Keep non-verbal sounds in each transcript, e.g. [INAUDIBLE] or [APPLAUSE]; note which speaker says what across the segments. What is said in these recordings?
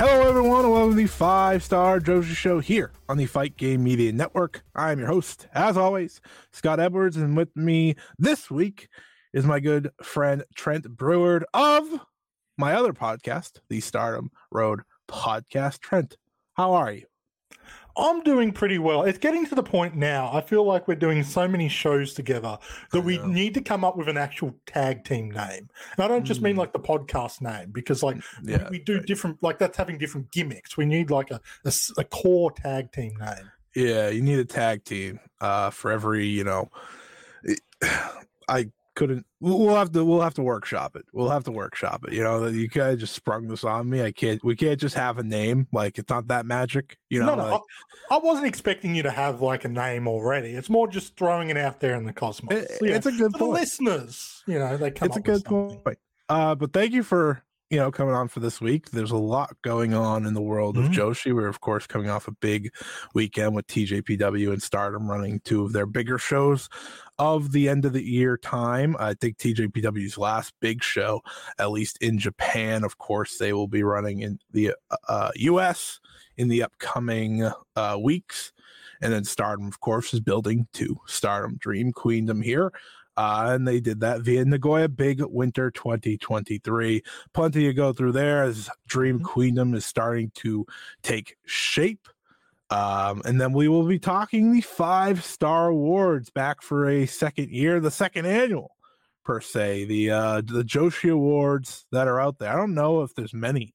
Speaker 1: Hello, everyone, and welcome to the Five Star Joshi Show here on the Fight Game Media Network. I am your host, as always, Scott Edwards, and with me this week is my good friend Trent Breward of my other podcast, the Stardom Road Podcast. Trent, how are you?
Speaker 2: I'm doing pretty well. It's getting to the point now. I feel like we're doing so many shows together that we need to come up with an actual tag team name. And I don't just mean
Speaker 1: Mm.
Speaker 2: like the podcast name because like we-
Speaker 1: Yeah,
Speaker 2: we, do different like that's having different gimmicks. We need like a a core tag team name.
Speaker 1: Yeah, you need a tag team uh, for every, you know. [SIGHS] I couldn't. We'll have to. We'll have to workshop it. We'll have to workshop it. You know, you kind of just sprung this on me. I can't. We can't just have a name. Like it's not that magic. You know,
Speaker 2: no, no,
Speaker 1: like,
Speaker 2: I, I wasn't expecting you to have like a name already. It's more just throwing it out there in the cosmos.
Speaker 1: it-
Speaker 2: know,
Speaker 1: it's a good
Speaker 2: for the
Speaker 1: point.
Speaker 2: listeners, you know, they come
Speaker 1: it's a good point. Uh, but thank you for you know coming on for this week. There's a lot going on in the world of
Speaker 2: Mhm.
Speaker 1: Joshi. We're of course coming off a big weekend with TJPW and Stardom running two of their bigger shows of the end of the year time. I think TJPW's last big show, at least in Japan. Of course, they will be running in the uh, U.S. in the upcoming uh, weeks. And then Stardom, of course, is building to Stardom Dream Queendom here. Uh, and they did that via Nagoya Big Winter 2023. Plenty to go through there as Dream
Speaker 2: Mhm.
Speaker 1: Queendom is starting to take shape. Um, and then we will be talking the five star awards back for a second year, the second annual per se, the uh the Joshi awards that are out there. I don't know if there's many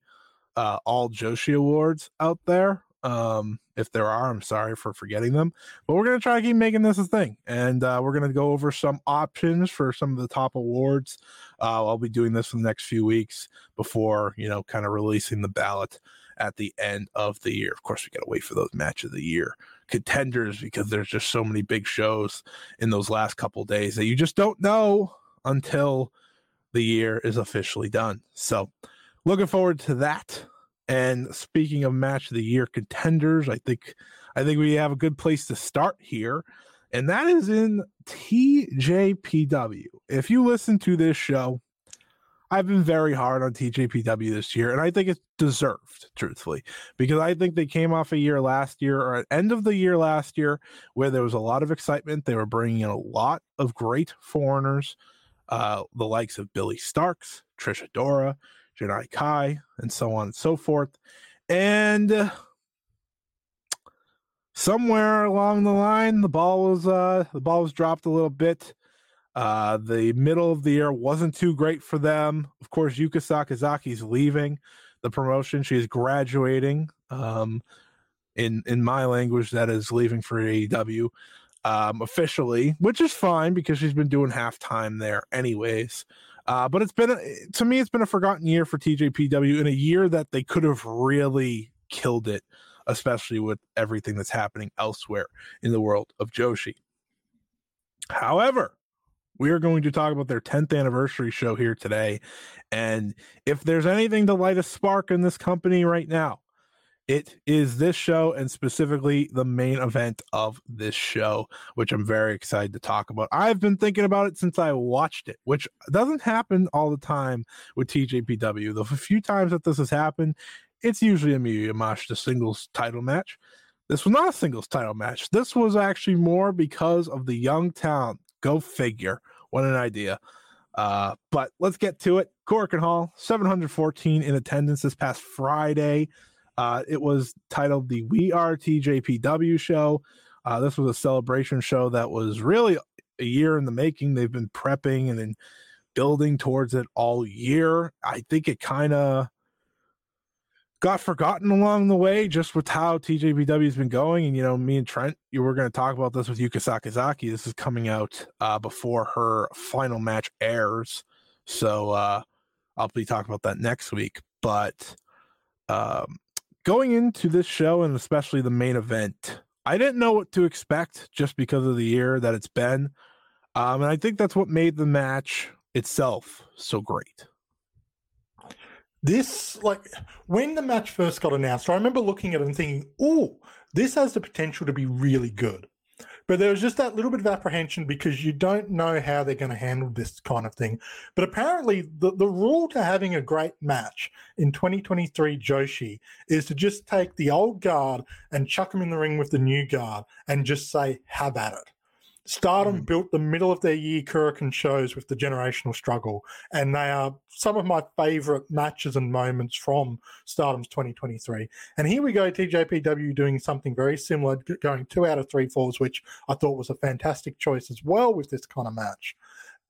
Speaker 1: uh all Joshi awards out there. Um, if there are, I'm sorry for forgetting them, but we're gonna try to keep making this a thing, and uh, we're gonna go over some options for some of the top awards. Uh, I'll be doing this for the next few weeks before you know, kind of releasing the ballot at the end of the year. Of course, we got to wait for those match of the year contenders because there's just so many big shows in those last couple days that you just don't know until the year is officially done. So, looking forward to that. And speaking of match of the year contenders, I think I think we have a good place to start here, and that is in TJPW. If you listen to this show, I've been very hard on TJPW this year, and I think it's deserved, truthfully, because I think they came off a year last year or at end of the year last year where there was a lot of excitement. They were bringing in a lot of great foreigners, uh, the likes of Billie Starkz, Trish Adora, Janai Kai, and so on and so forth. And uh, somewhere along the line, the ball was uh, the ball was dropped a little bit. Uh, the middle of the year wasn't too great for them. Of course, Yuka Sakazaki's leaving the promotion. She's graduating. Um, in in my language, that is leaving for AEW um, officially, which is fine because she's been doing halftime there anyways. Uh, but it's been a, to me, it's been a forgotten year for TJPW in a year that they could have really killed it especially with everything that's happening elsewhere in the world of Joshi. However, we are going to talk about their 10th anniversary show here today. And if there's anything to light a spark in this company right now, it is this show and specifically the main event of this show, which I'm very excited to talk about. I've been thinking about it since I watched it, which doesn't happen all the time with TJPW. The few times that this has happened, it's usually a Miyu Yamashita singles title match. This was not a singles title match. This was actually more because of the young talent. Go figure. What an idea. Uh, but let's get to it. Korakuen Hall, 714 in attendance this past Friday. Uh, it was titled the We Are TJPW show. Uh, this was a celebration show that was really a year in the making. They've been prepping and then building towards it all year. I think it kind of got forgotten along the way just with how TJPW has been going. And, you know, me and Trent, you were going to talk about this with Yuka Sakazaki. This is coming out uh, before her final match airs. So uh, I'll be talking about that next week. But um, going into this show and especially the main event, I didn't know what to expect just because of the year that it's been. Um, and I think that's what made the match itself so great.
Speaker 2: This, like, when the match first got announced, I remember looking at it and thinking, oh, this has the potential to be really good. But there was just that little bit of apprehension because you don't know how they're going to handle this kind of thing. But apparently, the, the rule to having a great match in 2023 Joshi is to just take the old guard and chuck them in the ring with the new guard and just say, have at it. Stardom mm. built the middle of their year Korakuen shows with the generational struggle, and they are some of my favorite matches and moments from Stardom's 2023. And here we go, TJPW doing something very similar, going two out of three falls, which I thought was a fantastic choice as well with this kind of match.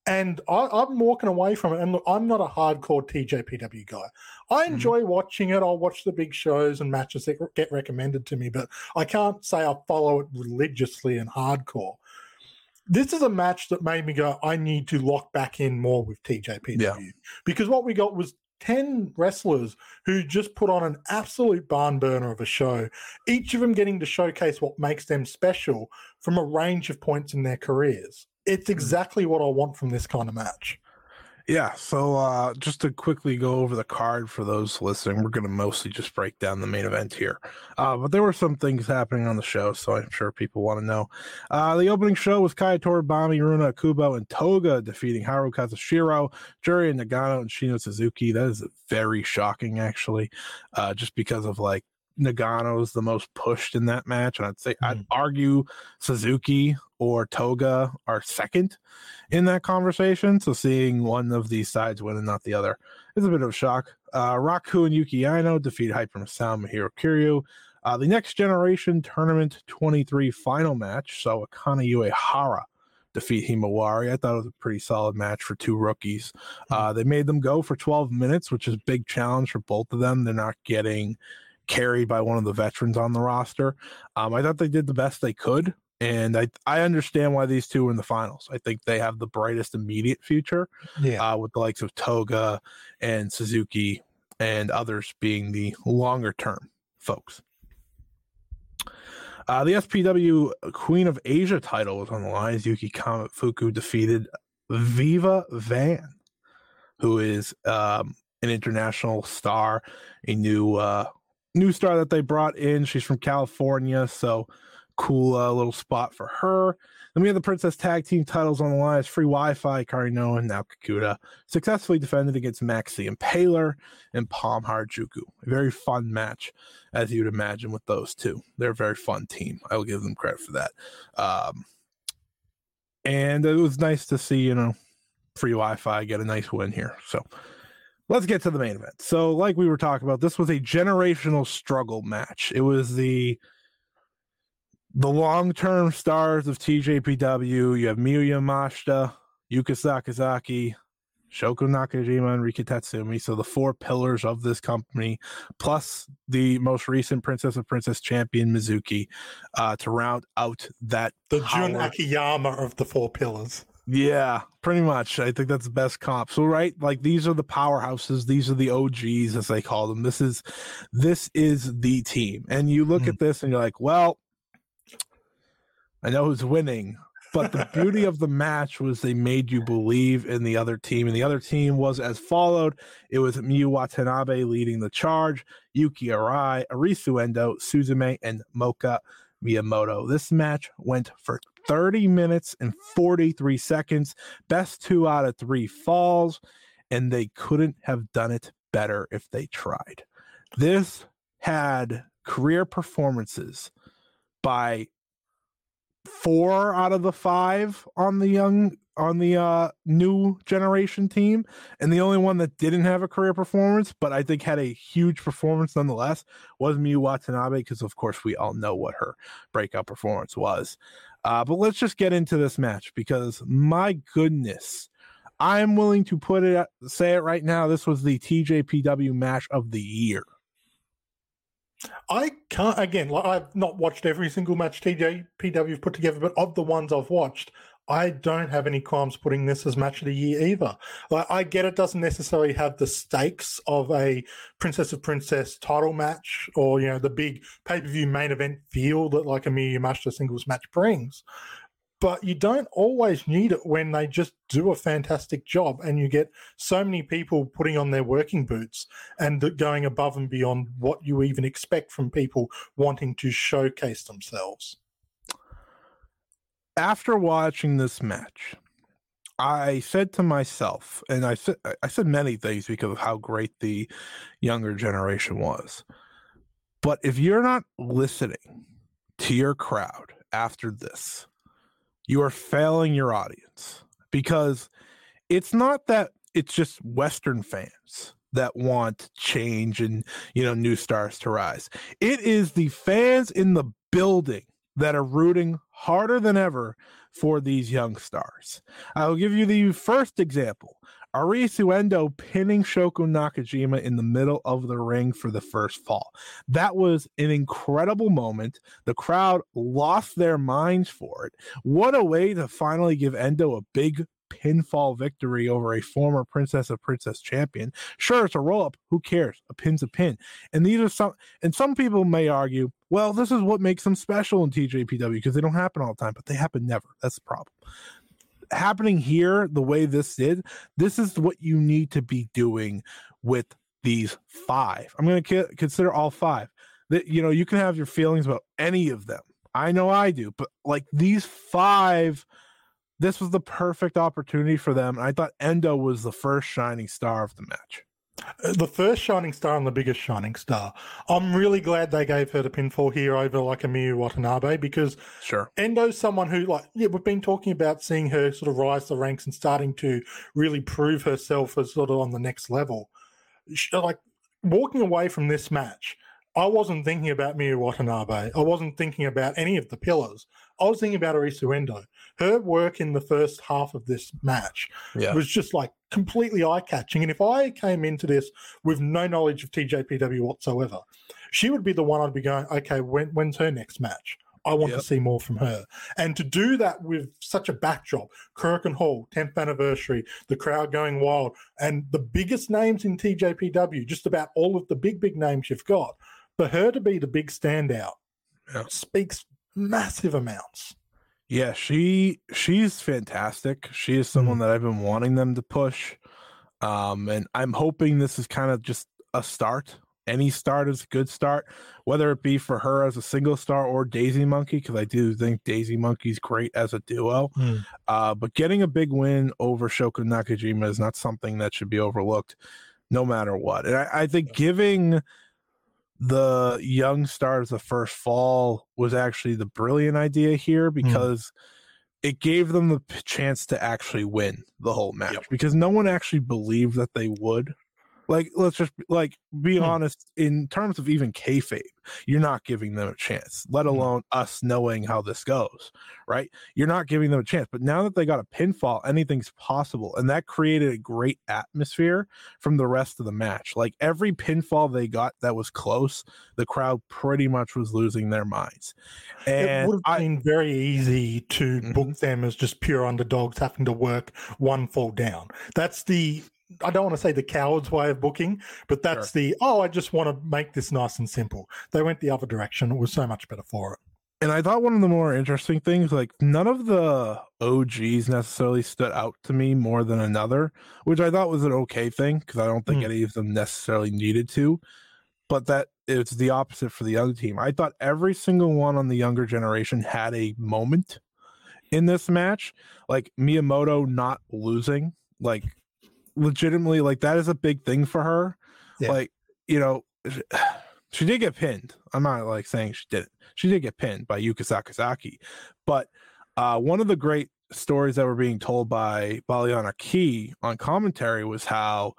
Speaker 2: And I, am walking away from it. And look, I'm not a hardcore TJPW guy. I mm. enjoy mm. watching it. I'll watch the big shows and matches that get recommended to me, but I can't say I follow it religiously and hardcore this is a match that made me go, I need to lock back in more with TJPW. Yeah. Because what we got was 10 wrestlers who just put on an absolute barn burner of a show, each of them getting to showcase what makes them special from a range of points in their careers. It's mm. exactly what I want from this kind of match.
Speaker 1: Yeah, so uh, just to quickly go over the card for those listening, we're going to mostly just break down the main event here. Uh, but there were some things happening on the show, so I'm sure people want to know. Uh, the opening show was Kagetora, Bami, Runa, Kubo, and Toga defeating Haru Kazashiro, and Nagano, and Shino Suzuki. That is very shocking, actually, uh, just because of like Nagano's the most pushed in that match, and I'd say mm. I'd argue Suzuki or Toga are second in that conversation. So seeing one of these sides win and not the other is a bit of a shock. Uh, Raku and Yuki Aino defeat Hyper Misao Mahiro Kiryu. Uh, the next generation tournament 23 final match saw Akane Uehara defeat Himawari. I thought it was a pretty solid match for two rookies. Uh, they made them go for 12 minutes, which is a big challenge for both of them. They're not getting carried by one of the veterans on the roster. Um, I thought they did the best they could, and I I understand why these two are in the finals. I think they have the brightest immediate future, yeah, uh, with the likes of Toga and Suzuki and others being the longer term folks. Uh, the SPW Queen of Asia title was on the line as Yuki Kamifuku defeated Viva Van, who is um, an international star, a new uh, new star that they brought in. She's from California, so cool uh, little spot for her. Then we have the Princess Tag Team titles on the line. It's free Wi-Fi, Karino and Nao Kakuta successfully defended against Max the Impaler and Pom Harajuku. A very fun match, as you'd imagine, with those two. They're a very fun team. I will give them credit for that. Um, and it was nice to see, you know, free Wi-Fi get a nice win here. So let's get to the main event. So, like we were talking about, this was a generational struggle match. It was the the long term stars of TJPW. You have Miyu Yamashita, Yuka Sakazaki, Shoko Nakajima, and Rika Tatsumi. So the four pillars of this company, plus the most recent Princess of Princess champion Mizuki, uh, to round out that
Speaker 2: the power. Jun Akiyama of the four pillars.
Speaker 1: Yeah, pretty much. I think that's the best comp. So right, like these are the powerhouses, these are the OGs as they call them. This is this is the team. And you look
Speaker 2: Mm.
Speaker 1: at this and you're like, well, I know who's winning, but the beauty of the match was they made you believe in the other team. And the other team was as followed. It was Miyu Watanabe leading the charge, Yuki Arai, Arisu Endo, Suzume, and Moka Miyamoto. This match went for 30 minutes and 43 seconds. Best two out of three falls, and they couldn't have done it better if they tried. This had career performances by four out of the five on the young on the uh new generation team and the only one that didn't have a career performance but i think had a huge performance nonetheless was miyu watanabe because of course we all know what her breakout performance was uh but let's just get into this match because my goodness i'm willing to put it say it right now this was the tjpw match of the year
Speaker 2: I can't again. Like I've not watched every single match TJPW put together, but of the ones I've watched, I don't have any qualms putting this as match of the year either. Like I get it doesn't necessarily have the stakes of a Princess of Princess title match or you know the big pay per view main event feel that like a Miyu Yamashita singles match brings. But you don't always need it when they just do a fantastic job and you get so many people putting on their working boots and going above and beyond what you even expect from people wanting to showcase themselves.
Speaker 1: After watching this match, I said to myself, and I said I said many things because of how great the younger generation was. But if you're not listening to your crowd after this, you are failing your audience because it's not that it's just Western fans that want change and you know new stars to rise. It is the fans in the building that are rooting harder than ever for these young stars. I'll give you the first example. Arisu Endo pinning Shoko Nakajima in the middle of the ring for the first fall. That was an incredible moment. The crowd lost their minds for it. What a way to finally give Endo a big pinfall victory over a former Princess of Princess champion. Sure, it's a roll up. Who cares? A pin's a pin. And these are some, and some people may argue, well, this is what makes them special in TJPW because they don't happen all the time, but they happen never. That's the problem. Happening here, the way this did, this is what you need to be doing with these five. I'm going to consider all five. That you know, you can have your feelings about any of them. I know I do, but like these five, this was the perfect opportunity for them. And I thought Endo was the first shining star of the match.
Speaker 2: Uh, The first shining star and the biggest shining star. I'm really glad they gave her the pinfall here over like a Miyu Watanabe because
Speaker 1: Sure.
Speaker 2: Endo's someone who, like, yeah, we've been talking about seeing her sort of rise the ranks and starting to really prove herself as sort of on the next level. Sh- Like, walking away from this match, I wasn't thinking about Miyu Watanabe. I wasn't thinking about any of the pillars. I was thinking about Arisu Endo. Her work in the first half of this match
Speaker 1: Yeah.
Speaker 2: was just like completely eye catching. And if I came into this with no knowledge of TJPW whatsoever, she would be the one I'd be going, okay, when, when's her next match? I want
Speaker 1: Yep.
Speaker 2: to see more from her. And to do that with such a backdrop, Korakuen Hall, 10th anniversary, the crowd going wild, and the biggest names in TJPW, just about all of the big, big names you've got, for her to be the big standout
Speaker 1: Yeah.
Speaker 2: speaks massive amounts.
Speaker 1: Yeah, she she's fantastic. She is someone that I've been wanting them to push. Um, and I'm hoping this is kind of just a start. Any start is a good start, whether it be for her as a single star or Daisy Monkey, because I do think Daisy Monkey's great as a duo.
Speaker 2: Hmm.
Speaker 1: Uh, but getting a big win over Shoko Nakajima is not something that should be overlooked, no matter what. And I, I think giving the young stars the first fall was actually the brilliant idea here hmm. because it gave them the chance to actually win the whole match
Speaker 2: Yep.
Speaker 1: because no one actually believed that they would Like, let's just like be
Speaker 2: Hmm.
Speaker 1: honest. In terms of even kayfabe, you're not giving them a chance. Let
Speaker 2: Hmm.
Speaker 1: alone us knowing how this goes, right? You're not giving them a chance. But now that they got a pinfall, anything's possible, and that created a great atmosphere from the rest of the match. Like every pinfall they got that was close, the crowd pretty much was losing their minds.
Speaker 2: it would have
Speaker 1: I,
Speaker 2: been very easy to
Speaker 1: Mhm.
Speaker 2: book them as just pure underdogs having to work one fall down. That's the I don't want to say the coward's way of booking, but that's the oh, I just want to make this nice and simple. They went the other direction. It was so much better for it.
Speaker 1: and I thought one of the more interesting things, like none of the OGs necessarily stood out to me more than another, which I thought was an okay thing because I don't think
Speaker 2: Mm.
Speaker 1: any of them necessarily needed to. But that it's the opposite for the young team. I thought every single one on the younger generation had a moment in this match, like Miyamoto not losing, like legitimately, like that is a big thing for her.
Speaker 2: Yeah.
Speaker 1: Like, you know, [SIGHS] she did get pinned. I'm not like saying she didn't. She did get pinned by Yuka Sakazaki. But uh, one of the great stories that were being told by Baliana Key on commentary was how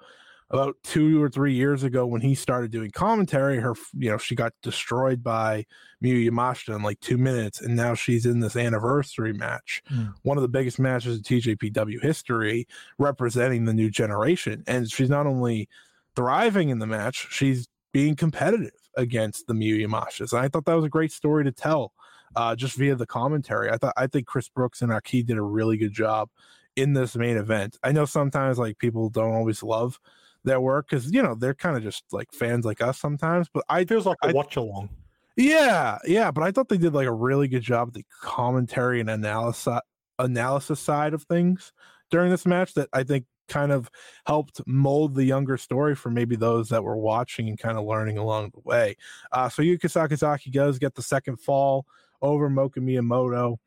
Speaker 1: about two or three years ago when he started doing commentary, her you know, she got destroyed by Miyu Yamashita in like two minutes, and now she's in this anniversary match,
Speaker 2: Mm.
Speaker 1: one of the biggest matches in TJPW history, representing the new generation. And she's not only thriving in the match, she's being competitive against the Miyu Yamashitas. And I thought that was a great story to tell uh, just via the commentary. I thought I think Chris Brooks and Aki did a really good job in this main event. I know sometimes like people don't always love their work because you know they're kind of just like fans like us sometimes, but I
Speaker 2: It feels like a watch along.
Speaker 1: yeah, yeah, but I thought they did like a really good job of the commentary and analysis analysis side of things during this match that I think kind of helped mold the younger story for maybe those that were watching and kind of learning along the way. Uh, so Yuka Sakazaki does get the second fall over Moka Miyamoto,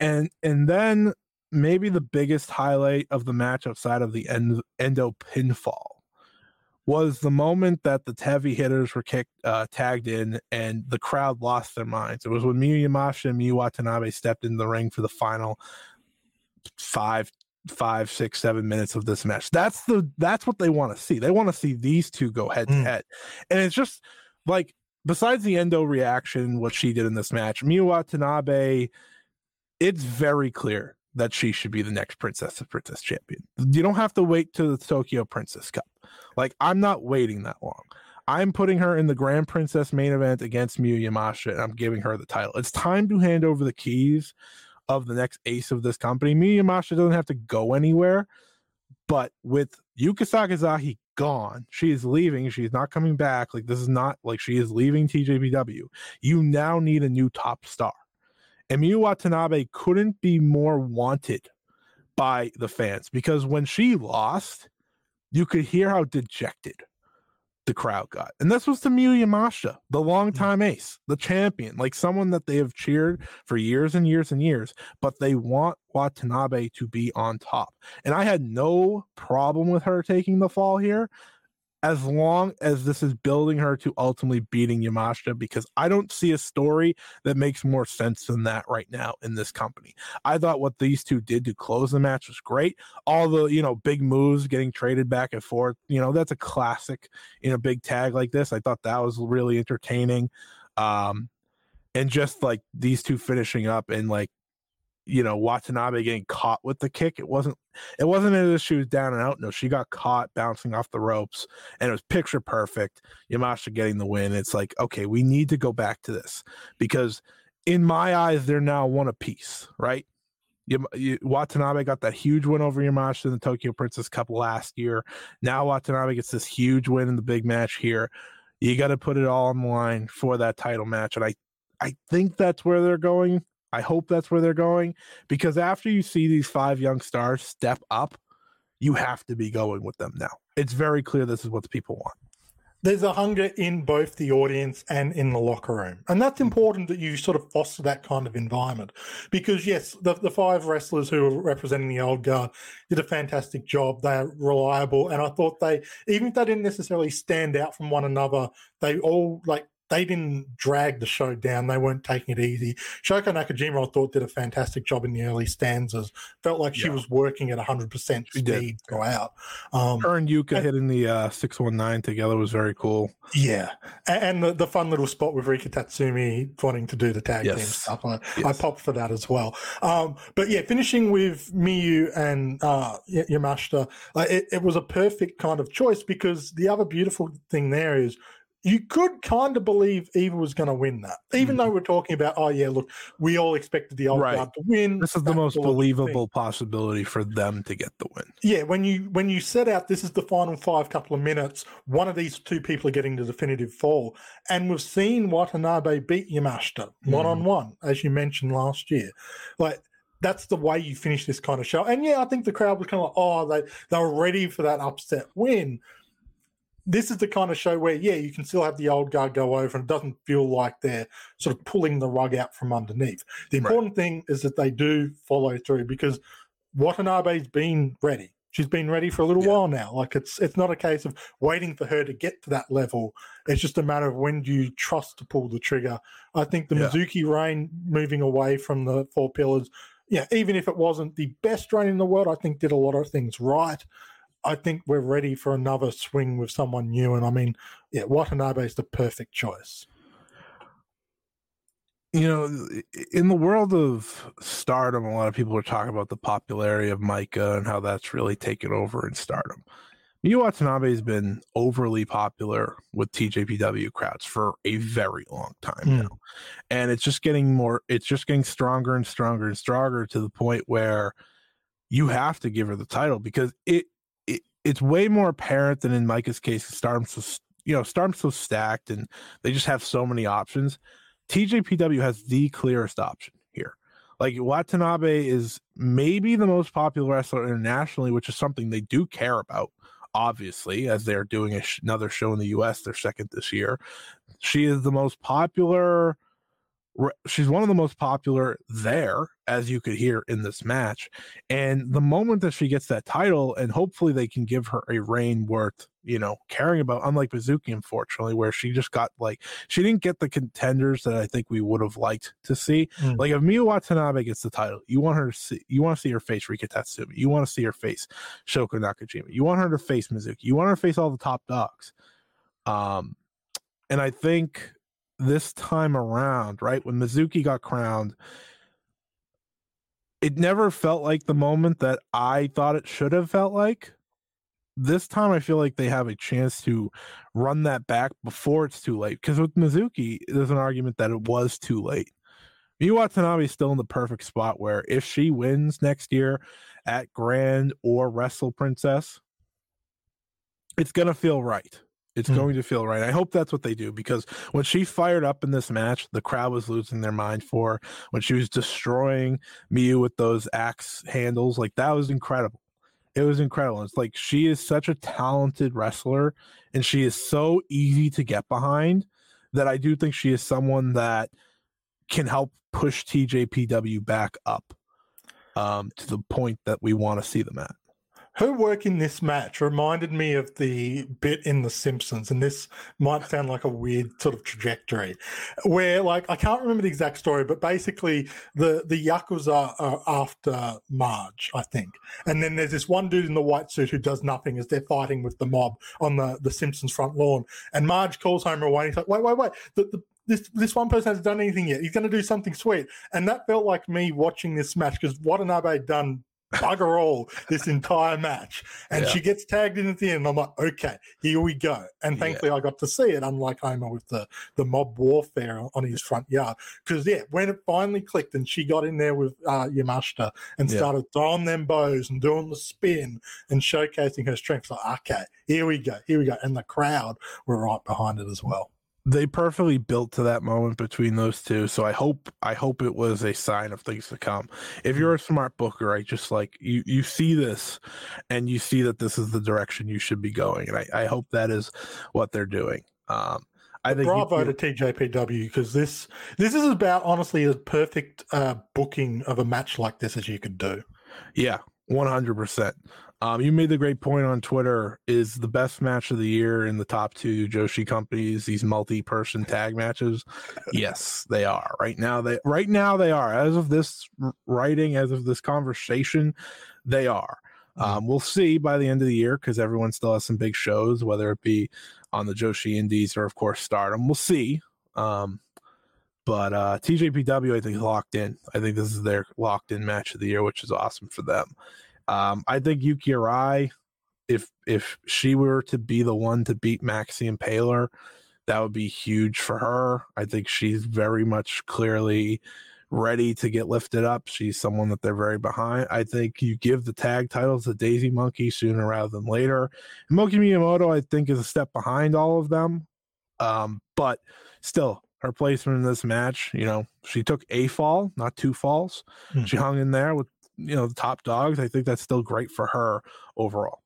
Speaker 1: and and then maybe the biggest highlight of the match outside of the end, endo pinfall was the moment that the heavy hitters were kicked, uh, tagged in, and the crowd lost their minds. It was when Miyu Yamashita and Miyu Watanabe stepped in the ring for the final five, five, six, seven minutes of this match. That's the that's what they want to see. They want to see these two go head to
Speaker 2: Mm.
Speaker 1: head, and it's just like besides the endo reaction, what she did in this match, Miyu Watanabe, it's very clear that she should be the next Princess of Princess champion. You don't have to wait to the Tokyo Princess Cup. Like I'm not waiting that long. I'm putting her in the Grand Princess main event against Miyu Yamashita, and I'm giving her the title. It's time to hand over the keys of the next ace of this company. Miyu Yamashita doesn't have to go anywhere, but with Yuka Sakazaki gone, she is leaving. She's not coming back. Like this is not like she is leaving TJPW. You now need a new top star. And Miyu Watanabe couldn't be more wanted by the fans because when she lost, you could hear how dejected the crowd got. And this was to Miyu Yamashita, the mm. longtime ace, the champion, like someone that they have cheered for years and years and years, but they want Watanabe to be on top. And I had no problem with her taking the fall here as long as this is building her to ultimately beating Yamashita because I don't see a story that makes more sense than that right now in this company. I thought what these two did to close the match was great. All the, you know, big moves getting traded back and forth, you know, that's a classic in a big tag like this. I thought that was really entertaining. Um and just like these two finishing up and like you know Watanabe getting caught with the kick. It wasn't it wasn't as if she was down and out. No, she got caught bouncing off the ropes and it was picture perfect. Yamashita getting the win. It's like, okay, we need to go back to this because in my eyes, they're now one apiece, right? Yam- you, Watanabe got that huge win over Yamashita in the Tokyo Princess Cup last year. Now Watanabe gets this huge win in the big match here. You got to put it all on the line for that title match, and I, I think that's where they're going. I hope that's where they're going because after you see these five young stars step up, you have to be going with them now. It's very clear this is what the people want.
Speaker 2: There's a hunger in both the audience and in the locker room. And that's mm-hmm. important that you sort of foster that kind of environment. Because, yes, the, the five wrestlers who were representing the old guard did a fantastic job. They're reliable. And I thought they, even if they didn't necessarily stand out from one another, they all like they didn't drag the show down. They weren't taking it easy. Shoko Nakajima, I thought, did a fantastic job in the early stanzas. Felt like she
Speaker 1: Yeah.
Speaker 2: was working at 100%
Speaker 1: She did.
Speaker 2: speed throughout. Um,
Speaker 1: Her and Yuka
Speaker 2: and-
Speaker 1: hitting the uh, 619 together was very cool.
Speaker 2: yeah. A- And, the, the fun little spot with Rika Tatsumi wanting to do the tag team
Speaker 1: Yes.
Speaker 2: stuff. I, I popped for that as well. Um, but yeah, finishing with Miyu and uh, Yamashita, like it, it was a perfect kind of choice because the other beautiful thing there is you could kind of believe Eva was going to win that, even
Speaker 1: Mhm.
Speaker 2: though we're talking about, oh yeah, look, we all expected the old
Speaker 1: Right.
Speaker 2: guard to win.
Speaker 1: This is the most
Speaker 2: logical thing.
Speaker 1: believable possibility for them to get the win.
Speaker 2: Yeah, when you when you set out this is the final five couple of minutes, one of these two people are getting the definitive fall. And we've seen Watanabe beat Yamashita one on one, as you mentioned last year. Like that's the way you finish this kind of show. And yeah, I think the crowd was kind of like, oh, they they were ready for that upset win. This is the kind of show where, yeah, you can still have the old guard go over and it doesn't feel like they're sort of pulling the rug out from underneath. The
Speaker 1: Right.
Speaker 2: important thing is that they do follow through because Watanabe's been ready. She's been ready for a little
Speaker 1: Yeah.
Speaker 2: while now. Like it's it's not a case of waiting for her to get to that level. It's just a matter of when do you trust to pull the trigger. I think the
Speaker 1: Yeah.
Speaker 2: Mizuki reign moving away from the four pillars, yeah, even if it wasn't the best reign in the world, I think did a lot of things right. I think we're ready for another swing with someone new. And I mean, yeah, Watanabe is the perfect choice.
Speaker 1: you know, in the world of stardom, a lot of people are talking about the popularity of Micah and how that's really taken over in stardom. Miyu Watanabe has been overly popular with TJPW crowds for a very long time
Speaker 2: Mm.
Speaker 1: now. And it's just getting more, it's just getting stronger and stronger and stronger to the point where you have to give her the title because it, it it's way more apparent than in Micah's case. Stardom's so, you know, Stardom's so stacked and they just have so many options. TJPW has the clearest option here. Like Watanabe is maybe the most popular wrestler internationally, which is something they do care about, obviously, as they're doing sh- another show in the US, their second this year. She is the most popular. She's one of the most popular there, as you could hear in this match. And the moment that she gets that title, and hopefully they can give her a reign worth, you know, caring about, unlike Mizuki, unfortunately, where she just got like, she didn't get the contenders that I think we would have liked to see.
Speaker 2: Mm.
Speaker 1: Like if Miyu Watanabe gets the title, you want her to see, you want to see her face Rika Tatsumi, you want to see her face Shoko Nakajima, you want her to face Mizuki, you want her to face all the top dogs. Um, and I think this time around, right when Mizuki got crowned, it never felt like the moment that I thought it should have felt like. This time, I feel like they have a chance to run that back before it's too late. Because with Mizuki, there's an argument that it was too late. Miyu Watanabe is still in the perfect spot where if she wins next year at Grand or Wrestle Princess, it's gonna feel right. It's
Speaker 2: Hmm.
Speaker 1: going to feel right. I hope that's what they do because when she fired up in this match, the crowd was losing their mind for when she was destroying Miyu with those axe handles. Like that was incredible. It was incredible. It's like she is such a talented wrestler and she is so easy to get behind that I do think she is someone that can help push TJPW back up um, to the point that we want to see them at.
Speaker 2: Her work in this match reminded me of the bit in The Simpsons, and this might sound like a weird sort of trajectory, where like I can't remember the exact story, but basically the the yakuza are after Marge, I think, and then there's this one dude in the white suit who does nothing as they're fighting with the mob on the the Simpsons front lawn, and Marge calls Homer away. And he's like, "Wait, wait, wait! The, the, this this one person hasn't done anything yet. He's going to do something sweet." And that felt like me watching this match because Watanabe had done bugger all this entire match. And
Speaker 1: Yeah.
Speaker 2: she gets tagged in at the end. I'm like, okay, here we go. And
Speaker 1: Yeah.
Speaker 2: thankfully I got to see it, unlike Homer with the, the mob warfare on his front yard. Because yeah, when it finally clicked and she got in there with uh, Yamashita and
Speaker 1: Yeah.
Speaker 2: started throwing them bows and doing the spin and showcasing her strength, like, okay, here we go, here we go. And the crowd were right behind it as well.
Speaker 1: They perfectly built to that moment between those two so i hope i hope it was a sign of things to come if you're a smart booker i just like you you see this and you see that this is the direction you should be going and i, I hope that is what they're doing um i think you
Speaker 2: Bravo
Speaker 1: feel-
Speaker 2: to TJPW because this this is about honestly a perfect uh, booking of a match like this as you could do.
Speaker 1: yeah One hundred percent. Um, you made the great point on Twitter. Is the best match of the year in the top two Joshi companies? These multi-person tag matches. yes, they are. Right now, they right now they are. As of this writing, as of this conversation, they are. Mm-hmm. Um, we'll see by the end of the year because everyone still has some big shows, whether it be on the Joshi Indies or, of course, Stardom. We'll see. Um, but uh, TJPW, I think, is locked in. I think this is their locked in match of the year, which is awesome for them. Um, I think Yuki Arai, if if she were to be the one to beat Max the Impaler, that would be huge for her. I think she's very much clearly ready to get lifted up. She's someone that they're very behind. I think you give the tag titles to Daisy Monkey sooner rather than later. Moka Miyamoto, I think, is a step behind all of them. Um, but still, her placement in this match, you know, she took a fall, not two falls. Mm-hmm. She hung in there with you know the top dogs. I think that's still great for her overall.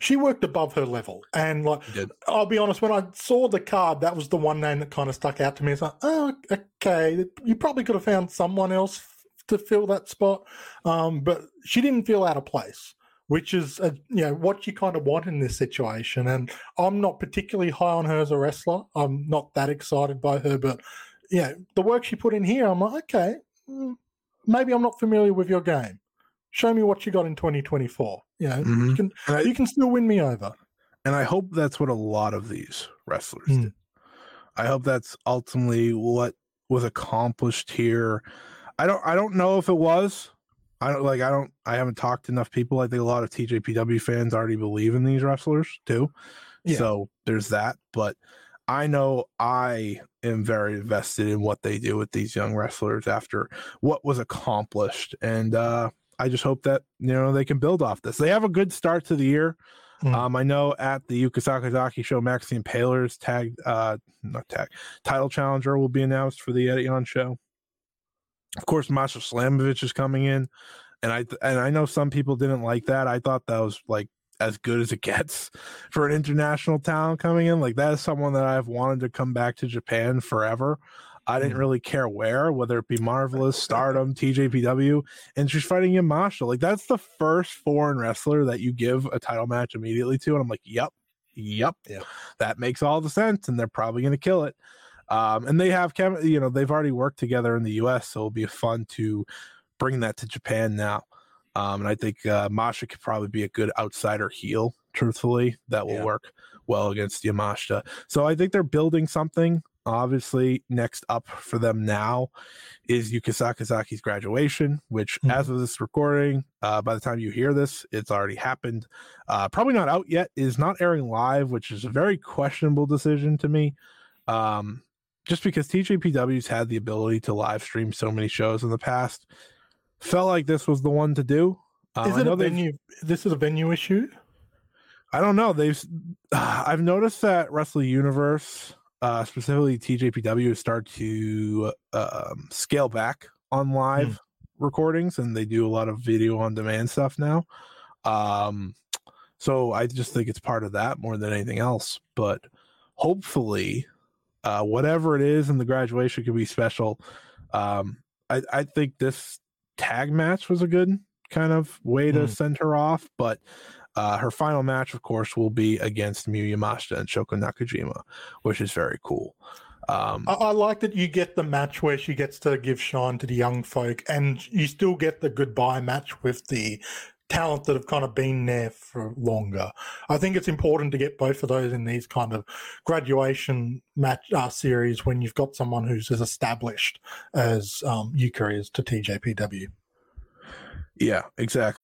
Speaker 2: She worked above her level, and like I'll be honest, when I saw the card, that was the one name that kind of stuck out to me. It's like, oh, okay, you probably could have found someone else to fill that spot, um, but she didn't feel out of place which is you know what you kind of want in this situation. And I'm not particularly high on her as a wrestler. I'm not that excited by her, but yeah, the work she put in here, I'm like, okay, mm, maybe I'm not familiar with your game show me what you got in 2024. You know, mm-hmm. you can I, you can still win me over.
Speaker 1: And I hope that's what a lot of these wrestlers mm. did. I hope that's ultimately what was accomplished here. I don't I don't know if it was. I don't like I don't I haven't talked to enough people. I think a lot of TJPW fans already believe in these wrestlers too. Yeah. So there's that. But I know I am very invested in what they do with these young wrestlers after what was accomplished. And uh I just hope that you know they can build off this. They have a good start to the year. Mm. Um, I know at the Yuka Sakazaki show, Max the Impaler's tag, uh, not tag, title challenger will be announced for the Eddie on show. Of course, Masha Slamovich is coming in, and I and I know some people didn't like that. I thought that was like as good as it gets [LAUGHS] for an international talent coming in. Like that is someone that I've wanted to come back to Japan forever. I didn't mm. really care where, whether it be Marvelous, [LAUGHS] Stardom, TJPW, and she's fighting Yamashita. Like that's the first foreign wrestler that you give a title match immediately to, and I'm like, yep, yep, yeah. that makes all the sense, and they're probably going to kill it. Um, and they have, chem- you know, they've already worked together in the U.S., so it'll be fun to bring that to Japan now. Um, and I think uh, Masha could probably be a good outsider heel. Truthfully, that will yeah. work well against Yamashita. So I think they're building something obviously next up for them now is Yuka Sakazaki's graduation, which mm-hmm. as of this recording, uh, by the time you hear this, it's already happened. Uh, probably not out yet, is not airing live, which is a very questionable decision to me. Um, just because TJPW's had the ability to live stream so many shows in the past, felt like this was the one to do.
Speaker 2: Uh, is it a venue? This is a venue issue.
Speaker 1: I don't know. They've. [SIGHS] I've noticed that Wrestle Universe uh, specifically TJPW, start to um, scale back on live mm. recordings, and they do a lot of video on demand stuff now. Um, so I just think it's part of that more than anything else. But hopefully, uh, whatever it is and the graduation could be special. Um, I, I think this tag match was a good kind of way to mm. send her off, but uh, her final match, of course, will be against Miyu Yamashita and Shoko Nakajima, which is very cool. Um,
Speaker 2: I, I, like that you get the match where she gets to give shine to the young folk, and you still get the goodbye match with the talent that have kind of been there for longer. I think it's important to get both of those in these kind of graduation match uh, series when you've got someone who's as established as um, Yuka is to TJPW.
Speaker 1: Yeah, exactly.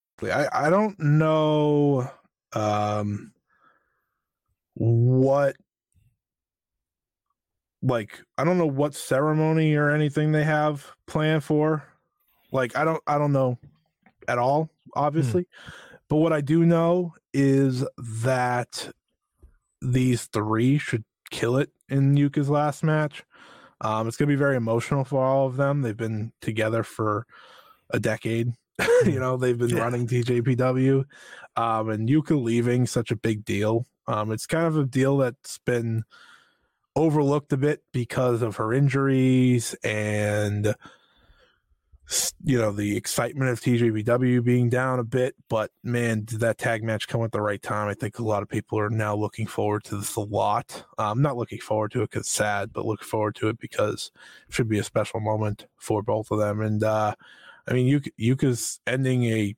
Speaker 1: I, I don't know um what like I don't know what ceremony or anything they have planned for. Like I don't I don't know at all, obviously. But what I do know is that these three should kill it in Yuka's last match. Um, it's gonna be very emotional for all of them. They've been together for a decade [LAUGHS] you know, they've been
Speaker 2: Yeah.
Speaker 1: running TJPW, um, and Yuka leaving such a big deal. Um, it's kind of a deal that's been overlooked a bit because of her injuries and you know the excitement of TJPW being down a bit. But man, did that tag match come at the right time? I think a lot of people are now looking forward to this a lot. I'm not looking forward to it because it's sad, but looking forward to it because it should be a special moment for both of them. And uh, I mean, Yuka, Yuka's ending a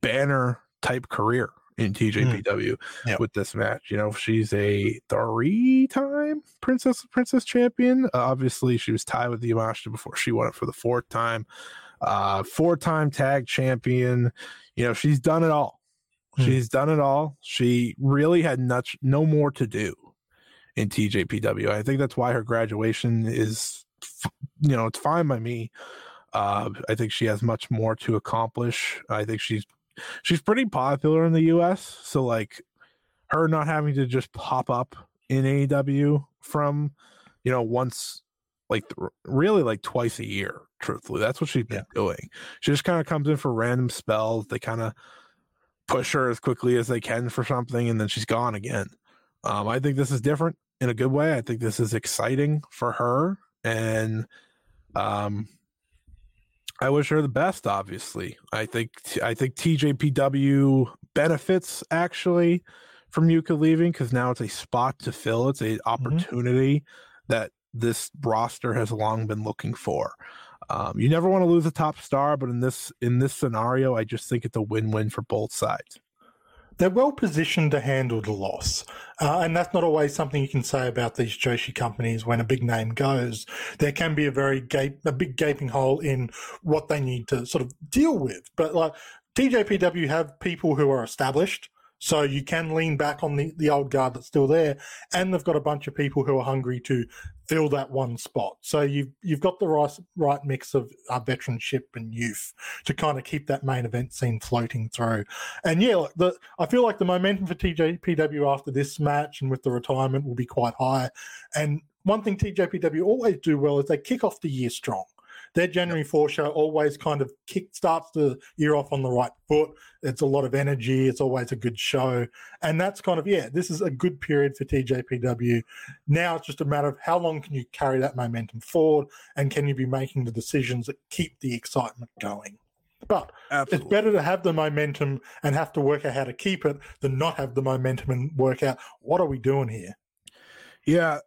Speaker 1: banner type career in TJPW
Speaker 2: Yeah.
Speaker 1: with this match. You know, she's a three-time princess princess champion. Uh, obviously, she was tied with Yamashita before she won it for the fourth time. Uh, four-time tag champion. You know, she's done it all.
Speaker 2: Hmm.
Speaker 1: She's done it all. She really had much no more to do in TJPW. I think that's why her graduation is, you know, it's fine by me. Uh, I think she has much more to accomplish. I think she's she's pretty popular in the U.S. So like her not having to just pop up in AEW from you know once like th- really like twice a year. Truthfully, that's what she's been doing. She just kind of comes in for random spells. They kind of push her as quickly as they can for something, and then she's gone again. Um, I think this is different in a good way. I think this is exciting for her, and um, I wish her the best. Obviously, I think I think TJPW benefits actually from Yuka leaving because now it's a spot to fill. It's a opportunity that this roster has long been looking for. Um, you never want to lose a top star, but in this in this scenario, I just think it's a win-win for both sides.
Speaker 2: They're well positioned to handle the loss. Uh, and that's not always something you can say about these Joshi companies when a big name goes. There can be a very gape, a big gaping hole in what they need to sort of deal with. But like TJPW have people who are established. So you can lean back on the, the old guard that's still there. And they've got a bunch of people who are hungry to fill that one spot. So you've you've got the right right mix of uh, veteranship and youth to kind of keep that main event scene floating through. And yeah, the I feel like the momentum for TJPW after this match and with the retirement will be quite high. And one thing TJPW always do well is they kick off the year strong. Their January 4 show always kind of kick starts the year off on the right foot. It's a lot of energy. It's always a good show. And that's kind of, yeah, this is a good period for TJPW. Now it's just a matter of how long can you carry that momentum forward and can you be making the decisions that keep the excitement going? But it's better to have the momentum and have to work out how to keep it than not have the momentum and work out what are we doing here.
Speaker 1: Yeah,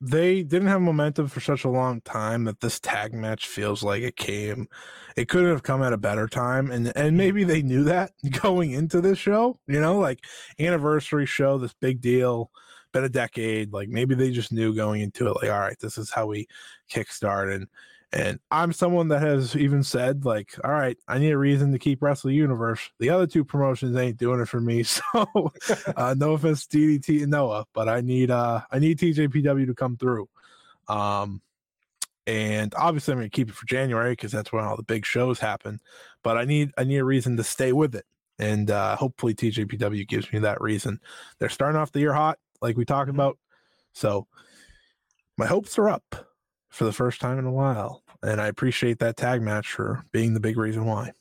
Speaker 1: they didn't have momentum for such a long time that this tag match feels like it came. It couldn't have come at a better time, and and hmm. maybe they knew that [LAUGHS] going into this show. You know, like anniversary show, this big deal, been a decade. Like maybe they just knew going into it, like all right, this is how we kickstart and And I'm someone that has even said, like, all right, I need a reason to keep Wrestle Universe. The other two promotions ain't doing it for me. [LAUGHS] So [LAUGHS] uh, no offense to DDT and Noah, but I need uh I need TJPW to come through. Um and obviously I'm gonna keep it for January because that's when all the big shows happen. But I need I need a reason to stay with it. And uh hopefully TJPW gives me that reason. They're starting off the year hot, like we talked
Speaker 2: Mm-hmm.
Speaker 1: about. So my hopes are up for the first time in a while. And I appreciate that tag match for being the big reason why.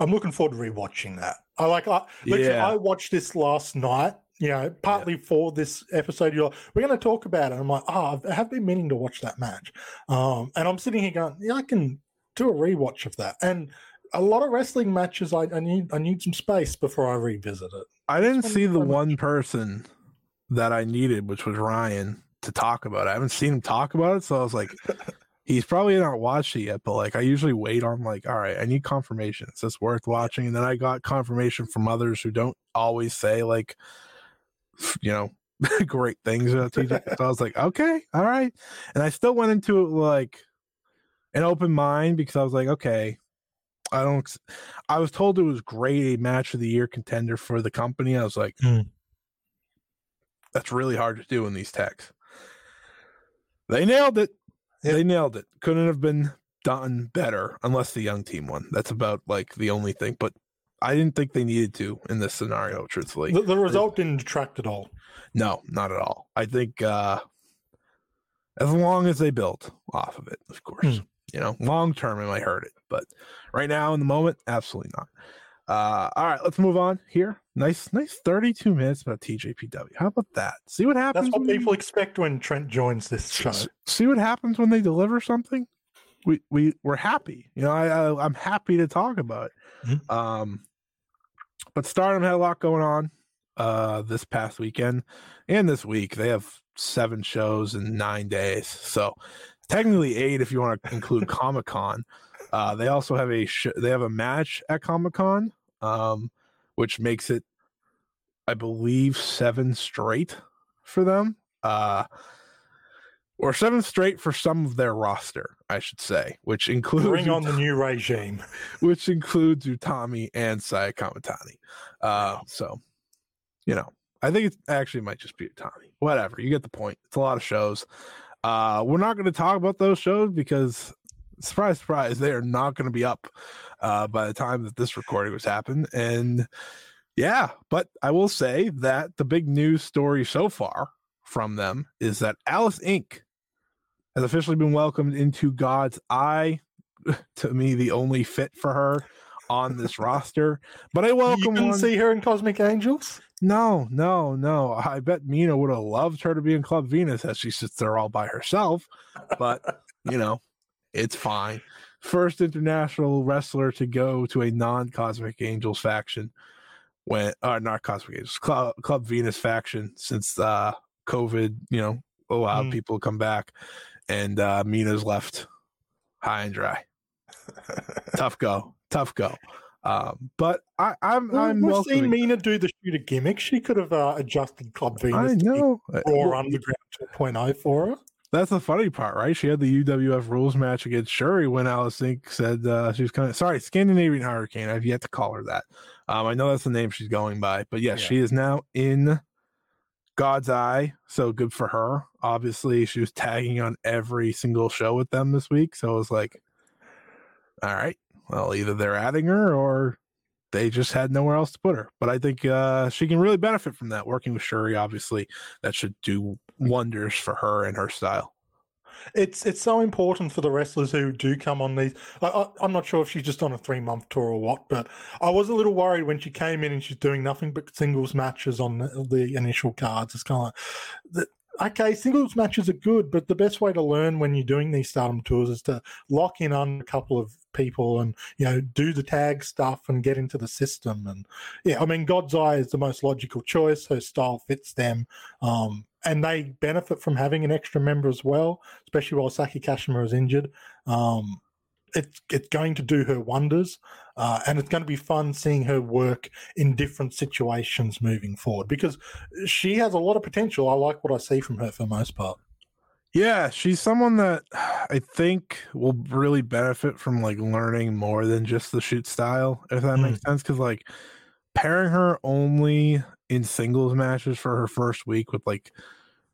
Speaker 2: I'm looking forward to rewatching that. I like, I,
Speaker 1: Yeah.
Speaker 2: I watched this last night. You know, partly for this episode, you're we're going to talk about it. I'm like, oh, I have been meaning to watch that match, um, and I'm sitting here going, yeah, I can do a rewatch of that. And a lot of wrestling matches, I, I need I need some space before I revisit it.
Speaker 1: I didn't see the
Speaker 2: much.
Speaker 1: one person that I needed, which was Ryan, to talk about it. I haven't seen him talk about it, so I was like, [LAUGHS] he's probably not watched it yet. But like, I usually wait on like, all right, I need confirmation. Is this worth watching? And then I got confirmation from others who don't always say like, you know, [LAUGHS] great things about TJ. [LAUGHS] so I was like, okay, all right. And I still went into it like an open mind because I was like, okay, I don't. I was told it was great, a match of the year contender for the company. I was like,
Speaker 2: Hmm.
Speaker 1: that's really hard to do in these techs. They nailed it.
Speaker 2: Yeah.
Speaker 1: They nailed it. Couldn't have been done better unless the young team won. That's about like the only thing. But I didn't think they needed to in this scenario, truthfully.
Speaker 2: The, the result didn't detract at all.
Speaker 1: No, not at all. I think uh as long as they built off of it, of course.
Speaker 2: Hmm.
Speaker 1: You know, long term it might hurt it, but right now in the moment, absolutely not. Uh all right, let's move on here. Nice, nice 32 minutes about TJPW. How about that? See what happens.
Speaker 2: That's what
Speaker 1: when-
Speaker 2: people expect when Trent joins this show.
Speaker 1: see what happens when they deliver something. We we we're happy. You know, I, I I'm happy to talk about it.
Speaker 2: Mhm.
Speaker 1: Um, but Stardom had a lot going on uh this past weekend and this week. They have seven shows in nine days, so technically eight if you want to include [LAUGHS] Comic Con. Uh, they also have a sh- they have a match at Comic Con, um, which makes it, I believe, seven straight for them. Uh, or seven straight for some of their roster, I should say, which includes
Speaker 2: Bring on the new regime. [LAUGHS]
Speaker 1: which includes Utami and Saya Kamitani. Uh, so, you know, I think it actually might just be Utami. Whatever, you get the point. It's a lot of shows. Uh, we're not going to talk about those shows because, surprise, surprise, they are not going to be up uh, by the time that this recording was happened. And yeah, but I will say that the big news story so far from them is that Alice Inc. has officially been welcomed into God's Eye [LAUGHS] to me the only fit for her on this [LAUGHS] roster. But I
Speaker 2: You
Speaker 1: welcome
Speaker 2: couldn't
Speaker 1: one.
Speaker 2: see her in Cosmic Angels?
Speaker 1: No, no, no. I bet Mina would have loved her to be in Club Venus as she sits there all by herself. But you know, it's fine. First international wrestler to go to a non-Cosmic Angels faction when uh not Cosmic Angels, Club, Club Venus faction since uh COVID, you know, allowed
Speaker 2: Mm.
Speaker 1: people to come back. And uh Mina's left high and dry. tough go. Tough go. Um, but I, I'm
Speaker 2: Well,
Speaker 1: I'm
Speaker 2: We've
Speaker 1: welcoming
Speaker 2: seen Mina do the shooter gimmick. She could have uh, adjusted Club Venus
Speaker 1: I know.
Speaker 2: Raw
Speaker 1: well,
Speaker 2: Underground 2.0 for her.
Speaker 1: That's the funny part, right? She had the UWF rules match against Shuri when Alice Inc. said uh, she was kind of sorry, Scandinavian Hurricane. I've yet to call her that. Um, I know that's the name she's going by, but yes,
Speaker 2: Yeah.
Speaker 1: she is now in God's Eye. So good for her. Obviously, she was tagging on every single show with them this week. So it was like, all right, well, either they're adding her or they just had nowhere else to put her. But I think uh, she can really benefit from that. Working with Shuri, obviously, that should do wonders for her and her style.
Speaker 2: It's it's so important for the wrestlers who do come on these. I, I'm not sure if she's just on a three month tour or what, but I was a little worried when she came in and she's doing nothing but singles matches on the, the initial cards. It's kind of like, okay, singles matches are good, but the best way to learn when you're doing these stardom tours is to lock in on a couple of people and you know do the tag stuff and get into the system. And yeah, I mean, God's Eye is the most logical choice. Her style fits them. Um, and they benefit from having an extra member as well, especially while Saki Kashima is injured. Um, it's it's going to do her wonders, uh, and it's going to be fun seeing her work in different situations moving forward because she has a lot of potential. I like what I see from her for the most part.
Speaker 1: Yeah, she's someone that I think will really benefit from like learning more than just the shoot style, if that makes sense. Because like pairing her only in singles matches for her first week with like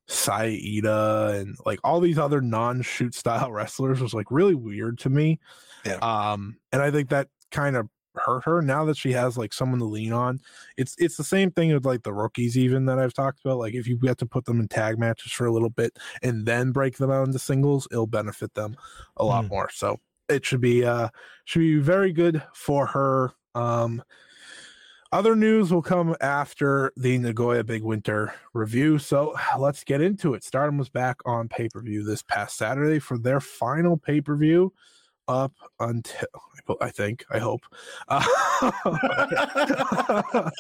Speaker 1: Saida and like all these other non-shoot style [LAUGHS] wrestlers was like really weird to me.
Speaker 2: Yeah.
Speaker 1: Um, and I think that kind of hurt her now that she has like someone to lean on. It's it's the same thing with like the rookies even that I've talked about. Like if you get to put them in tag matches for a little bit and then break them out into singles, it'll benefit them a lot
Speaker 2: Mm.
Speaker 1: more. So it should be uh should be very good for her. Um other news will come after the Nagoya Big Winter review. So [SIGHS] let's get into it. Stardom was back on pay per view this past Saturday for their final pay per view up until I think I hope. Uh, [LAUGHS] I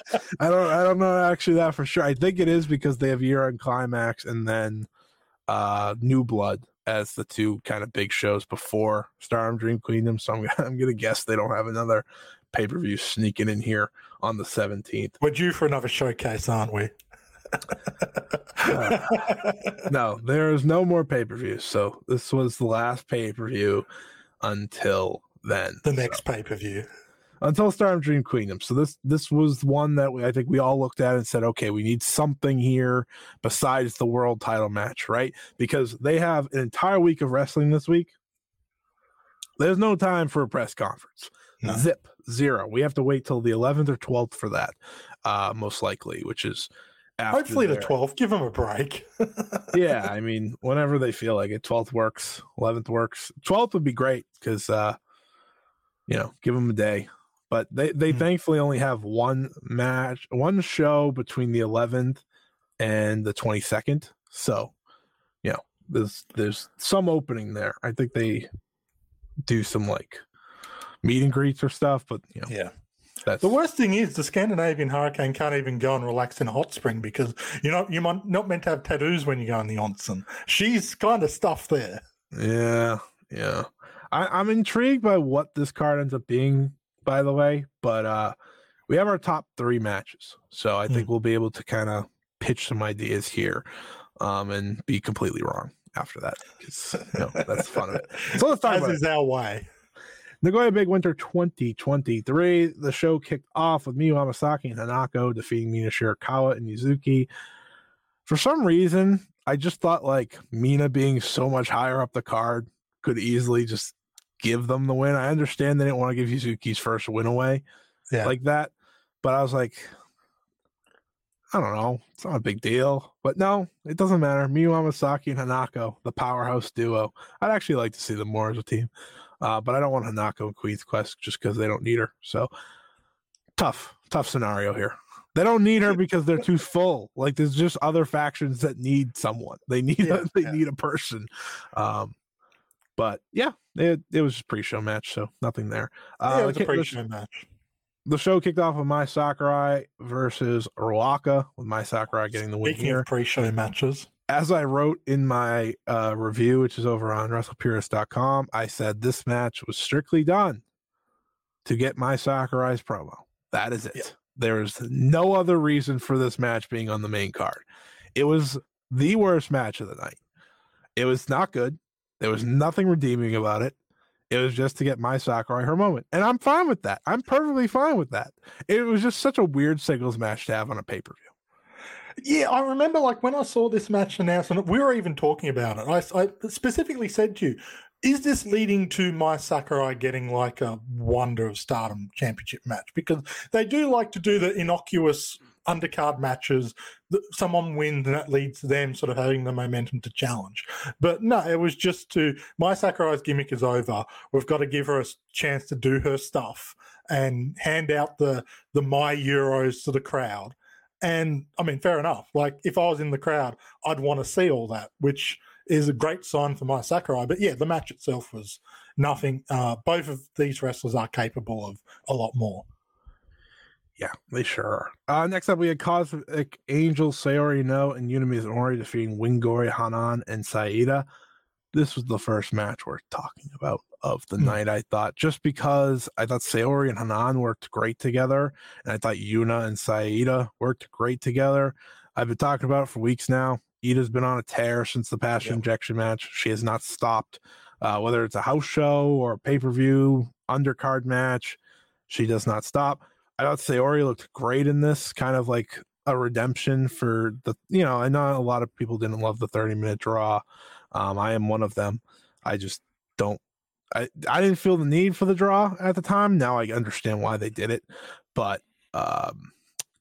Speaker 1: don't I don't know actually that for sure. I think it is because they have year end climax and then uh New Blood as the two kind of big shows before Stardom Dream Queendom. So I'm, [LAUGHS] I'm gonna guess they don't have another pay per view sneaking in here on the 17th.
Speaker 2: We're due for another showcase, aren't we? [LAUGHS]
Speaker 1: No, there is no more pay per view. So this was the last pay per view until then.
Speaker 2: the
Speaker 1: So-
Speaker 2: next pay per view.
Speaker 1: until Stardom Dream Queendom. So this this was one that we, I think we all looked at and said, okay, we need something here besides the world title match, right? Because they have an entire week of wrestling this week. There's no time for a press conference.
Speaker 2: No.
Speaker 1: Zip zero. We have to wait till the 11th or 12th for that, uh, most likely, which is after
Speaker 2: Hopefully the 12th. Give them a break. [LAUGHS]
Speaker 1: yeah, I mean, whenever they feel like it, 12th works, 11th works. 12th would be great because, uh, you know, give them a day. But they, they
Speaker 2: Mhm.
Speaker 1: thankfully only have one match, one show between the 11th and the 22nd. So, you know, there's there's some opening there. I think they do some like meet and greets or stuff, but you know,
Speaker 2: yeah.
Speaker 1: that's
Speaker 2: The worst thing is the Scandinavian hurricane can't even go and relax in a hot spring because you know you're mon- not meant to have tattoos when you go in the onsen. She's kind of stuff there.
Speaker 1: Yeah, yeah. I, I'm intrigued by what this card ends up being, by the way. But uh we have our top three matches. So I think we'll be able to kind of pitch some ideas here um and be completely wrong after that. 'cause, you know, that's fun of it. So let's talk
Speaker 2: As
Speaker 1: about it.
Speaker 2: is our way.
Speaker 1: Nagoya Big Winter 2023. The show kicked off with Miyu Amasaki and Hanako defeating Mina Shirakawa and Yuzuki. For some reason, I just thought like Mina being so much higher up the card could easily just give them the win. I understand they didn't want to give Yuzuki's first win away
Speaker 2: Yeah.
Speaker 1: like that, but I was like, I don't know. It's not a big deal. But no, it doesn't matter. Miyu Amasaki and Hanako, the powerhouse duo. I'd actually like to see them more as a team. Uh, but I don't want Hanako and Queen's Quest just because they don't need her. So tough, tough scenario here. They don't need her because they're too full. Like there's just other factions that need someone. They need
Speaker 2: Yeah,
Speaker 1: a, they
Speaker 2: yeah.
Speaker 1: need a person. Um, but yeah, it, it was a pre-show match, so nothing there. Uh,
Speaker 2: yeah, it
Speaker 1: the
Speaker 2: was a pre-show match.
Speaker 1: the show kicked off with Mai Sakurai versus Ruaka, with Mai Sakurai getting the win
Speaker 2: Speaking
Speaker 1: here.
Speaker 2: pre-show matches,
Speaker 1: As I wrote in my uh, review, which is over on WrestlePurist.com, I said this match was strictly done to get Mai Sakurai's promo. That is it.
Speaker 2: Yeah.
Speaker 1: There is no other reason for this match being on the main card. It was the worst match of the night. It was not good. There was nothing redeeming about it. It was just to get Mai Sakurai her moment. And I'm fine with that. I'm perfectly fine with that. It was just such a weird singles match to have on a pay per view.
Speaker 2: Yeah, I remember like when I saw this match announced, and we were even talking about it. I, I specifically said to you, "Is this leading to Mai Sakurai getting like a Wonder of Stardom championship match?" Because they do like to do the innocuous undercard matches. Someone wins, and that leads to them sort of having the momentum to challenge. But no, it was just to Mai Sakurai's gimmick is over. We've got to give her a chance to do her stuff and hand out the the my euros to the crowd. And I mean, fair enough. Like if I was in the crowd, I'd want to see all that, which is a great sign for Mai Sakurai. But yeah, the match itself was nothing. Uh, both of these wrestlers are capable of a lot more.
Speaker 1: Yeah, they sure are. Uh, next up, we had Cosmic Angel, Saori Anou, and Yuna Mizumori defeating Wingori, Hanan, and Saida. This was the first match worth talking about of the
Speaker 2: Hmm.
Speaker 1: night, I thought, just because I thought Saori and Hanan worked great together, and I thought Yuna and Saida worked great together. I've been talking about it for weeks now. Iida's been on a tear since the passion
Speaker 2: Yep.
Speaker 1: injection match. She has not stopped. Uh, whether it's a house show or a pay per view undercard match, she does not stop. I thought Saori looked great in this, kind of like a redemption for the. You know, I know a lot of people didn't love the thirty minute draw. Um, I am one of them. I just don't. I I didn't feel the need for the draw at the time. Now I understand why they did it, but um,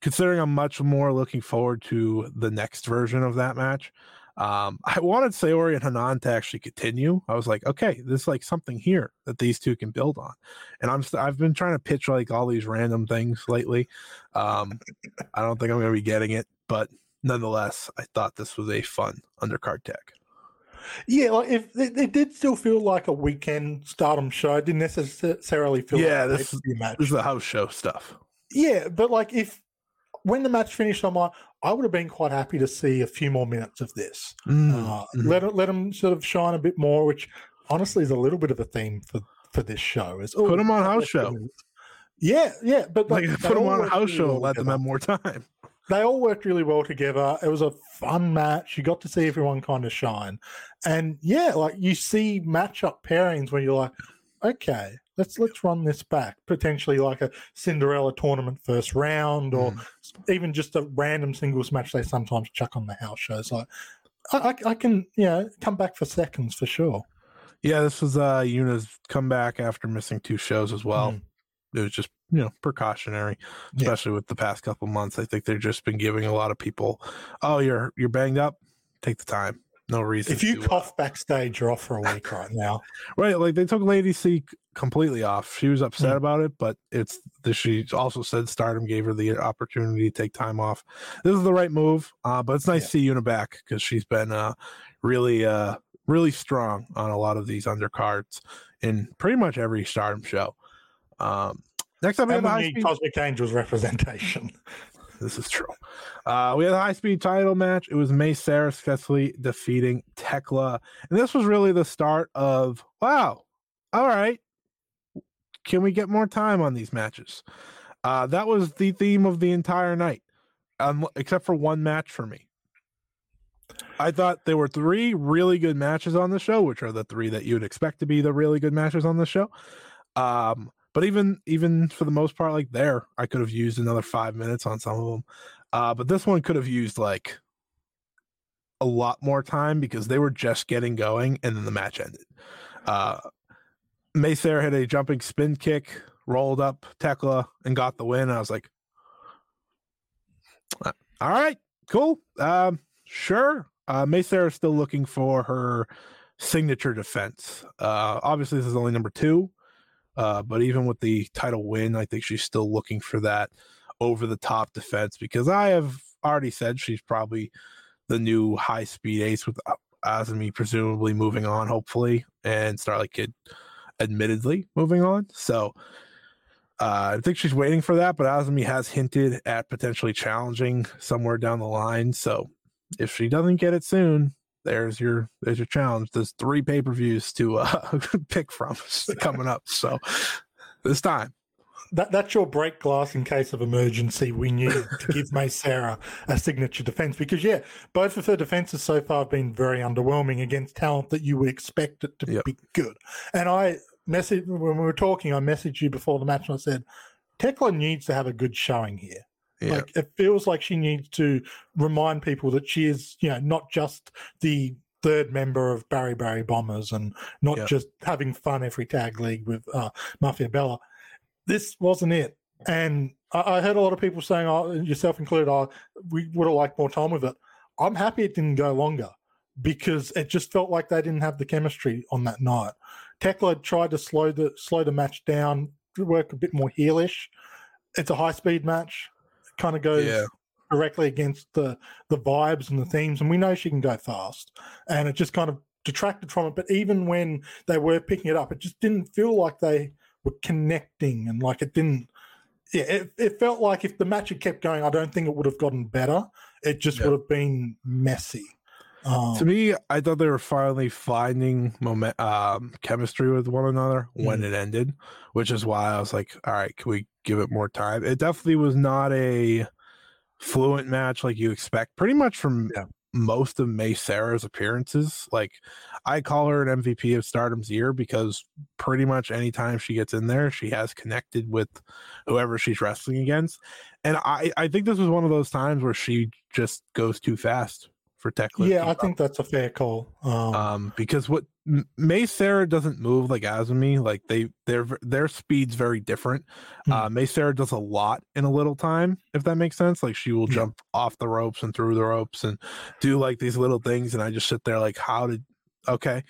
Speaker 1: considering I'm much more looking forward to the next version of that match. Um, I wanted Saori and Hanan to actually continue. I was like, okay, there's like something here that these two can build on. And I'm st- I've been trying to pitch like all these random things lately. Um, I don't think I'm going to be getting it, but nonetheless, I thought this was a fun undercard tech.
Speaker 2: Yeah, like if it, it did still feel like a weekend stardom show. It didn't necessarily feel
Speaker 1: Yeah,
Speaker 2: like
Speaker 1: this-
Speaker 2: match.
Speaker 1: This is the house show stuff.
Speaker 2: Yeah, but like if when the match finished, I'm like, I would have been quite happy to see a few more minutes of this.
Speaker 1: Mm,
Speaker 2: Uh,
Speaker 1: mhm.
Speaker 2: Let let them sort of shine a bit more, which honestly is a little bit of a theme for for this show. Is
Speaker 1: put them on house show.
Speaker 2: minutes. Yeah, yeah, but
Speaker 1: like [LAUGHS]
Speaker 2: they
Speaker 1: put them on a house show let them have more time.
Speaker 2: They all worked really well together. It was a fun match. You got to see everyone kind of shine, and yeah, like you see matchup pairings where you're like, okay, let's let's run this back. Potentially like a Cinderella tournament first round, or
Speaker 1: Mm.
Speaker 2: even just a random singles match they sometimes chuck on the house shows. Like, I, I, I can, you know, come back for seconds for sure.
Speaker 1: Yeah, this was uh Yuna's comeback after missing two shows as well.
Speaker 2: Mm.
Speaker 1: It was just you know precautionary,
Speaker 2: Yeah.
Speaker 1: especially with the past couple months. I think they've just been giving a lot of people, oh, you're you're banged up, take the time. No reason.
Speaker 2: If you
Speaker 1: uh,
Speaker 2: cough backstage, you're off for a week right now. [LAUGHS]
Speaker 1: right, like they took Lady C completely off. She was upset
Speaker 2: Mm.
Speaker 1: about it, but it's the, she also said Stardom gave her the opportunity to take time off. This is the right move, uh, but it's nice
Speaker 2: Yeah.
Speaker 1: to see Yuna back because she's been uh, really uh, really strong on a lot of these undercards in pretty much every Stardom show. Um, next up, we have the high speed.
Speaker 2: Cosmic Angels representation. [LAUGHS]
Speaker 1: This is true. Uh, we had a high speed title match. It was Mei Seira successfully defeating Tekla. And this was really the start of wow, all right. Can we get more time on these matches? Uh, that was the theme of the entire night, um, except for one match for me. I thought there were three really good matches on the show, which are the three that you'd expect to be the really good matches on the show. Um, but even even for the most part, like there, I could have used another five minutes on some of them. Uh, but this one could have used like a lot more time because they were just getting going and then the match ended. Uh, Mei Seira had a jumping spin kick, rolled up Tekla, and got the win. I was like, "Uh, all right, cool. Um, sure. Uh, Mei Seira is still looking for her signature defense. Uh, obviously, this is only number two. Uh, but even with the title win, I think she's still looking for that over the top defense because I have already said she's probably the new high speed ace with uh, Azumi presumably moving on, hopefully, and Starlight Kid admittedly moving on. So uh, I think she's waiting for that, but Azumi has hinted at potentially challenging somewhere down the line. So if she doesn't get it soon, there's your there's your challenge. There's three pay per views to uh, [LAUGHS] pick from [LAUGHS] coming up. So this time,
Speaker 2: That, that's your break glass in case of emergency. We need [LAUGHS] to give Mei Seira a signature defense because, yeah, both of her defenses so far have been very underwhelming against talent that you would expect it to
Speaker 1: Yep.
Speaker 2: be good. And I messaged when we were talking, I messaged you before the match and I said, Tekla needs to have a good showing here.
Speaker 1: Yeah,
Speaker 2: Like it feels like she needs to remind people that she is, you know, not just the third member of Baribari Bombers and not
Speaker 1: Yeah.
Speaker 2: just having fun every tag league with uh, Mafia Bella. This wasn't it. And I, I heard a lot of people saying, oh, yourself included, oh, we would have liked more time with it. I'm happy it didn't go longer because it just felt like they didn't have the chemistry on that night. Tekla tried to slow the slow the match down, work a bit more heelish. It's a high speed match. Kind of goes
Speaker 1: Yeah.
Speaker 2: directly against the the vibes and the themes, and we know she can go fast. And it just kind of detracted from it. But even when they were picking it up, it just didn't feel like they were connecting and like it didn't yeah, it, it felt like if the match had kept going, I don't think it would have gotten better. It just
Speaker 1: Yeah.
Speaker 2: would have been messy. Um,
Speaker 1: to me, I thought they were finally finding moment, um, chemistry with one another when
Speaker 2: Mm.
Speaker 1: it ended, which is why I was like, all right, can we give it more time? It definitely was not a fluent match like you expect, pretty much from
Speaker 2: Yeah.
Speaker 1: most of Mei Seira's appearances. Like I call her an MVP of Stardom's year because pretty much anytime she gets in there, she has connected with whoever she's wrestling against. And I, I think this was one of those times where she just goes too fast for Tekla.
Speaker 2: Yeah, I think that's a fair call. Um,
Speaker 1: um, because what Mei Seira doesn't move like Azumi. Like they, their their speed's very different.
Speaker 2: Hmm.
Speaker 1: Uh, Mei Seira does a lot in a little time, if that makes sense. Like she will
Speaker 2: Yeah.
Speaker 1: jump off the ropes and through the ropes and do like these little things, and I just sit there like, how did? Okay,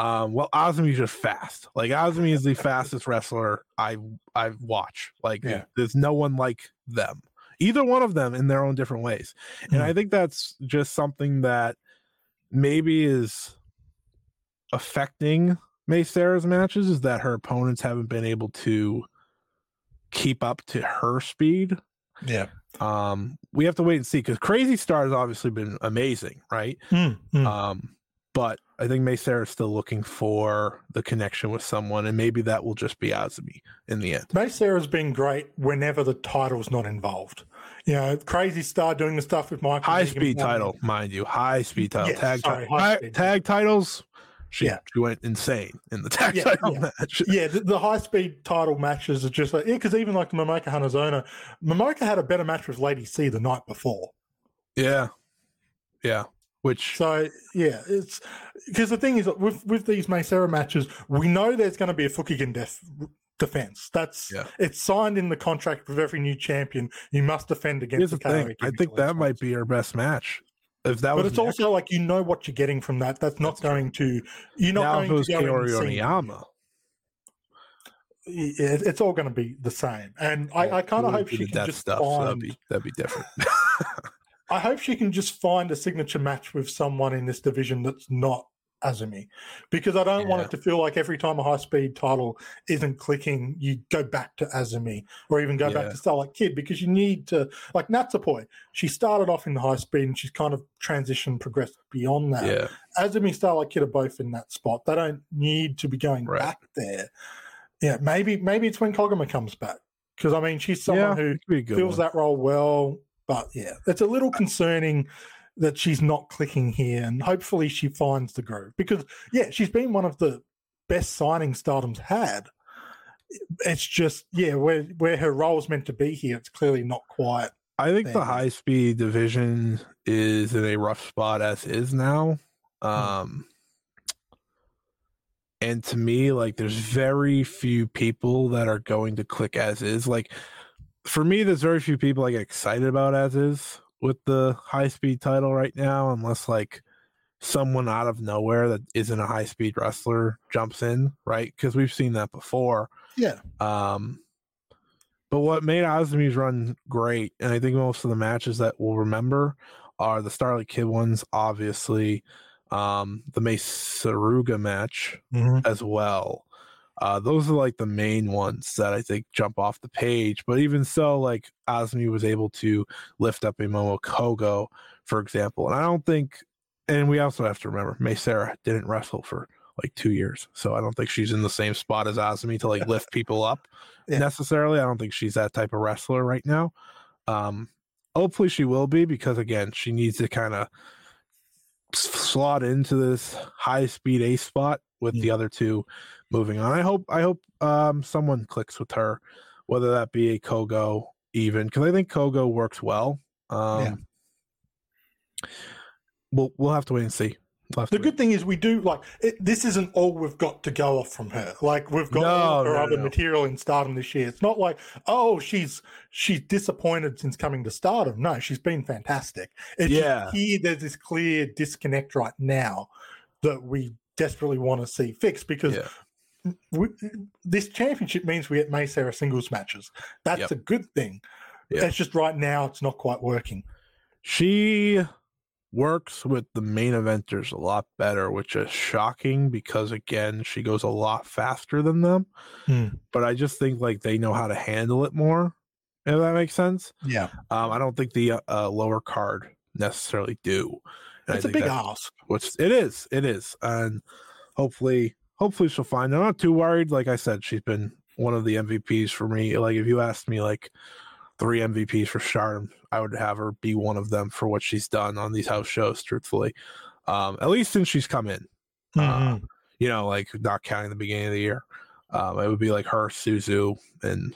Speaker 1: um, well, Azumi's just fast. Like Azumi is the [LAUGHS] fastest wrestler I I watch. Like
Speaker 2: Yeah.
Speaker 1: there's no one like them. Either one of them in their own different ways, and
Speaker 2: Hmm.
Speaker 1: I think that's just something that maybe is affecting Mei Seira's matches is that her opponents haven't been able to keep up to her speed.
Speaker 2: yeah.
Speaker 1: Um, we have to wait and see because Crazy Star has obviously been amazing, right?
Speaker 2: Mm, mm.
Speaker 1: Um, but I think May is still looking for the connection with someone, and maybe that will just be Azumi in the end.
Speaker 2: Mei Seira's been great whenever the title's not involved. You know, Crazy Star doing the stuff with Michael.
Speaker 1: High speed title, mind you, high speed title,
Speaker 2: Yeah,
Speaker 1: tag,
Speaker 2: sorry,
Speaker 1: ti-
Speaker 2: speed.
Speaker 1: tag titles. She,
Speaker 2: Yeah.
Speaker 1: she went insane in the tag
Speaker 2: Yeah,
Speaker 1: title
Speaker 2: yeah.
Speaker 1: match.
Speaker 2: Yeah, the, the high speed title matches are just like, yeah, because even like Momoka Hanazono, Momoka had a better match with Lady C the night before.
Speaker 1: Yeah, yeah. Which
Speaker 2: So yeah, it's because the thing is with with these Mei Seira matches, we know there's going to be a Fukigen def, defense. That's
Speaker 1: Yeah.
Speaker 2: it's signed in the contract with every new champion. You must defend against
Speaker 1: here's the
Speaker 2: the
Speaker 1: thing. I think that might be our best match. If that
Speaker 2: But
Speaker 1: was
Speaker 2: it's also like you know what you're getting from that. That's not
Speaker 1: That's true.
Speaker 2: going to you're not
Speaker 1: now
Speaker 2: going
Speaker 1: it
Speaker 2: to go
Speaker 1: Kaori
Speaker 2: and see-
Speaker 1: Oniyama.
Speaker 2: It- it's all going to be the same. And I, I kind of hope
Speaker 1: be
Speaker 2: she can just
Speaker 1: stuff. so that'd be that'd be different. [LAUGHS]
Speaker 2: I hope she can just find a signature match with someone in this division that's not Azumi, because I don't want it to feel like every time a high speed title isn't clicking, you go back to Azumi or even go
Speaker 1: Yeah.
Speaker 2: back to Starlight Kid because you need to like Natsupoi. She started off in the high speed and she's kind of transitioned, progressed beyond that.
Speaker 1: yeah,
Speaker 2: Azumi Starlight Kid are both in that spot. They don't need to be going
Speaker 1: Right.
Speaker 2: back there. Yeah, maybe maybe it's when Koguma comes back because I mean she's someone
Speaker 1: yeah,
Speaker 2: who
Speaker 1: it could be a good
Speaker 2: fills
Speaker 1: one.
Speaker 2: that role well. But yeah, it's a little concerning that she's not clicking here, and hopefully she finds the groove because yeah, she's been one of the best signings Stardom's had. It's just yeah, where where her role's meant to be here, it's clearly not quite.
Speaker 1: I think the high speed division is in a rough spot as is now.
Speaker 2: Hmm.
Speaker 1: Um and to me, like there's very few people that are going to click as is. Like for me, there's very few people I get excited about as is with the high speed title right now, unless like someone out of nowhere that isn't a high speed wrestler jumps in, right? Because we've seen that before.
Speaker 2: Yeah,
Speaker 1: Um, but what made Azumi's run great, and I think most of the matches that we'll remember are the Starlight Kid ones, obviously, um, the Mei Suruga match as well. Uh, those are like the main ones that I think jump off the page. But even so, like Azumi was able to lift up a Momo Kohgo, for example. And I don't think, and we also have to remember, Mei Seira didn't wrestle for like two years. So I don't think she's in the same spot as Azumi to like [LAUGHS] lift people up
Speaker 2: Yeah.
Speaker 1: necessarily. I don't think she's that type of wrestler right now. Um, hopefully she will be because again, she needs to kind of slot into this high speed ace spot with the other two moving on. I hope I hope um someone clicks with her, whether that be a Kohgo even because I think Kohgo works well. Um
Speaker 2: Yeah.
Speaker 1: we'll we'll have to wait and see. We'll
Speaker 2: The good thing is we do like it, this isn't all we've got to go off from her. Like we've got
Speaker 1: No,
Speaker 2: all her
Speaker 1: no,
Speaker 2: other
Speaker 1: no.
Speaker 2: material in Stardom this year. It's not like oh she's she's disappointed since coming to Stardom. No, she's been fantastic. It's
Speaker 1: Yeah.
Speaker 2: here there's this clear disconnect right now that we desperately want to see fixed because
Speaker 1: Yeah.
Speaker 2: We, this championship means we get Mei Seira singles matches. That's
Speaker 1: Yep.
Speaker 2: a good thing.
Speaker 1: Yeah.
Speaker 2: It's just right now it's not quite working.
Speaker 1: She works with the main eventers a lot better, which is shocking because again, she goes a lot faster than them.
Speaker 2: Hmm.
Speaker 1: But I just think like they know how to handle it more. If that makes sense.
Speaker 2: Yeah,
Speaker 1: Um, I don't think the uh, uh, lower card necessarily do. And
Speaker 2: it's a big ask.
Speaker 1: which it is it is and hopefully hopefully she'll find i'm not too worried like i said she's been one of the mvps for me like if you asked me like three MVPs for Stardom. I would have her be one of them for what she's done on these house shows. Truthfully, um, at least since she's come in,
Speaker 2: Mm-hmm.
Speaker 1: uh, you know, like not counting the beginning of the year, um, it would be like her, Suzu, and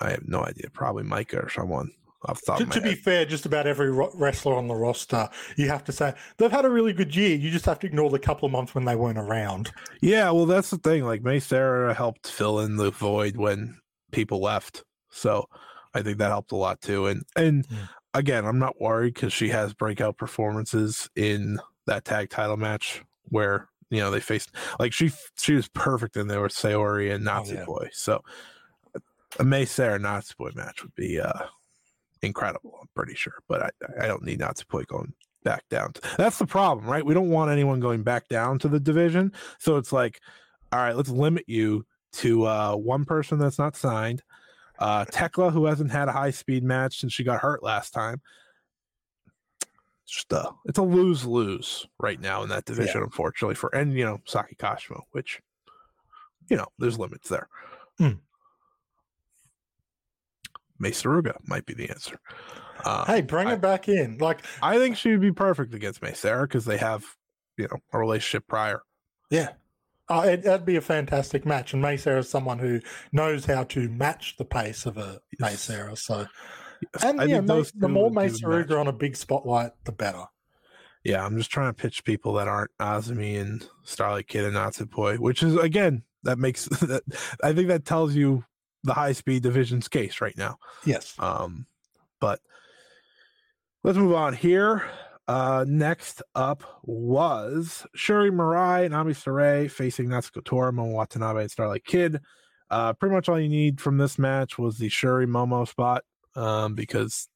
Speaker 1: I have no idea, probably Maika or someone the top
Speaker 2: To, to be fair, just about every wrestler on the roster, you have to say they've had a really good year. You just have to ignore the couple of months when they weren't around.
Speaker 1: Yeah, well, that's the thing. Like Mei Seira helped fill in the void when people left, so I think that helped a lot too. And and
Speaker 2: Yeah.
Speaker 1: again, I'm not worried because she has breakout performances in that tag title match where you know they faced like she she was perfect in there with Saori and Nazi
Speaker 2: yeah.
Speaker 1: Boy. So a Mei Seira Nazi Boy match would be uh incredible. I'm pretty sure, but I I don't need Boy going back down. That's the problem, right? We don't want anyone going back down to the division. So it's like, all right, let's limit you to uh, one person that's not signed. Uh, Tekla, who hasn't had a high speed match since she got hurt last time. It's just a, it's a lose lose right now in that division, unfortunately for and you know Saki Kashima, which you know there's limits there.
Speaker 2: Hmm.
Speaker 1: Mei Suruga might be the answer. Uh,
Speaker 2: Hey, bring
Speaker 1: I-
Speaker 2: it back in. Like,
Speaker 1: I think she would be perfect against Mei Seira because they have, you know, a relationship prior.
Speaker 2: yeah, uh, it, that'd be a fantastic match. And Mei Seira is someone who knows how to match the pace of a
Speaker 1: Yes.
Speaker 2: Sarah. So,
Speaker 1: Yes,
Speaker 2: and
Speaker 1: I
Speaker 2: yeah, the more
Speaker 1: would
Speaker 2: May
Speaker 1: do the match.
Speaker 2: Saruga on a big spotlight, the better.
Speaker 1: Yeah, I'm just trying to pitch people that aren't Azumi and Starlight Kid and Natsupoi, which is again that makes [LAUGHS] that I think that tells you the high speed division's case right now.
Speaker 2: Yes.
Speaker 1: Um, but let's move on here. Uh, next up was Shuri Mirai and Ami Sourei facing Natsuko Tora, Momo Watanabe, and Starlight Kid. Uh, pretty much all you need from this match was the Shuri Momo spot, um, because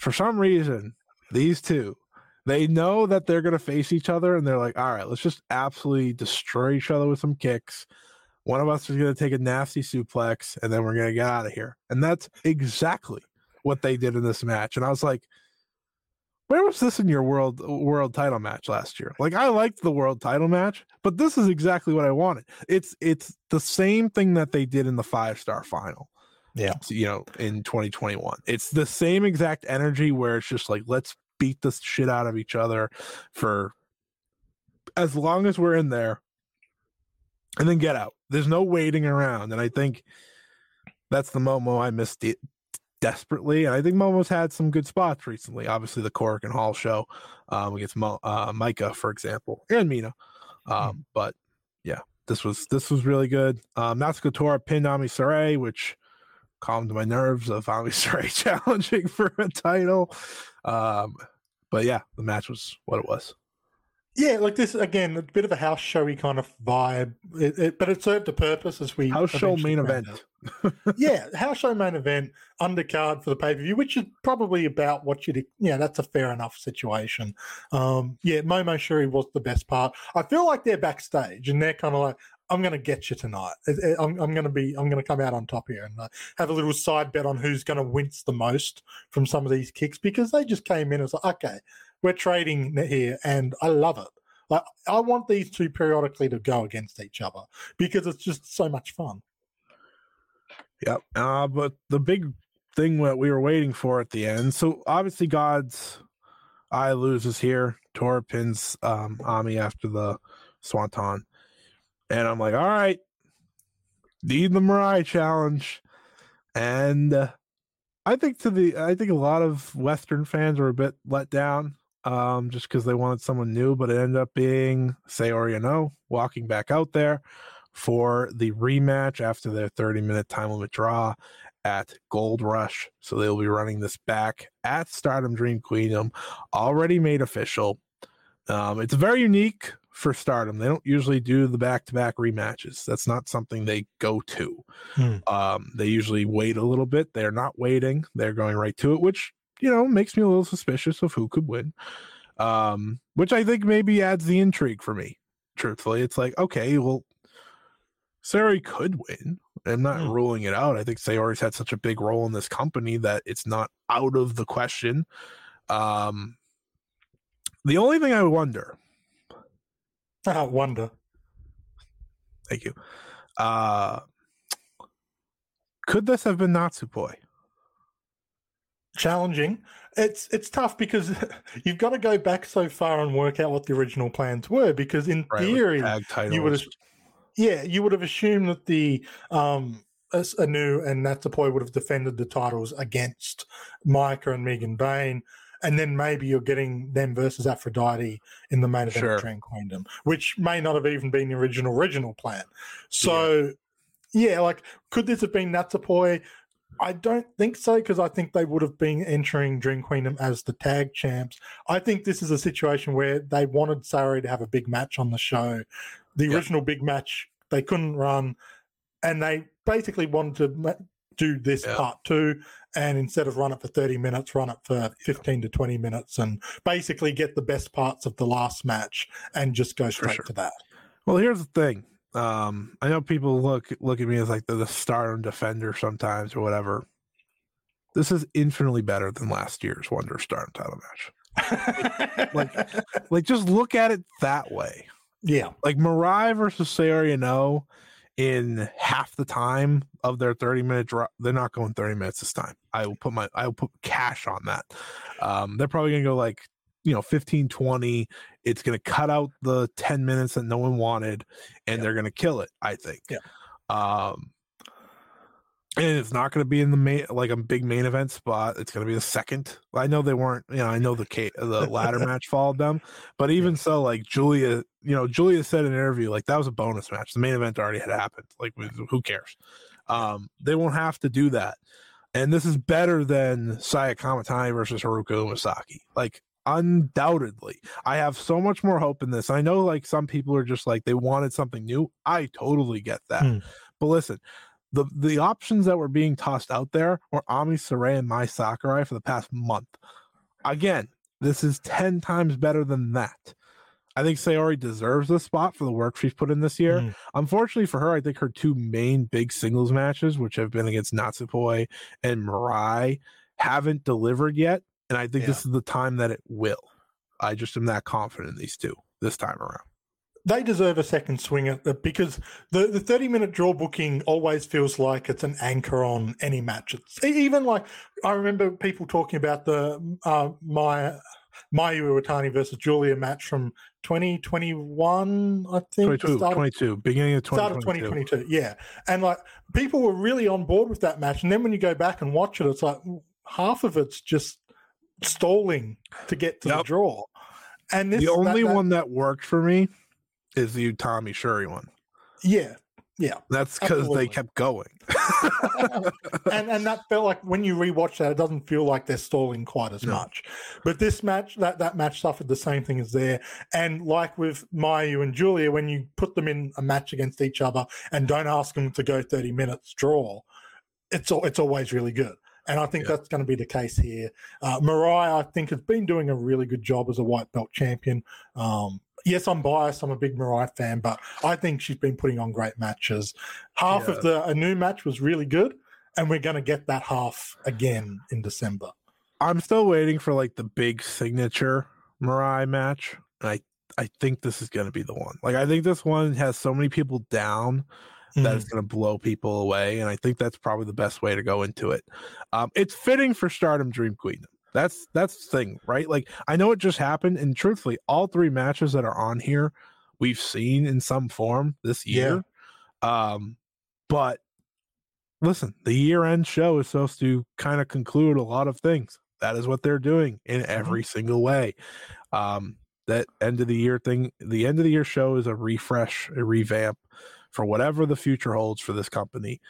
Speaker 1: for some reason these two they know that they're going to face each other, and they're like, "All right, let's just absolutely destroy each other with some kicks." One of us is going to take a nasty suplex, and then we're going to get out of here. And that's exactly what they did in this match. And I was like, where was this in your world world title match last year? Like I liked the world title match, but this is exactly what I wanted. It's it's the same thing that they did in the five star final.
Speaker 2: Yeah.
Speaker 1: You know, in 2021. It's the same exact energy where it's just like let's beat the shit out of each other for as long as we're in there and then get out. There's no waiting around. And I think that's the Momo I missed it desperately. And I think Momo's had some good spots recently. Obviously, the Korakuen Hall show um, against Mo, uh, Maika, for example, and Mina. Um, But yeah, this was this was really good. Um, Natsuko Tora pinned Ami Sourei, which calmed my nerves of Ami [LAUGHS] Sarai challenging for a title. Um, but yeah, the match was what it was.
Speaker 2: Yeah, like this again, a bit of a house showy kind of vibe, it, it, but it served a purpose as we
Speaker 1: House show main event.
Speaker 2: yeah, house show main event, undercard for the pay per view, which is probably about what you'd. Yeah, that's a fair enough situation. Um, yeah, Momo Shuri was the best part. I feel like they're backstage and they're kind of like, "I'm going to get you tonight. I'm, I'm going to be. I'm going to come out on top here and uh, have a little side bet on who's going to wince the most from some of these kicks because they just came in and was like, okay, we're trading here, and I love it. Like I want these two periodically to go against each other because it's just so much fun.
Speaker 1: Yep. Uh, but the big thing that we were waiting for at the end. So obviously, God's eye loses here. Tora pins um, Ami after the Swanton, and I'm like, all right, need the Mirai challenge, and uh, I think to the I think a lot of Western fans were a bit let down. Um, just because they wanted someone new, but it ended up being Saori Anou walking back out there for the rematch after their 30 minute time limit draw at Gold Rush. So they'll be running this back at Stardom Dream Queendom, already made official. Um, it's very unique for Stardom. They don't usually do the back to back rematches. That's not something they go to.
Speaker 2: Hmm.
Speaker 1: Um, they usually wait a little bit. They're not waiting, they're going right to it, which, you know, makes me a little suspicious of who could win. Um, which I think maybe adds the intrigue for me. Truthfully, it's like, okay, well, Saori could win. I'm not
Speaker 2: Hmm.
Speaker 1: ruling it out. I think Saori's had such a big role in this company that it's not out of the question. Um, the only thing I wonder, [LAUGHS]
Speaker 2: I wonder.
Speaker 1: thank you, uh, could this have been Natsupoi?
Speaker 2: Challenging. It's it's tough because [LAUGHS] you've got to go back so far and work out what the original plans were. Because in
Speaker 1: Right,
Speaker 2: theory, you would have, yeah, you would have assumed that the um Anou and Natsupoi would have defended the titles against Maika and Megan Bane. And then maybe you're getting them versus Aphrodite in the main event
Speaker 1: Sure.
Speaker 2: of Dream Queendom, which may not have even been the original original plan. So, yeah, like could this have been Natsupoi? I don't think so because I think they would have been entering Dream Queendom as the tag champs. I think this is a situation where they wanted Sari to have a big match on the show. The
Speaker 1: Yeah.
Speaker 2: original big match they couldn't run, and they basically wanted to do this
Speaker 1: Yeah.
Speaker 2: part two, and instead of run it for thirty minutes, run it for fifteen to twenty minutes, and basically get the best parts of the last match and just go straight
Speaker 1: sure.
Speaker 2: to that.
Speaker 1: Well, here's the thing. Um, I know people look look at me as like the, the star defender sometimes or whatever. This is infinitely better than last year's Wonder Star title match. [LAUGHS] Like, like just look at it that way.
Speaker 2: yeah,
Speaker 1: Like Mariah versus Saori Anou in half the time of their 30 minute drop. They're not going 30 minutes this time. I will put my I will put cash on that. Um, they're probably gonna go like you know 15 20 it's going to cut out the 10 minutes that no one wanted and
Speaker 2: Yeah.
Speaker 1: they're going to kill it i think
Speaker 2: Yeah.
Speaker 1: um and it's not going to be in the main like a big main event spot it's going to be the second i know they weren't you know i know the the ladder [LAUGHS] match followed them but even so like julia you know julia said in an interview like that was a bonus match the main event already had happened like who cares um they won't have to do that and this is better than Saya Kamitani versus Haruka Umasaki. Like undoubtedly. I have so much more hope in this. I know like some people are just like they wanted something new. I totally get that.
Speaker 2: Hmm.
Speaker 1: But listen, the the options that were being tossed out there were Ami Sourei and Mai Sakurai for the past month. Again, this is 10 times better than that. I think Saori deserves the spot for the work she's put in this year.
Speaker 2: Mhm.
Speaker 1: Unfortunately for her, I think her two main big singles matches, which have been against Natsupoi and Mirai, haven't delivered yet. And I think
Speaker 2: Yeah.
Speaker 1: this is the time that it will. I just am that confident in these two this time around.
Speaker 2: they deserve a second swing at it because the, the 30 minute draw booking always feels like it's an anchor on any match. It's even like I remember people talking about the uh, my Mayu Iwatani versus Julia match from 2021, I think. the
Speaker 1: 22,
Speaker 2: start of-
Speaker 1: 22, beginning of
Speaker 2: start of
Speaker 1: 2022.
Speaker 2: 2022 yeah and like people were really on board with that match and then when you go back and watch it it's like half of it's just stalling to get to the draw and this
Speaker 1: the only
Speaker 2: that- that-
Speaker 1: one that worked for me is the Utami Syuri one.
Speaker 2: yeah yeah
Speaker 1: That's because they kept going. [LAUGHS] [LAUGHS]
Speaker 2: and and that felt like when you rewatch that, it doesn't feel like they're stalling quite as
Speaker 1: No.
Speaker 2: much. But this match, that that match suffered the same thing as there. And like with Mayu and Julia, when you put them in a match against each other and don't ask them to go thirty minutes draw, it's al- it's always really good. And I think
Speaker 1: Yeah.
Speaker 2: that's going to be the case here. Uh, Mirai, I think, has been doing a really good job as a white belt champion. Um, yes, I'm biased. I'm a big Mirai fan, but I think she's been putting on great matches. Half
Speaker 1: Yeah.
Speaker 2: of the a new match was really good, and we're going to get that half again in December.
Speaker 1: I'm still waiting for like the big signature Mirai match. And I I think this is going to be the one. Like I think this one has so many people down that
Speaker 2: Mm.
Speaker 1: it's going to blow people away, and I think that's probably the best way to go into it. Um, it's fitting for Stardom Dream Queen. That's that's the thing, right? Like I know it just happened, and truthfully, all three matches that are on here we've seen in some form this year. Um, but listen, the year-end show is supposed to kind of conclude a lot of things. That is what they're doing in every single way. Um, that end of the year thing, the end of the year show is a refresh, a revamp for whatever the future holds for this company.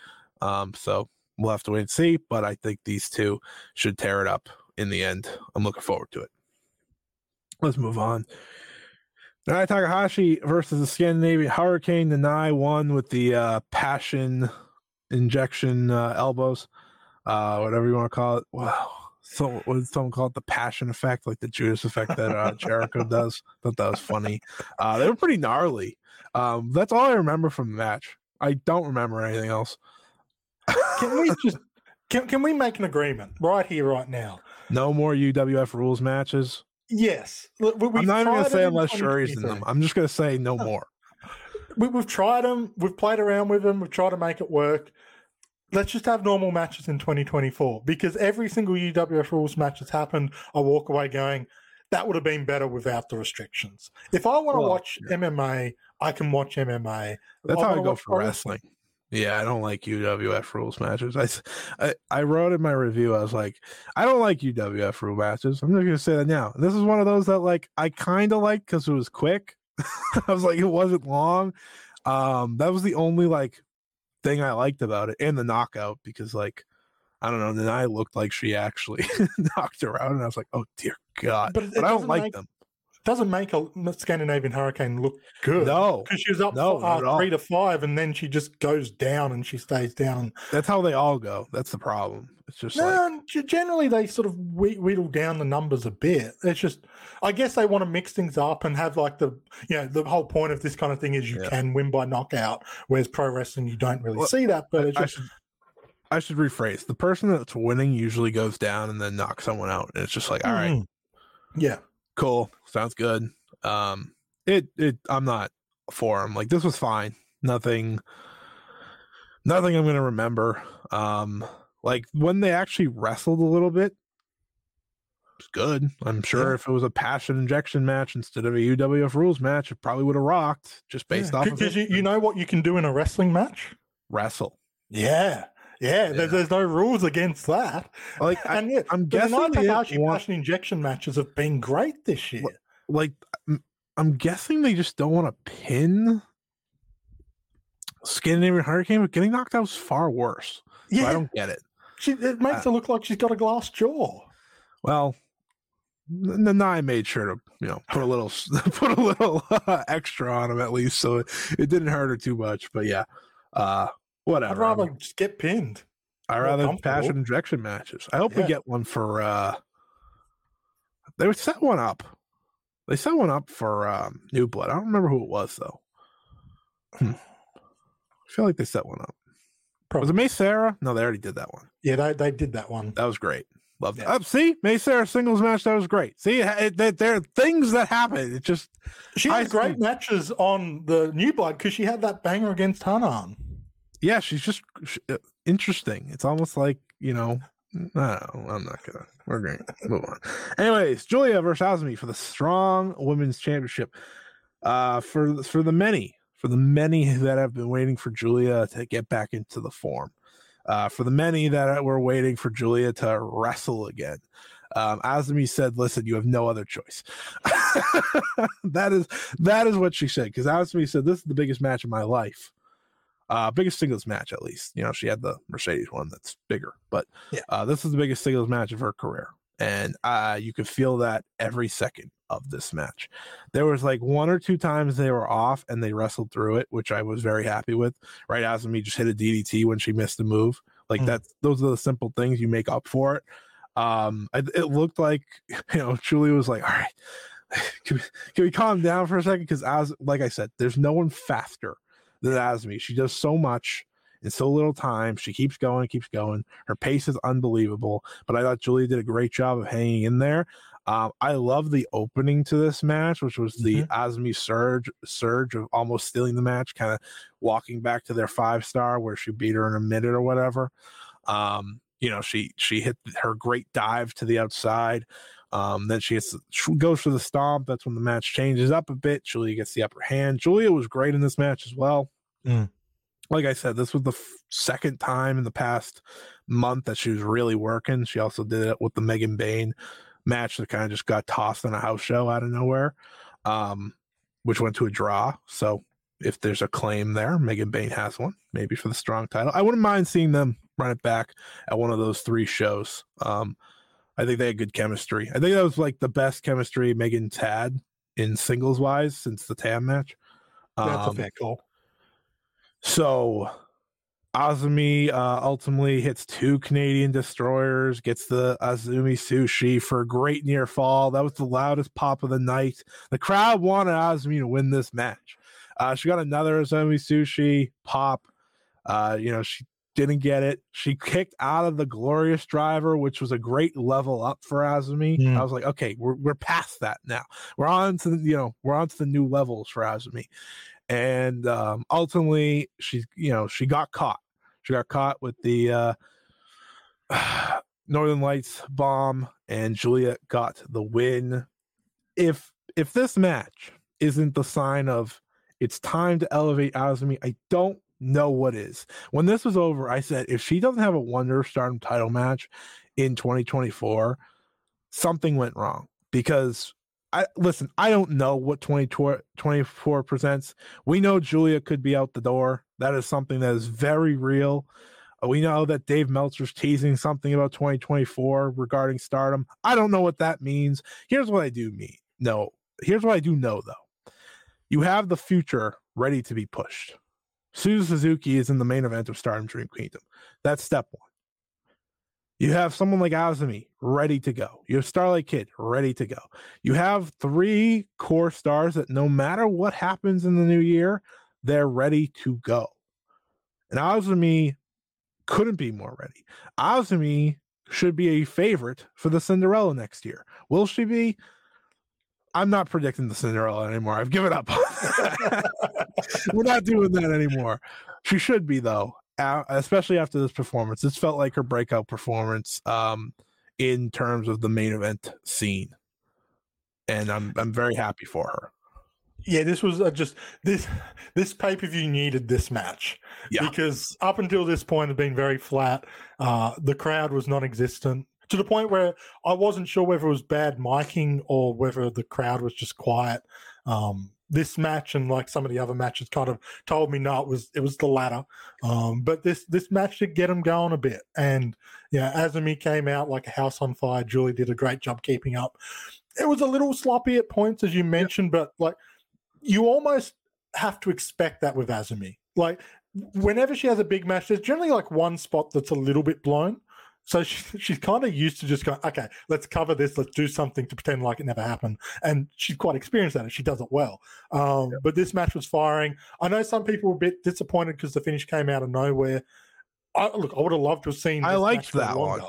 Speaker 1: Um, so we'll have to wait and see, but I think these two should tear it up in the end. I'm looking forward to it. Let's move on. Nanae Takahashi versus the Scandinavian Hurricane. Nanae won with the uh, passion injection uh, elbows, uh, whatever you want to call it. Wow. So what someone call it? The passion effect, like the Judas effect that uh, Jericho [LAUGHS] does. Thought that was funny. Uh, they were pretty gnarly. Um, that's all I remember from the match. I don't remember anything else.
Speaker 2: Can we [LAUGHS] just can, can we make an agreement right here, right now?
Speaker 1: No more UWF rules matches.
Speaker 2: Yes, we,
Speaker 1: I'm not even gonna say unless Syuri's in them. I'm just gonna say no more.
Speaker 2: we, we've tried them. We've played around with them. We've tried to make it work. let's just have normal matches in 2024 because every single UWF rules match that's happened, I walk away going, that would have been better without the restrictions. If I want to
Speaker 1: Well,
Speaker 2: watch
Speaker 1: yeah.
Speaker 2: MMA, I can watch MMA.
Speaker 1: That's
Speaker 2: I
Speaker 1: how I go for
Speaker 2: pro
Speaker 1: wrestling. Yeah, I don't like UWF rules matches. I I wrote in my review, I was like, I don't like UWF rule matches. I'm just gonna say that now. This is one of those that like I kind of like because it was quick. [LAUGHS] I was like, it wasn't long. Um, that was the only like thing I liked about it, and the knockout because like I don't know, then I looked like she actually [LAUGHS] knocked her out, and I was like, oh dear God.
Speaker 2: But
Speaker 1: But, I don't like
Speaker 2: make-
Speaker 1: them.
Speaker 2: Doesn't make a Scandinavian Hurricane look good.
Speaker 1: No,
Speaker 2: Because she was up
Speaker 1: No,
Speaker 2: for, uh, three to five, and then she just goes down and she stays down.
Speaker 1: that's how they all go. That's the problem. It's just
Speaker 2: No, g- generally they sort of whittle down the numbers a bit. It's just, I guess they want to mix things up and have like the, you know, the whole point of this kind of thing is you
Speaker 1: Yeah.
Speaker 2: can win by knockout, whereas pro wrestling you don't really
Speaker 1: Well,
Speaker 2: see that. But it's
Speaker 1: I
Speaker 2: just,
Speaker 1: should I should rephrase. The person that's winning usually goes down and then knocks someone out. And it's just like, all right,
Speaker 2: Mhm. yeah,
Speaker 1: cool, sounds good. Um it it I'm not for him. Like this was fine. Nothing nothing I'm gonna remember. Um like when they actually wrestled a little bit, it's good. I'm sure
Speaker 2: Yeah.
Speaker 1: if it was a passion injection match instead of a UWF rules match, it probably would have rocked just based off
Speaker 2: because
Speaker 1: it.
Speaker 2: you, you know what you can do in a wrestling match.
Speaker 1: wrestle.
Speaker 2: Yeah, yeah.
Speaker 1: Yeah.
Speaker 2: There's, there's no rules against that.
Speaker 1: Like I, [LAUGHS]
Speaker 2: and yeah,
Speaker 1: I'm guessing
Speaker 2: Naito
Speaker 1: they want-
Speaker 2: injection matches have been great this year.
Speaker 1: like I'm, guessing they just don't want to pin Scandinavian Hurricane, but getting knocked out is far worse. So
Speaker 2: Yeah,
Speaker 1: I don't get it.
Speaker 2: she, it makes
Speaker 1: uh,
Speaker 2: her look like she's got a glass jaw.
Speaker 1: Well, Nanae made sure to you know put a little [LAUGHS] put a little uh, [LAUGHS] extra on him at least, so it, it didn't hurt her too much. But yeah, uh, whatever.
Speaker 2: I'd rather
Speaker 1: I'm-
Speaker 2: just get pinned.
Speaker 1: I
Speaker 2: more
Speaker 1: rather passion injection matches. I hope we get one for. uh They would set one up. They set one up for um, New Blood. I don't remember who it was though. Hmm. I feel like they set one up. Was it Mei Seira? No, they already did that one.
Speaker 2: Yeah, they, they did that one.
Speaker 1: That was great. Loved it.
Speaker 2: Yeah.
Speaker 1: Up, see, Mei Seira singles match. That was great. See, it, it, there- are things that happen. It just
Speaker 2: She
Speaker 1: I
Speaker 2: had great
Speaker 1: think-
Speaker 2: matches on the New Blood because she had that banger against Hanan.
Speaker 1: Yeah, she's just sh- uh, interesting. It's almost like you know. No. I'm not gonna. We're going to move on. Anyways, Julia versus Azumi for the Strong Women's Championship. Uh, for for the many, for the many [LAUGHS] that have been waiting for Julia to get back into the form. Uh, for the many that were waiting for Julia to wrestle again. Um, Azumi said, "Listen, you have no other choice." [LAUGHS] that is that is what she said. Because Azumi said, "This is the biggest match of my life." Uh biggest singles match at least. You know she had the mercedes one that's bigger but
Speaker 2: Yeah.
Speaker 1: uh this is the biggest singles match of her career and uh you could feel that every second of this match. There was like one or two times they were off and they wrestled through it which i was very happy with right azumi just hit a ddt when she missed the move. Like
Speaker 2: Mm.
Speaker 1: that's those are the simple things you make up for it. Um it, it looked like [LAUGHS] you know julie was like all right [SIGHS] can we, can we calm down for a second? Because as like i said there's no one faster than Azumi. She does so much in so little time. She keeps going, keeps going. Her pace is unbelievable. But I thought Julia did a great job of hanging in there. Um, I love the opening to this match, which was the Azumi surge, surge of almost stealing the match, kind of walking back to their five star where she beat her in a minute or whatever. Um, you know, she she hit her great dive to the outside. Um, then she gets she goes for the stomp. That's when the match changes up a bit. Julia gets the upper hand. Julia was great in this match as well.
Speaker 2: Mm.
Speaker 1: Like I said, this was the f- second time in the past month that she was really working. She also did it with the Megan Bane match that kind of just got tossed on a house show out of nowhere, um, which went to a draw. So if there's a claim there, Megan Bane has one, maybe for the strong title. I wouldn't mind seeing them run it back at one of those three shows. Um, I think they had good chemistry. I think that was like the best chemistry Megan's had in singles wise since the TAM match.
Speaker 2: That's
Speaker 1: Um,
Speaker 2: a call.
Speaker 1: so Azumi uh, ultimately hits two Canadian destroyers, gets the Azumi sushi for a great near fall. That was the loudest pop of the night. The crowd wanted Azumi to win this match. Uh, she got another Azumi sushi pop. Uh, you know, she didn't get it. She kicked out of the glorious driver, which was a great level up for Azumi.
Speaker 2: Mm.
Speaker 1: I was like, okay, we're we're past that now. We're on to the, you know, we're on to the new levels for Azumi and um, ultimately she you know she got caught She got caught with the uh, [SIGHS] Northern Lights bomb, and Julia got the win. If if this match isn't the sign of it's time to elevate Azumi, I don't know what is. When this was over, I said if she doesn't have a Wonder Stardom title match in 2024, something went wrong because I listen, I don't know what 2024 presents. We know Julia could be out the door. That is something that is very real. Uh, we know that Dave Meltzer's teasing something about 2024 regarding stardom. I don't know what that means. Here's what I do mean. No, here's what I do know though. You have the future ready to be pushed. Suzu Suzuki is in the main event of Stardom Dream Kingdom. That's step one. You have someone like Azumi ready to go. You have Starlight Kid ready to go. You have three core stars that no matter what happens in the new year, they're ready to go. And Azumi couldn't be more ready. Azumi should be a favorite for the Cinderella next year. Will she be? I'm not predicting the Cinderella anymore. I've given up. [LAUGHS] We're not doing that anymore. She should be though, especially after this performance. This felt like her breakout performance um, in terms of the main event scene, and I'm I'm very happy for her.
Speaker 2: Yeah, this was just this this pay per view needed this match yeah. because up until this point had been very flat. Uh, the crowd was non-existent to the point where I wasn't sure whether it was bad miking or whether the crowd was just quiet. Um, this match and like some of the other matches kind of told me no, it was it was the latter. Um, but this this match did get him going a bit, and yeah, Azumi came out like a house on fire. Julie did a great job keeping up. It was a little sloppy at points, as you mentioned, but like you almost have to expect that with Azumi. Like whenever she has a big match, there's generally like one spot that's a little bit blown. So she, she's kind of used to just going, okay, let's cover this, let's do something to pretend like it never happened. And she's quite experienced at it. She does it well. Um, yeah. But this match was firing. I know some people were a bit disappointed because the finish came out of nowhere. I, look, I would have loved to have seen.
Speaker 1: I liked that one.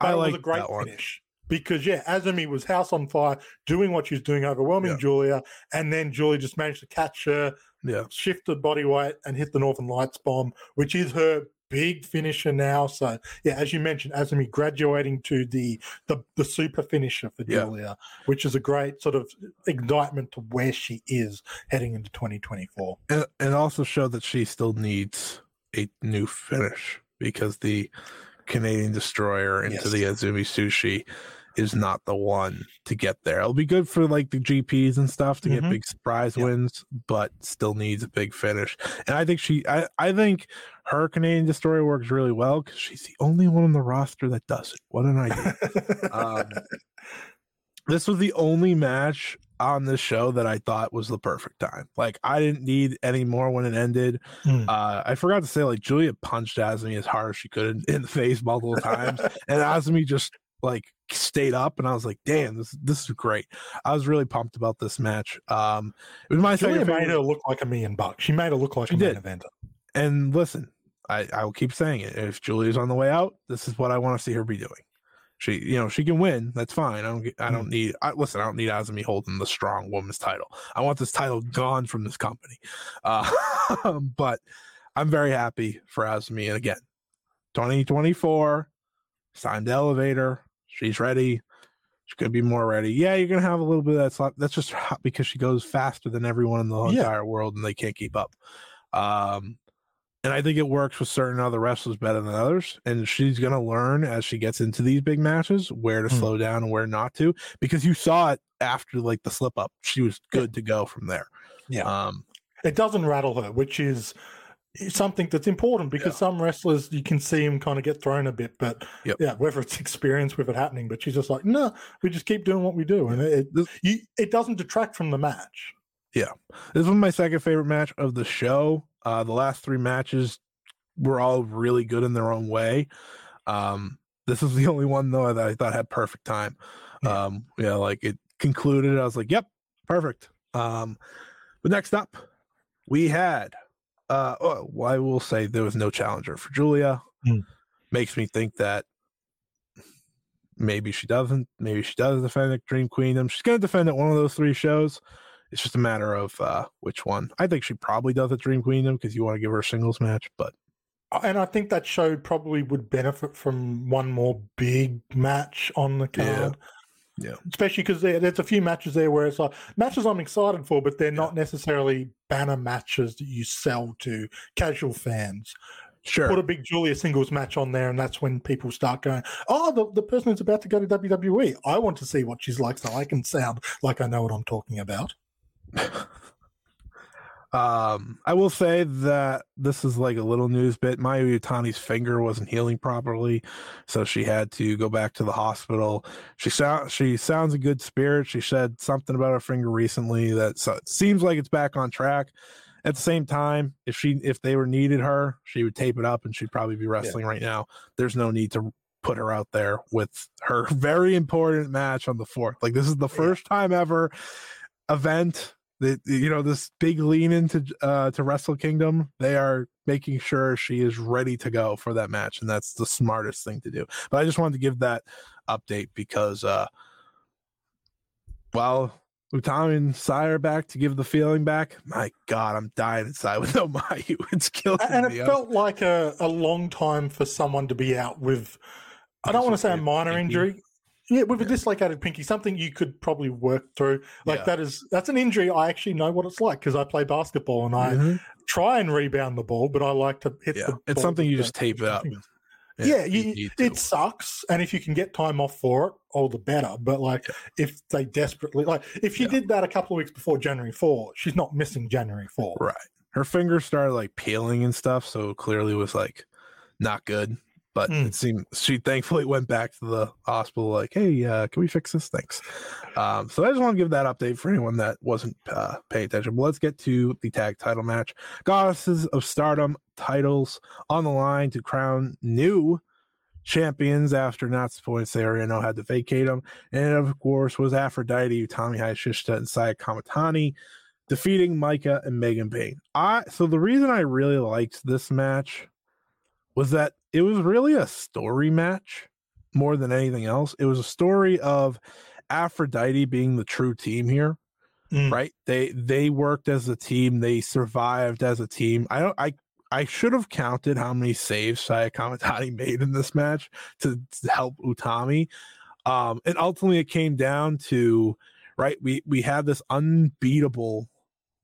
Speaker 2: I liked a great finish. One. Because yeah, Azumi was house on fire, doing what she was doing, overwhelming yeah. Julia, and then Julia just managed to catch her,
Speaker 1: yeah.
Speaker 2: shifted body weight, and hit the Northern Lights bomb, which is her big finisher now. So yeah, as you mentioned, Azumi graduating to the the, the super finisher for Julia, yeah. which is a great sort of indictment to where she is heading into 2024.
Speaker 1: And, and also show that she still needs a new finish because the Canadian destroyer into yes. the Azumi sushi is not the one to get there. It'll be good for like the GPs and stuff to mm-hmm. get big surprise yep. wins, but still needs a big finish. And I think she, I, I think her Canadian Destroyer works really well because she's the only one on the roster that does it. What an idea! um, [LAUGHS] this was the only match on this show that I thought was the perfect time. Like I didn't need any more when it ended. Mm. Uh, I forgot to say like Julia punched Azumi as hard as she could in, in the face multiple times, [LAUGHS] and Azumi just like stayed up and I was like, damn, this this is great. I was really pumped about this match. Um it was my
Speaker 2: Julia second made her look like a million bucks. She made her look like she a did. main eventer.
Speaker 1: And listen, I, I will keep saying it. If Julia's on the way out, this is what I want to see her be doing. She, you know, she can win. That's fine. I don't. I don't mm. need. I, listen, I don't need Azumi holding the strong woman's title. I want this title gone from this company. Uh, [LAUGHS] but I'm very happy for Azumi. And again, 2024, signed elevator. She's ready. She could be more ready. Yeah, you're gonna have a little bit of that slap. That's just because she goes faster than everyone in the yeah. entire world, and they can't keep up. Um, and I think it works with certain other wrestlers better than others. And she's gonna learn as she gets into these big matches where to mm. slow down and where not to, because you saw it after like the slip up. She was good to go from there.
Speaker 2: Yeah. Um, it doesn't rattle her, which is something that's important because yeah. some wrestlers you can see them kind of get thrown a bit, but yep. yeah, whether it's experience with it happening, but she's just like, no, we just keep doing what we do, and it it, you, it doesn't detract from the match.
Speaker 1: Yeah, this was my second favorite match of the show. Uh, the last three matches were all really good in their own way. Um, this is the [LAUGHS] only one though that I thought had perfect time. Yeah. Um, yeah, like it concluded. I was like, yep, perfect. Um, but next up, we had uh, oh, well, I will say there was no challenger for Julia. Mm. Makes me think that maybe she doesn't. Maybe she does defend at Dream Queendom. She's going to defend at one of those three shows. It's just a matter of uh, which one. I think she probably does at Dream Queendom because you want to give her a singles match, but
Speaker 2: and I think that show probably would benefit from one more big match on the card.
Speaker 1: Yeah.
Speaker 2: Especially because there, there's a few matches there where it's like matches I'm excited for, but they're not necessarily banner matches that you sell to casual fans.
Speaker 1: Sure.
Speaker 2: Put a big Julia singles match on there, and that's when people start going, "Oh, the, the person is about to go to WWE. I want to see what she's like, so I can sound like I know what I'm talking about." [LAUGHS]
Speaker 1: Um, I will say that this is like a little news bit. Mayu Iwatani's finger wasn't healing properly, so she had to go back to the hospital. She sound she sounds a good spirit. She said something about her finger recently that so it seems like it's back on track. At the same time, if she if they were needed her, she would tape it up and she'd probably be wrestling right now. There's no need to put her out there with her [LAUGHS] very important match on the fourth. Like this is the first time ever event that you know this big lean into uh to Wrestle Kingdom. They are making sure she is ready to go for that match, and that's the smartest thing to do. But I just wanted to give that update because uh while Utami and Sai are back to give the feeling back, my God, I'm dying inside with [LAUGHS] no Mayu. It's killing
Speaker 2: and
Speaker 1: me.
Speaker 2: it
Speaker 1: I'm-
Speaker 2: felt like a, a long time for someone to be out with i don't want to say a minor injury yeah with a dislocated pinky something you could probably work through like
Speaker 1: Yeah.
Speaker 2: that is that's an injury i actually know what it's like because i play basketball and i
Speaker 1: Mhm.
Speaker 2: try and rebound the ball but i like to hit
Speaker 1: Yeah,
Speaker 2: the
Speaker 1: it's something you just tape it up.
Speaker 2: yeah, you,
Speaker 1: to.
Speaker 2: it sucks and if you can get time off for it all the better but like if they desperately like if she
Speaker 1: Yeah.
Speaker 2: did that a couple of weeks before january 4 she's not missing january 4
Speaker 1: Right. Her fingers started like peeling and stuff, so it clearly was like not good. But
Speaker 2: Mm.
Speaker 1: it seemed she thankfully [LAUGHS] went back to the hospital, like, "Hey, uh, can we fix this?" Thanks. Um, so I just want to give that update for anyone that wasn't uh, paying attention. But let's get to the tag title match. Goddesses of Stardom titles on the line to crown new champions after Natsuko and Saori Anou had to vacate them. And of course, was Aphrodite, Utami Hayashishita, and Saya Kamitani defeating Maika and Megan Bane. I so the reason I really liked this match was that it was really a story match more than anything else. It was a story of Aphrodite being the true team here.
Speaker 2: Mm.
Speaker 1: Right? They they worked as a team, they survived as a team. I don't I I should have counted how many saves Saya Kamitani [LAUGHS] made in this match to, to help Utami. Um, and ultimately it came down to right, we we had this unbeatable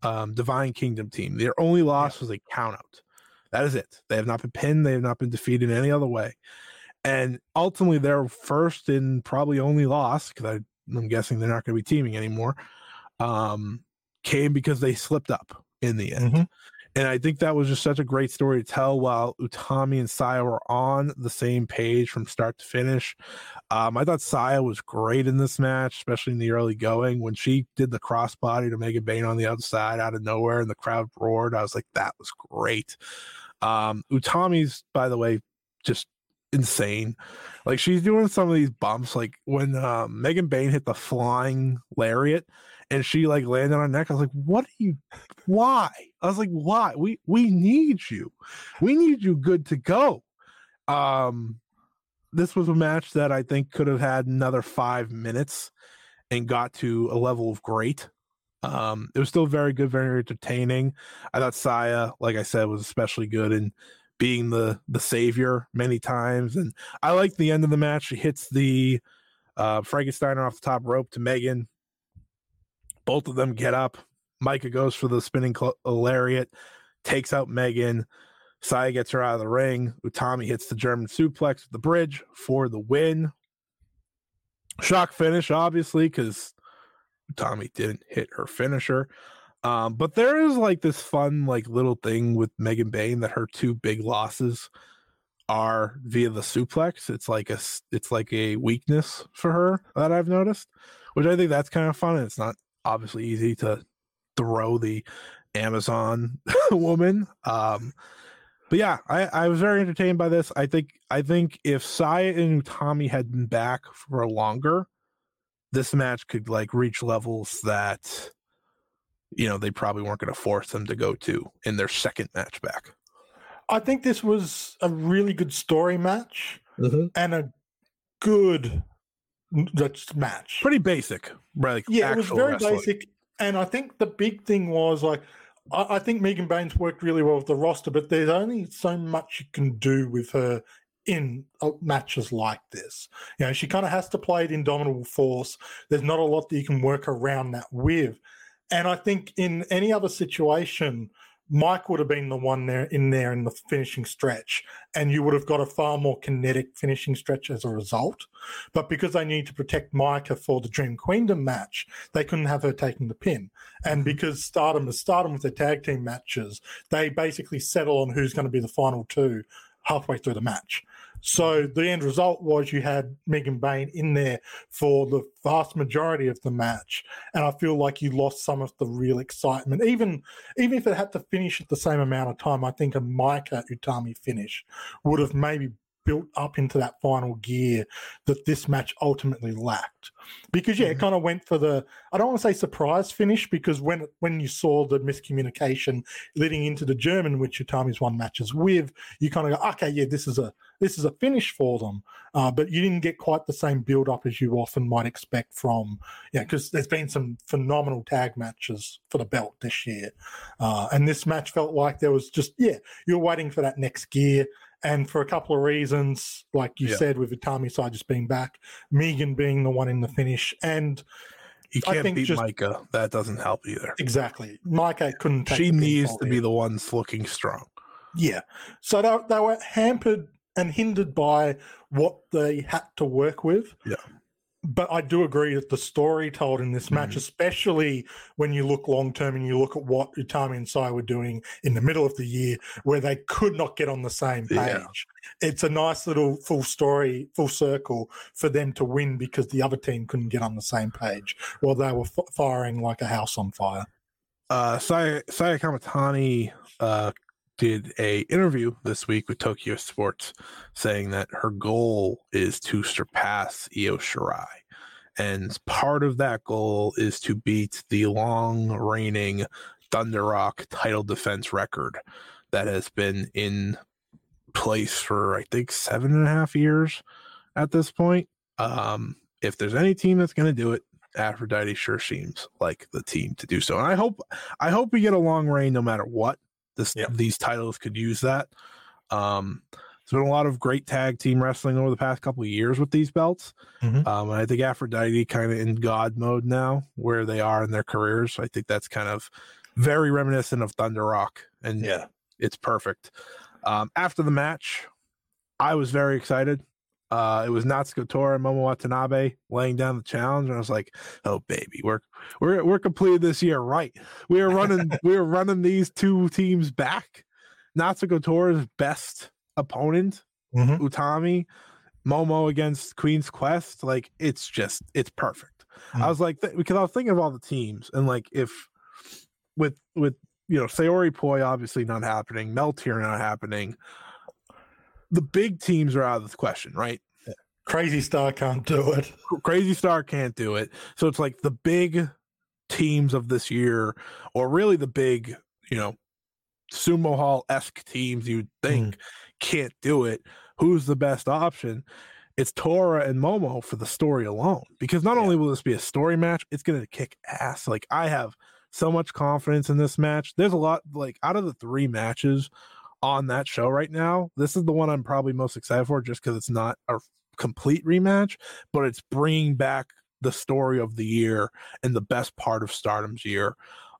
Speaker 1: um Divine Kingdom team. Their only loss was a count out. That is it. They have not been pinned, they have not been defeated in any other way. And ultimately their first and probably only loss, because I'm guessing they're not going to be teaming anymore, um, came because they slipped up in the end.
Speaker 2: Mhm.
Speaker 1: And I think that was just such a great story to tell while Utami and Saya were on the same page from start to finish. Um, I thought Saya was great in this match, especially in the early going. When she did the crossbody to Megan Bane on the outside out of nowhere and the crowd roared, I was like, that was great. Um, Utami's, by the way, just insane. Like she's doing some of these bumps, like when um, Megan Bane hit the flying lariat and she like landed on her neck. I was like, what are you why? I was like, why? We we need you. We need you good to go. Um this was a match that I think could have had another five minutes and got to a level of great. Um, it was still very good, very entertaining. I thought Saya, like I said, was especially good in being the the savior many times, and I like the end of the match. She hits the uh, Frankenstein off the top rope to Megan. Both of them get up. Maika goes for the spinning cl- lariat, takes out Megan. Saya gets her out of the ring. Utami hits the German suplex at the bridge for the win. Shock finish, obviously, because Utami didn't hit her finisher. Um, but there is like this fun, like little thing with Megan Bane that her two big losses are via the suplex. It's like a it's like a weakness for her that I've noticed, which I think that's kind of fun. And it's not obviously easy to throw the Amazon [LAUGHS] [LAUGHS] woman. Um, but yeah, I, I was very entertained by this. I think I think if Saya and Utami had been back for longer, this match could like reach levels that you know they probably weren't going to force them to go to in their second match back.
Speaker 2: I think this was a really good story match and a good match.
Speaker 1: Pretty basic, right? Like
Speaker 2: yeah, it was very
Speaker 1: wrestling.
Speaker 2: basic. And I think the big thing was like, I, I think Megan Baines worked really well with the roster, but there's only so much you can do with her in uh, matches like this. You know, she kind of has to play at indomitable force. There's not a lot that you can work around that with. And I think in any other situation, Mike would have been the one there in there in the finishing stretch, and you would have got a far more kinetic finishing stretch as a result. But because they need to protect Maika for the Dream Queendom match, they couldn't have her taking the pin. And mm-hmm. because Stardom is Stardom with their tag team matches, they basically settle on who's going to be the final two halfway through the match. So the end result was you had Megan Bane in there for the vast majority of the match, and I feel like you lost some of the real excitement. Even even if it had to finish at the same amount of time, I think a Maika Utami finish would have maybe built up into that final gear that this match ultimately lacked. Because yeah, mm-hmm. it kind of went for the I don't want to say surprise finish because when when you saw the miscommunication leading into the German which Utami's won matches with, you kind of go, okay, yeah, this is a this is a finish for them. Uh, but you didn't get quite the same build up as you often might expect from yeah, because there's been some phenomenal tag matches for the belt this year. Uh, and this match felt like there was just yeah, you're waiting for that next gear and for a couple of reasons, like you yeah. said, with Utami side just being back, Megan being the one in the finish, and
Speaker 1: you can't beat just, Maika. That doesn't help either.
Speaker 2: Exactly, Maika couldn't.
Speaker 1: she needs to be the ones looking strong.
Speaker 2: Yeah, so they, they were hampered and hindered by what they had to work with.
Speaker 1: Yeah
Speaker 2: but I do agree that the story told in this match, mm. especially when you look long term and you look at what Utami and Sai were doing in the middle of the year, where they could not get on the same page. Yeah. It's a nice little full story, full circle for them to win because the other team couldn't get on the same page while they were f- firing like a house on fire.
Speaker 1: Uh, Saya, Saya Kamitani uh, did a interview this week with Tokyo Sports saying that her goal is to surpass Io Shirai. And part of that goal is to beat the long reigning Thunder Rock title defense record that has been in place for I think seven and a half years at this point. Um, if there's any team that's going to do it, Aphrodite sure seems like the team to do so. And I hope I hope we get a long reign no matter what. This yep. these titles could use that. Um, there's been a lot of great tag team wrestling over the past couple of years with these belts. Mm-hmm. Um, I think Aphrodite kind of in God mode now, where they are in their careers. I think that's kind of very reminiscent of Thunder Rock, and yeah, it's perfect. Um, after the match, I was very excited. Uh, it was Natsuko Tora and Momo Watanabe laying down the challenge, and I was like, "Oh baby, we're we're we're completed this year, right? We are running [LAUGHS] we are running these two teams back. Natsuko Tora's best opponent, mm-hmm. Utami, Momo against Queen's Quest. Like it's just it's perfect. Mm-hmm. I was like th- because I was thinking of all the teams and like if with with you know Sayori Poi obviously not happening, Meltear not happening the big teams are out of the question, right?
Speaker 2: Crazy Star can't do it.
Speaker 1: Crazy Star can't do it. So it's like the big teams of this year, or really the big, you know, sumo hall esque teams you'd think mm. can't do it. Who's the best option? It's Tora and Momo for the story alone. Because not yeah. only will this be a story match, it's going to kick ass. Like I have so much confidence in this match. There's a lot, like out of the three matches on that show right now. This is the one I'm probably most excited for just because it's not a complete rematch, but it's bringing back the story of the year and the best part of Stardom's year.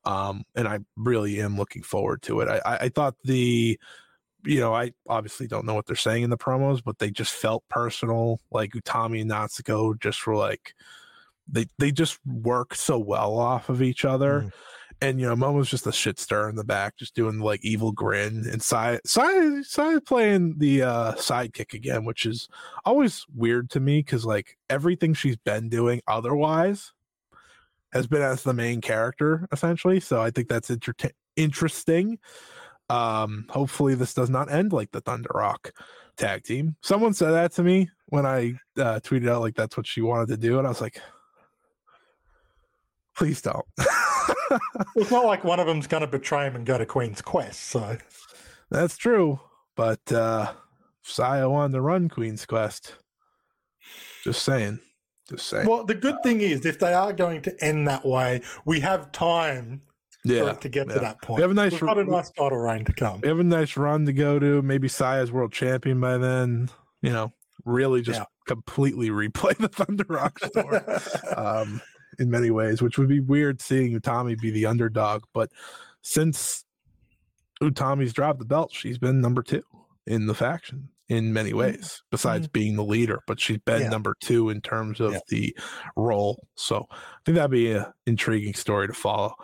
Speaker 1: Um, and I really am looking forward to it. I, I, I thought the, you know, I obviously don't know what they're saying in the promos, but they just felt personal. Like Utami and Natsuko just were like, they they just work so well off of each other. And you know, Momo's just a shit stir in the back, just doing like evil grin, and side side side playing the uh sidekick again, which is always weird to me because like everything she's been doing otherwise has been as the main character essentially. So I think that's inter- interesting. Um, hopefully this does not end like the Thunder Rock tag team. Someone said that to me when I uh, tweeted out like that's what she wanted to do, and I was like, please don't. [LAUGHS]
Speaker 2: it's not like one of them's going to betray him and go to Queen's Quest. So
Speaker 1: that's true. But uh Saya wanted to run Queen's Quest. Just saying. Just saying.
Speaker 2: Well, the good thing is, if they are going to end that way, we have time
Speaker 1: Yeah,
Speaker 2: to get
Speaker 1: yeah.
Speaker 2: to that point.
Speaker 1: We have a nice,
Speaker 2: We've got a nice title reign to come.
Speaker 1: we have a nice run to go to. Maybe Saya's world champion by then. You know, really just
Speaker 2: Yeah.
Speaker 1: completely replay the [LAUGHS] Thunder Rock story. [LAUGHS] um, in many ways, which would be weird seeing Utami be the underdog. But since Utami's dropped the belt, she's been number two in the faction in many ways, besides being the leader. But she's been
Speaker 2: Yeah.
Speaker 1: number two in terms of
Speaker 2: Yeah.
Speaker 1: the role. So I think that'd be an intriguing story to follow.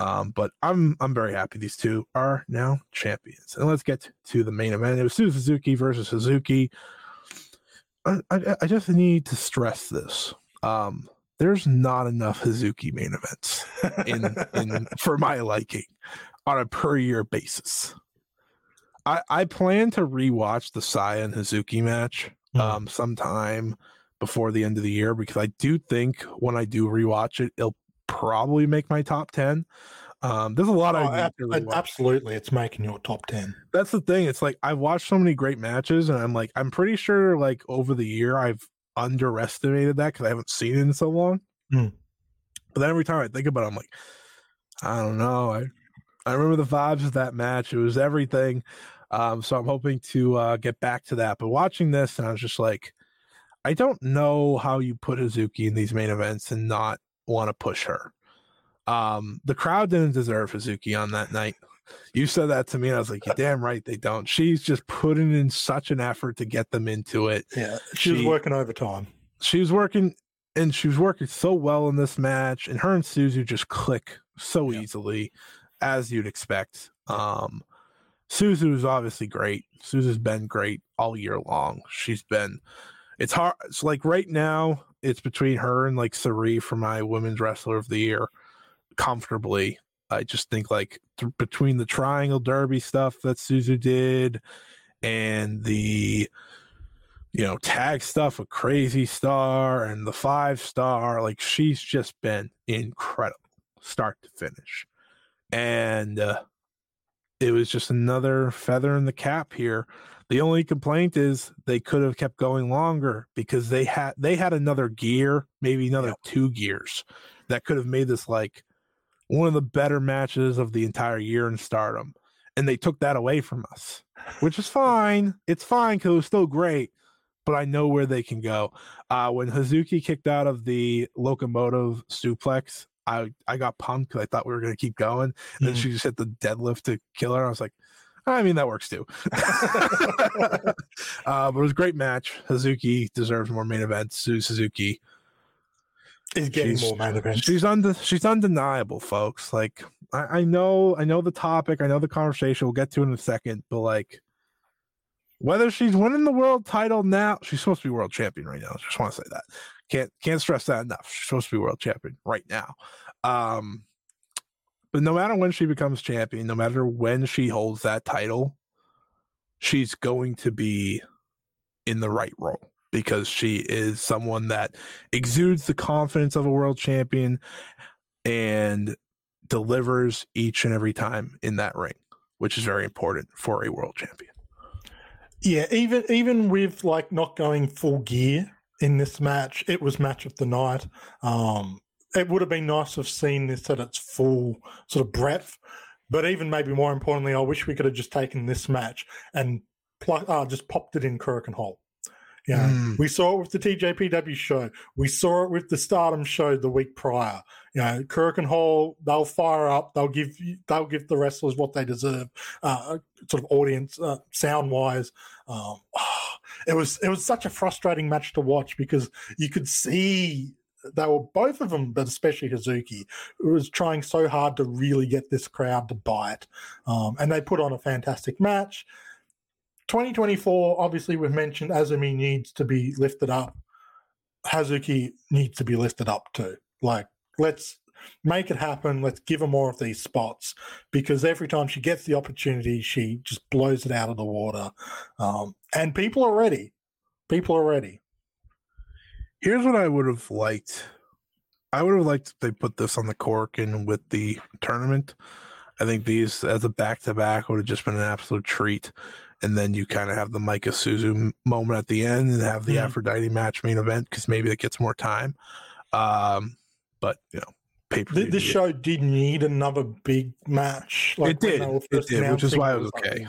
Speaker 1: Um, but I'm I'm very happy these two are now champions. And let's get to the main event. It was Suzu Suzuki versus Suzuki. I, I, I just need to stress this. Um, there's not enough Hazuki main events in in [LAUGHS] for my liking on a per year basis. I I plan to rewatch the Saya and Hazuki match
Speaker 2: Hmm.
Speaker 1: um sometime before the end of the year because I do think when I do rewatch it, it'll probably make my top ten. Um, there's a lot
Speaker 2: Oh,
Speaker 1: I
Speaker 2: ab- absolutely, it's making your top ten.
Speaker 1: that's the thing. It's like I've watched so many great matches, and I'm like, I'm pretty sure like over the year I've underestimated that because I haven't seen it in so long.
Speaker 2: Hmm.
Speaker 1: But then every time I think about it, I'm like, I don't know. I I remember the vibes of that match. It was everything. Um, so I'm hoping to uh, get back to that. But watching this, and I was just like, I don't know how you put Hazuki in these main events and not want to push her. Um, the crowd didn't deserve Hazuki on that night. You said that to me, and I was like, "You're damn right they don't." She's just putting in such an effort to get them into it.
Speaker 2: Yeah, she was working overtime.
Speaker 1: She was working, and she was working so well in this match, and her and Suzu just click so
Speaker 2: Yeah.
Speaker 1: easily, as you'd expect. Um, Suzu is obviously great. Suzu's been great all year long. She's been. It's hard. It's like right now, it's between her and like Sari for my women's wrestler of the year, comfortably. I just think like th- between the triangle derby stuff that Suzu did and the you know tag stuff with crazy star and the five star like she's just been incredible start to finish. And uh, it was just another feather in the cap here. The only complaint is they could have kept going longer because they had they had another gear maybe another two gears that could have made this like one of the better matches of the entire year in stardom and they took that away from us which is fine it's fine because it was still great but I know where they can go. Uh, when Hazuki kicked out of the locomotive suplex, I I got pumped because I thought we were going to keep going. And then
Speaker 2: Mhm.
Speaker 1: she just hit the deadlift to kill her. I was like, I mean, that works too. [LAUGHS] [LAUGHS] uh, but it was a great match. Hazuki deserves more main events. Su Suzuki,
Speaker 2: Is getting
Speaker 1: she's-
Speaker 2: more events.
Speaker 1: she's unde- she's undeniable, folks. Like I, I know, I know the topic, I know the conversation. We'll get to it in a second, but like whether she's winning the world title now, she's supposed to be world champion right now. Just want to say that. Can't can't stress that enough. She's supposed to be world champion right now. Um, but no matter when she becomes champion, no matter when she holds that title, she's going to be in the right role because she is someone that exudes the confidence of a world champion and delivers each and every time in that ring, which is very important for a world champion.
Speaker 2: Yeah, even even with like not going full gear in this match, it was match of the night. Um, it would have been nice to have seen this at its full sort of breadth, but even maybe more importantly, I wish we could have just taken this match and pl- uh, just popped it in Korakuen Hall. Yeah,
Speaker 1: Mm.
Speaker 2: we saw it with the TJPW show. We saw it with the Stardom show the week prior. You know, Korakuen Hall, they'll fire up. They'll give they'll give the wrestlers what they deserve. Uh, sort of audience uh, sound wise. Um, [SIGHS] it was it was such a frustrating match to watch because you could see they were both of them, but especially Hazuki, who was trying so hard to really get this crowd to buy it, um, and they put on a fantastic match. 2024, obviously, we've mentioned Azumi needs to be lifted up. Hazuki needs to be lifted up too. Like, let's make it happen. Let's give her more of these spots because every time she gets the opportunity, she just blows it out of the water. Um, and people are ready. People are ready.
Speaker 1: Here's what I would have liked. I would have liked they put this on the cork and with the tournament. I think these as a back to back would have just been an absolute treat. And then you kind of have the Maika Suzu moment at the end and have the
Speaker 2: Mhm.
Speaker 1: Aphrodite match main event because maybe it gets more time. Um, but you know, pay per
Speaker 2: Th-
Speaker 1: view.
Speaker 2: this show did need another big match.
Speaker 1: it did, it did, which is why it was
Speaker 2: like,
Speaker 1: okay.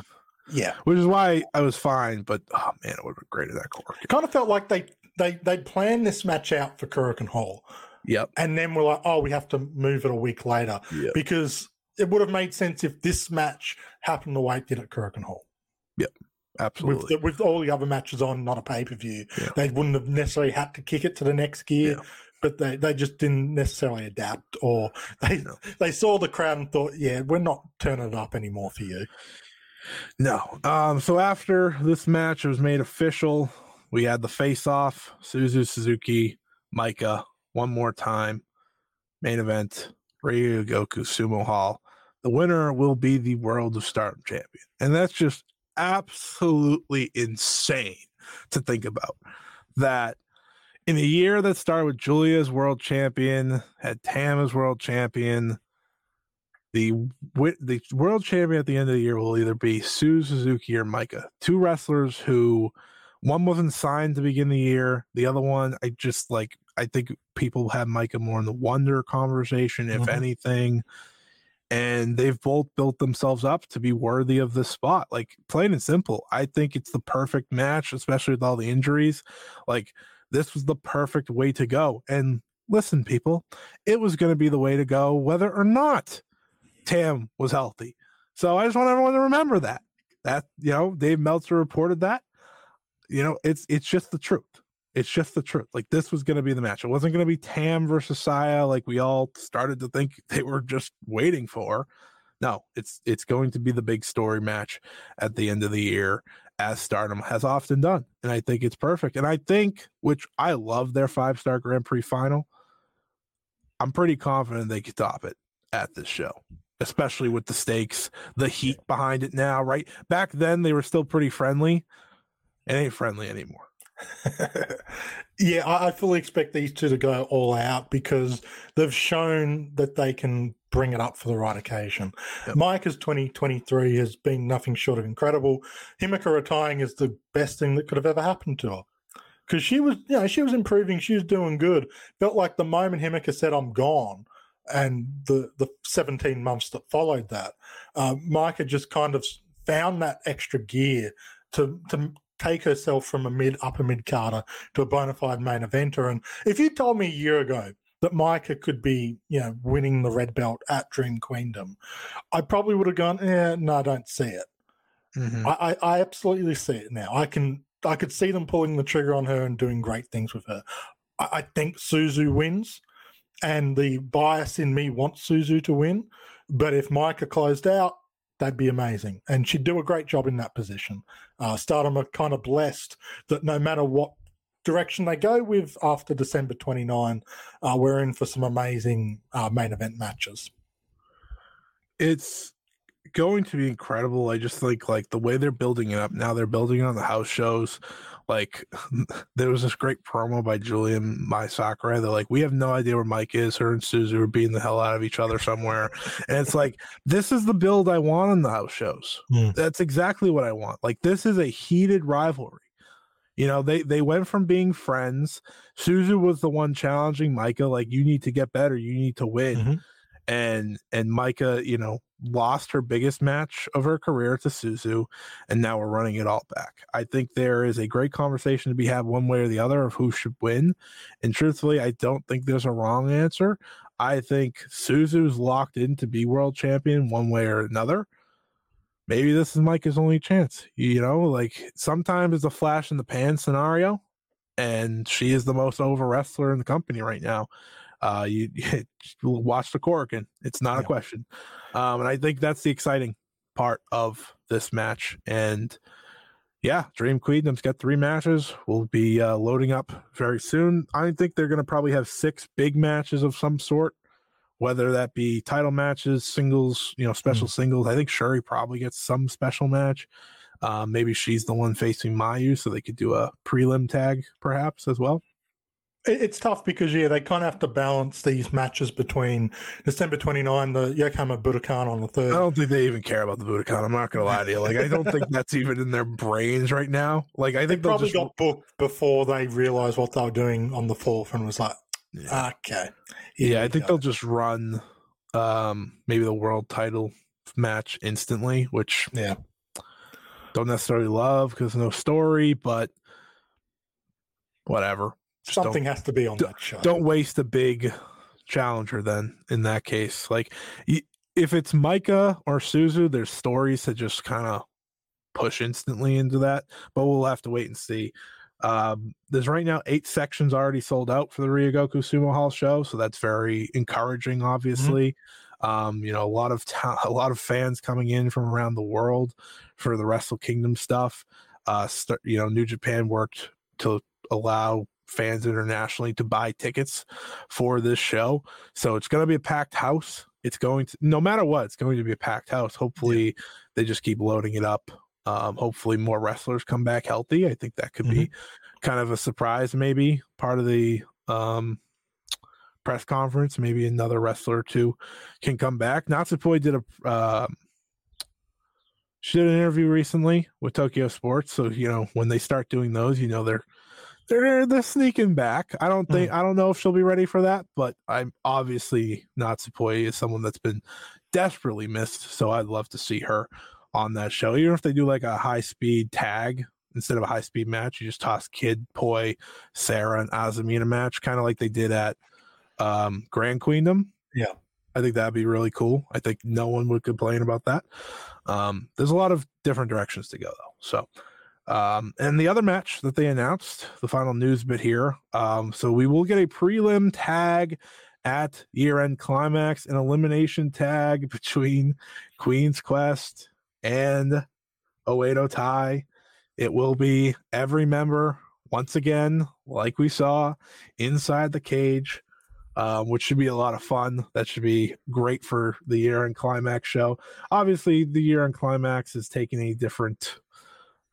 Speaker 2: yeah,
Speaker 1: Which is why I was fine, but oh man, it would have been great in that core.
Speaker 2: it kind of felt like they they they planned this match out for Korakuen Hall,
Speaker 1: Yep.
Speaker 2: and then we're like, oh, we have to move it a week later
Speaker 1: Yeah.
Speaker 2: because it would have made sense if this match happened the way it did at Korakuen Hall. With,
Speaker 1: Absolutely.
Speaker 2: the, with all the other matches on, not a pay per view,
Speaker 1: Yeah.
Speaker 2: they wouldn't have necessarily had to kick it to the next gear.
Speaker 1: Yeah.
Speaker 2: But they, they just didn't necessarily adapt, or they
Speaker 1: No.
Speaker 2: they saw the crowd and thought, "Yeah, we're not turning it up anymore for you."
Speaker 1: No. Um, so after this match was made official, we had the face off, Suzu Suzuki, Maika, one more time. Main event, Ryogoku Sumo Hall. The winner will be the World of Stardom champion. And that's just absolutely insane to think about. That in a year that started with Julia's world champion, had Tam as world champion, the the world champion at the end of the year will either be Suzu Suzuki or Maika, two wrestlers who one wasn't signed to begin the year. The other one, I just like I think people have Maika more in the wonder conversation, if
Speaker 2: Mhm.
Speaker 1: anything. And they've both built themselves up to be worthy of this spot. Like plain and simple, I think it's the perfect match, especially with all the injuries. Like this was the perfect way to go. And listen, people, it was going to be the way to go, whether or not Tam was healthy. So I just want everyone to remember that. That you know, Dave Meltzer reported that. You know, it's it's just the truth. It's just the truth. Like this was going to be the match. It wasn't going to be Tam versus Saya, like we all started to think [LAUGHS] they were just waiting for. No, it's it's going to be the big story match at the end of the year, as Stardom has often done, and I think it's perfect. And I think, which I love their five star Grand Prix final. I'm pretty confident they could top it at this show, especially with the stakes, the heat behind it now, right? Back then, they were still pretty friendly. It ain't friendly anymore. [LAUGHS]
Speaker 2: yeah, I, I fully expect these two to go all out because they've shown that they can bring it up for the right occasion.
Speaker 1: Yep.
Speaker 2: Maika's 2023 has been nothing short of incredible. Himika retiring is the best thing that could have ever happened to her. Because she was, you know, she was improving, she was doing good. Felt like the moment Himika said, I'm gone, and the the 17 months that followed that, uh, Maika just kind of found that extra gear to to take herself from a mid upper mid carder to a bona fide main eventer. And if you told me a year ago that Maika could be, you know, winning the red belt at Dream Queendom, I probably would have gone, eh, no, I don't see it.
Speaker 1: Mhm.
Speaker 2: I, I, I absolutely see it now. I can I could see them pulling the trigger on her and doing great things with her. I, I think Suzu wins, and the bias in me wants Suzu to win. But if Maika closed out, that'd be amazing, and she'd do a great job in that position. Uh, Stardom are kind of blessed that no matter what direction they go with after December 29, uh, we're in for some amazing uh, main event matches.
Speaker 1: it's going to be incredible. I just think like the way they're building it up now, they're building it on the house shows. Like [LAUGHS] there was this great promo by Julian My Sakura. They're like, we have no idea where Mike is. Her and Suzu are beating the hell out of each other somewhere. and it's like, this is the build I want on the house shows.
Speaker 2: Hmm.
Speaker 1: That's exactly what I want. Like this is a heated rivalry. You know, they they went from being friends. Suzu was the one challenging Maika, like, you need to get better, you need to win.
Speaker 2: Mhm.
Speaker 1: And and Maika, you know, lost her biggest match of her career to Suzu, and now we're running it all back. I think there is a great conversation to be had one way or the other of who should win. And truthfully, I don't think there's a wrong answer. I think Suzu's locked in to be world champion one way or another. Maybe this is Maika's only chance. You know, like sometimes it's a flash in the pan scenario, and she is the most over wrestler in the company right now. Uh, you, [LAUGHS] you watch the Korakuen. It's not a question. Um, and I think that's the exciting part of this match. And yeah, Dream Queendom's got three matches. We'll be uh, loading up very soon. I think they're going to probably have six big matches of some sort, whether that be title matches, singles, you know, special singles. I think Syuri probably gets some special match. Uh, maybe she's the one facing Mayu, so they could do a prelim tag perhaps as well.
Speaker 2: It- It's tough because yeah, they kind of have to balance these matches between December 29, the Yokohama Budokan on the third.
Speaker 1: I don't think they even care about the Budokan. I'm not gonna lie to you. Like, I don't think that's even in their brains right now. Like, I think they'll
Speaker 2: probably
Speaker 1: just
Speaker 2: got booked before they realized what they were doing on the fourth and was like,
Speaker 1: Yeah,
Speaker 2: Okay.
Speaker 1: yeah I think
Speaker 2: go.
Speaker 1: they'll just run um maybe the world title match instantly, which
Speaker 2: Yeah.
Speaker 1: don't necessarily love because no story, but whatever.
Speaker 2: Something has to be on
Speaker 1: d-
Speaker 2: that show.
Speaker 1: don't waste a big challenger then in that case like if it's Maika or suzu there's stories to just kind of push instantly into that but we'll have to wait and see um, there's right now eight sections already sold out for the Ryogoku Sumo Hall show, so that's very encouraging. Obviously, um, you know a lot of ta- a lot of fans coming in from around the world for the Wrestle Kingdom stuff. Uh, start, you know, New Japan worked to allow fans internationally to buy tickets for this show. So it's going to be a packed house. It's going to, no matter what, it's going to be a packed house. Hopefully, they just keep loading it up. Um, hopefully, more wrestlers come back healthy. I think that could be kind of a surprise, maybe part of the um, press conference. Maybe another wrestler or two can come back. Natsupoi did a uh, she did an interview recently with Tokyo Sports. So you know when they start doing those, you know they're they're they're sneaking back. I don't think I don't know if she'll be ready for that, but I'm obviously not. Natsupoi is someone that's been desperately missed. So I'd love to see her on that show. Even if they do like a high speed tag instead of a high speed match, you just toss Kid, Poi, Seira, and Azumi in a match, kind of like they did at um, Grand Queendom.
Speaker 2: Yeah.
Speaker 1: I think that'd be really cool. I think no one would complain about that. Um, there's a lot of different directions to go though. So um, and the other match that they announced, the final news bit here. Um, so we will get a prelim tag at year end climax, an elimination tag [LAUGHS] between Queen's Quest and Oedo Tai. It will be every member once again, like we saw inside the cage, um, which should be a lot of fun. That should be great for the year end climax show. Obviously, the year end climax is taking a different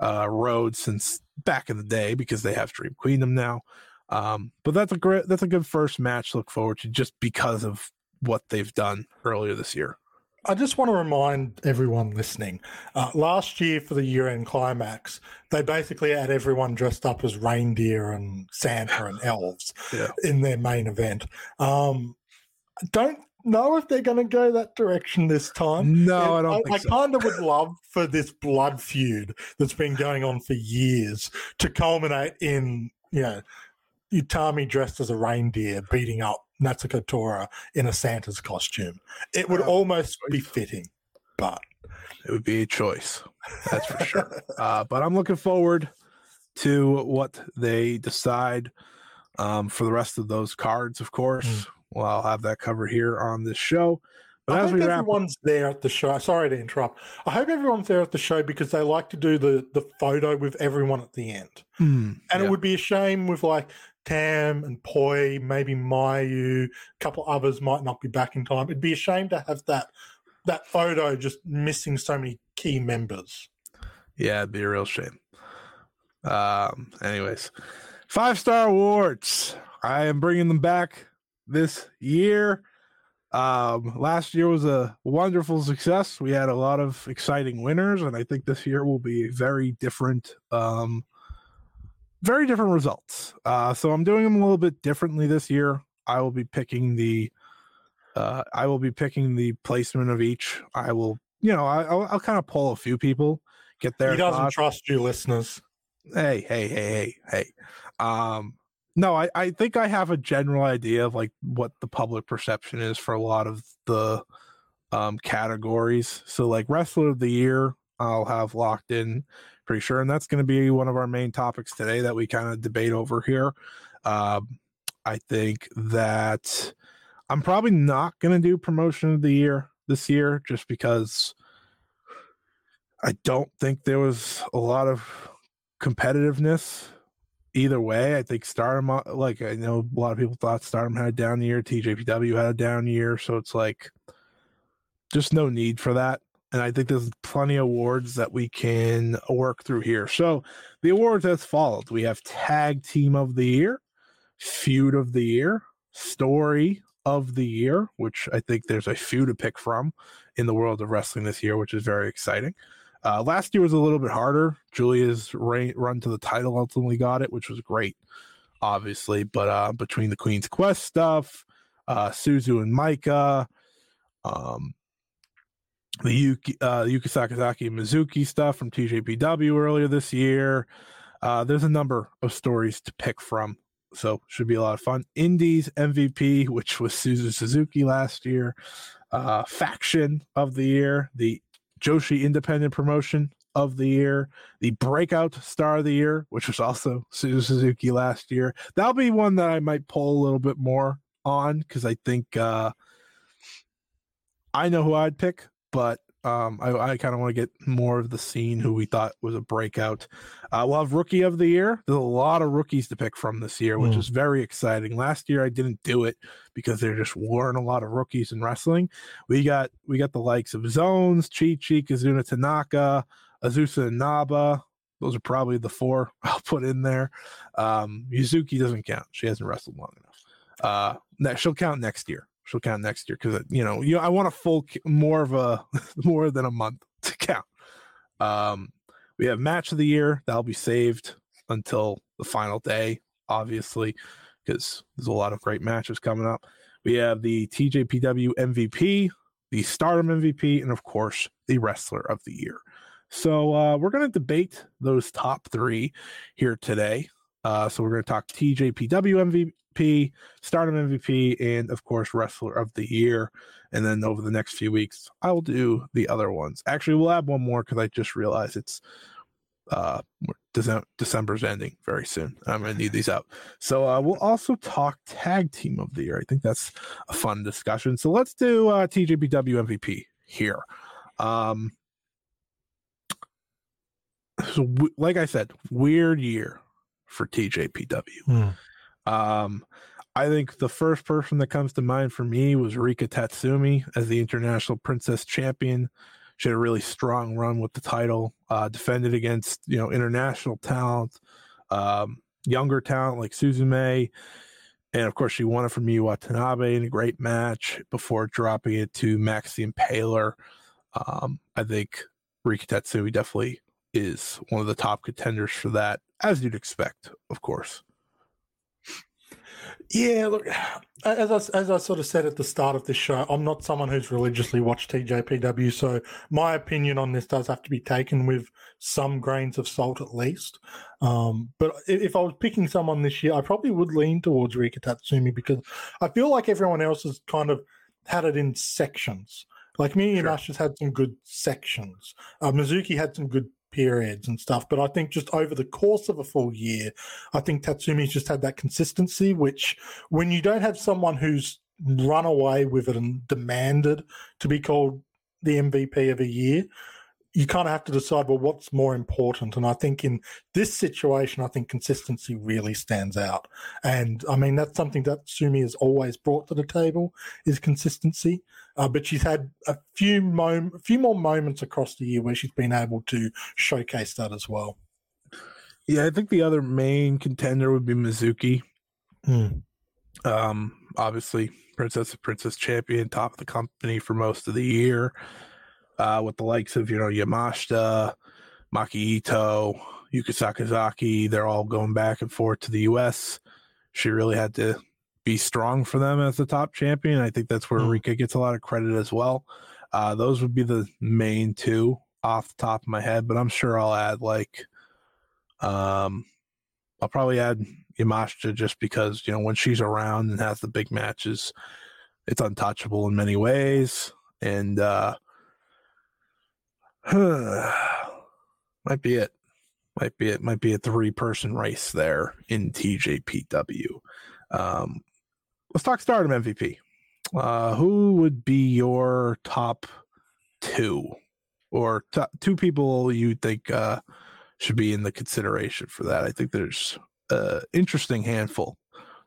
Speaker 1: uh, road since back in the day because they have Dream Queendom now. Um, but that's a great, that's a good first match to look forward to just because of what they've done earlier this year.
Speaker 2: I just want to remind everyone listening uh, last year for the year end climax, they basically had everyone dressed up as reindeer and Santa and [SIGHS] elves
Speaker 1: Yeah.
Speaker 2: in their main event. Um, don't know if they're going to go that direction this time.
Speaker 1: No, I don't
Speaker 2: I,
Speaker 1: think so.
Speaker 2: kind of would love for this blood feud that's been going on for years to culminate in, you know, Utami dressed as a reindeer beating up Natsuko Tora in a Santa's costume. It would
Speaker 1: Uh,
Speaker 2: almost be fitting, but
Speaker 1: It would be a choice, that's for sure. [LAUGHS] Uh, but I'm looking forward to what they decide um, for the rest of those cards. Of course,
Speaker 2: Mm.
Speaker 1: Well, I'll have that covered here on this show. But
Speaker 2: I
Speaker 1: as
Speaker 2: hope
Speaker 1: we wrap,
Speaker 2: everyone's there at the show. Sorry to interrupt. I hope everyone's there at the show because they like to do the the photo with everyone at the end.
Speaker 1: Hmm,
Speaker 2: And
Speaker 1: yeah.
Speaker 2: it would be a shame with like Tam and Poi, maybe Mayu, a couple others might not be back in time. It'd be a shame to have that that photo just missing so many key members.
Speaker 1: Yeah, it'd be a real shame. Um, anyways, five star awards. I am bringing them back this year. Um, last year was a wonderful success. We had a lot of exciting winners, and I think this year will be very different. Um, very different results. Uh, so I'm doing them a little bit differently this year. I will be picking the, uh, I will be picking the placement of each. I will, you know, I, I'll, I'll kind of pull a few people, get there.
Speaker 2: he doesn't
Speaker 1: thoughts
Speaker 2: trust you, listeners.
Speaker 1: hey hey hey hey hey um no I, I think i have a general idea of like what the public perception is for a lot of the um categories. So like wrestler of the year i'll have locked in pretty sure and that's going to be one of our main topics today that we kind of debate over here. Um i think that i'm probably not going to do promotion of the year this year just because i don't think there was a lot of competitiveness either way. I think Stardom, uh, like I know a lot of people thought Stardom had a down year, TJPW had a down year, so it's like just no need for that. And I think there's plenty of awards that we can work through here. So the awards as followed: we have Tag Team of the Year, Feud of the Year, Story of the Year, which I think there's a few to pick from in the world of wrestling this year, which is very exciting. Uh, last year was a little bit harder. Julia's run to the title ultimately got it, which was great. obviously, but uh, between the Queen's Quest stuff, uh, Suzu and Maika, um, the Yuki, uh, Yuka Sakazaki and Mizuki stuff from TJPW earlier this year. Uh, there's a number of stories to pick from, so should be a lot of fun. Indies MVP, which was Suzu Suzuki last year. Uh, faction of the year, the Joshi Independent Promotion of the year, the breakout star of the year, which was also Suzu Suzuki last year. That'll be one that I might pull a little bit more on because I think uh, I know who I'd pick, but um, I, I kind of want to get more of the scene who we thought was a breakout. Uh, we'll have rookie of the year. There's a lot of rookies to pick from this year, which mm. is very exciting. Last year I didn't do it because there just weren't a lot of rookies in wrestling. We got we got the likes of Zones, Chi Chi, Kazuna Tanaka, Azusa Inaba. Those are probably the four [LAUGHS] I'll put in there. Um, Yuzuki doesn't count. She hasn't wrestled long enough. Uh, that she'll count next year. She'll count next year because you know you. I want a full more of a [LAUGHS] more than a month [LAUGHS] to count. Um, we have match of the year that'll be saved until the final day, obviously, because there's a lot of great matches coming up. We have the TJPW MVP, the Stardom MVP, and of course the Wrestler of the Year. So uh, we're going to debate those top three here today. Uh, so we're going to talk TJPW MVP, Stardom MVP, and of course Wrestler of the Year. And then over the next few weeks, I will do the other ones. Actually, we'll add one more because I just realized it's uh December's ending very soon. I'm going to need these out. So uh, we'll also talk tag team of the year. I think that's a fun discussion. So let's do uh, TJPW MVP here. Um, so like I said, weird year for TJPW. Hmm. Um, I think the first person that comes to mind for me was Rika Tatsumi as the international princess champion. She had a really strong run with the title, uh, defended against you know international talent, um, younger talent like Suzume, and of course she won it from Miyu Watanabe in a great match before dropping it to Max the Impaler. Um, I think Rika Tatsumi definitely is one of the top contenders for that, as you'd expect, of course.
Speaker 2: Yeah, look, as I, as I sort of said at the start of this show, I'm not someone who's religiously watched TJPW, so my opinion on this does have to be taken with some grains of salt at least. Um, but if I was picking someone this year, I probably would lean towards Rika Tatsumi because I feel like everyone else has kind of had it in sections. Like me and sure. Ash has had some good sections. Uh, Mizuki had some good periods and stuff. But I think just over the course of a full year, I think Tatsumi's just had that consistency, which when you don't have someone who's run away with it and demanded to be called the MVP of a year, you kind of have to decide, well, what's more important? And I think in this situation, I think consistency really stands out. And I mean, that's something that Sumi has always brought to the table is consistency. Uh, but she's had a few mom- a few more moments across the year where she's been able to showcase that as well.
Speaker 1: Yeah, I think the other main contender would be Mizuki. Mm. Um, obviously, Princess of Princess champion, top of the company for most of the year uh, with the likes of you know Yamashita, Maki Ito, Yuka Sakazaki. They're all going back and forth to the U.S. She really had to be strong for them as the top champion. I think that's where mm. Rika gets a lot of credit as well. Uh, those would be the main two off the top of my head, but I'm sure I'll add like, um, I'll probably add Yamashita just because you know when she's around and has the big matches, it's untouchable in many ways, and uh, [SIGHS] Might be it. Might be it. Might be a three person race there in TJPW. Um, let's talk Stardom MVP. Uh, who would be your top two or t- two people you think uh, should be in the consideration for that? I think there's an interesting handful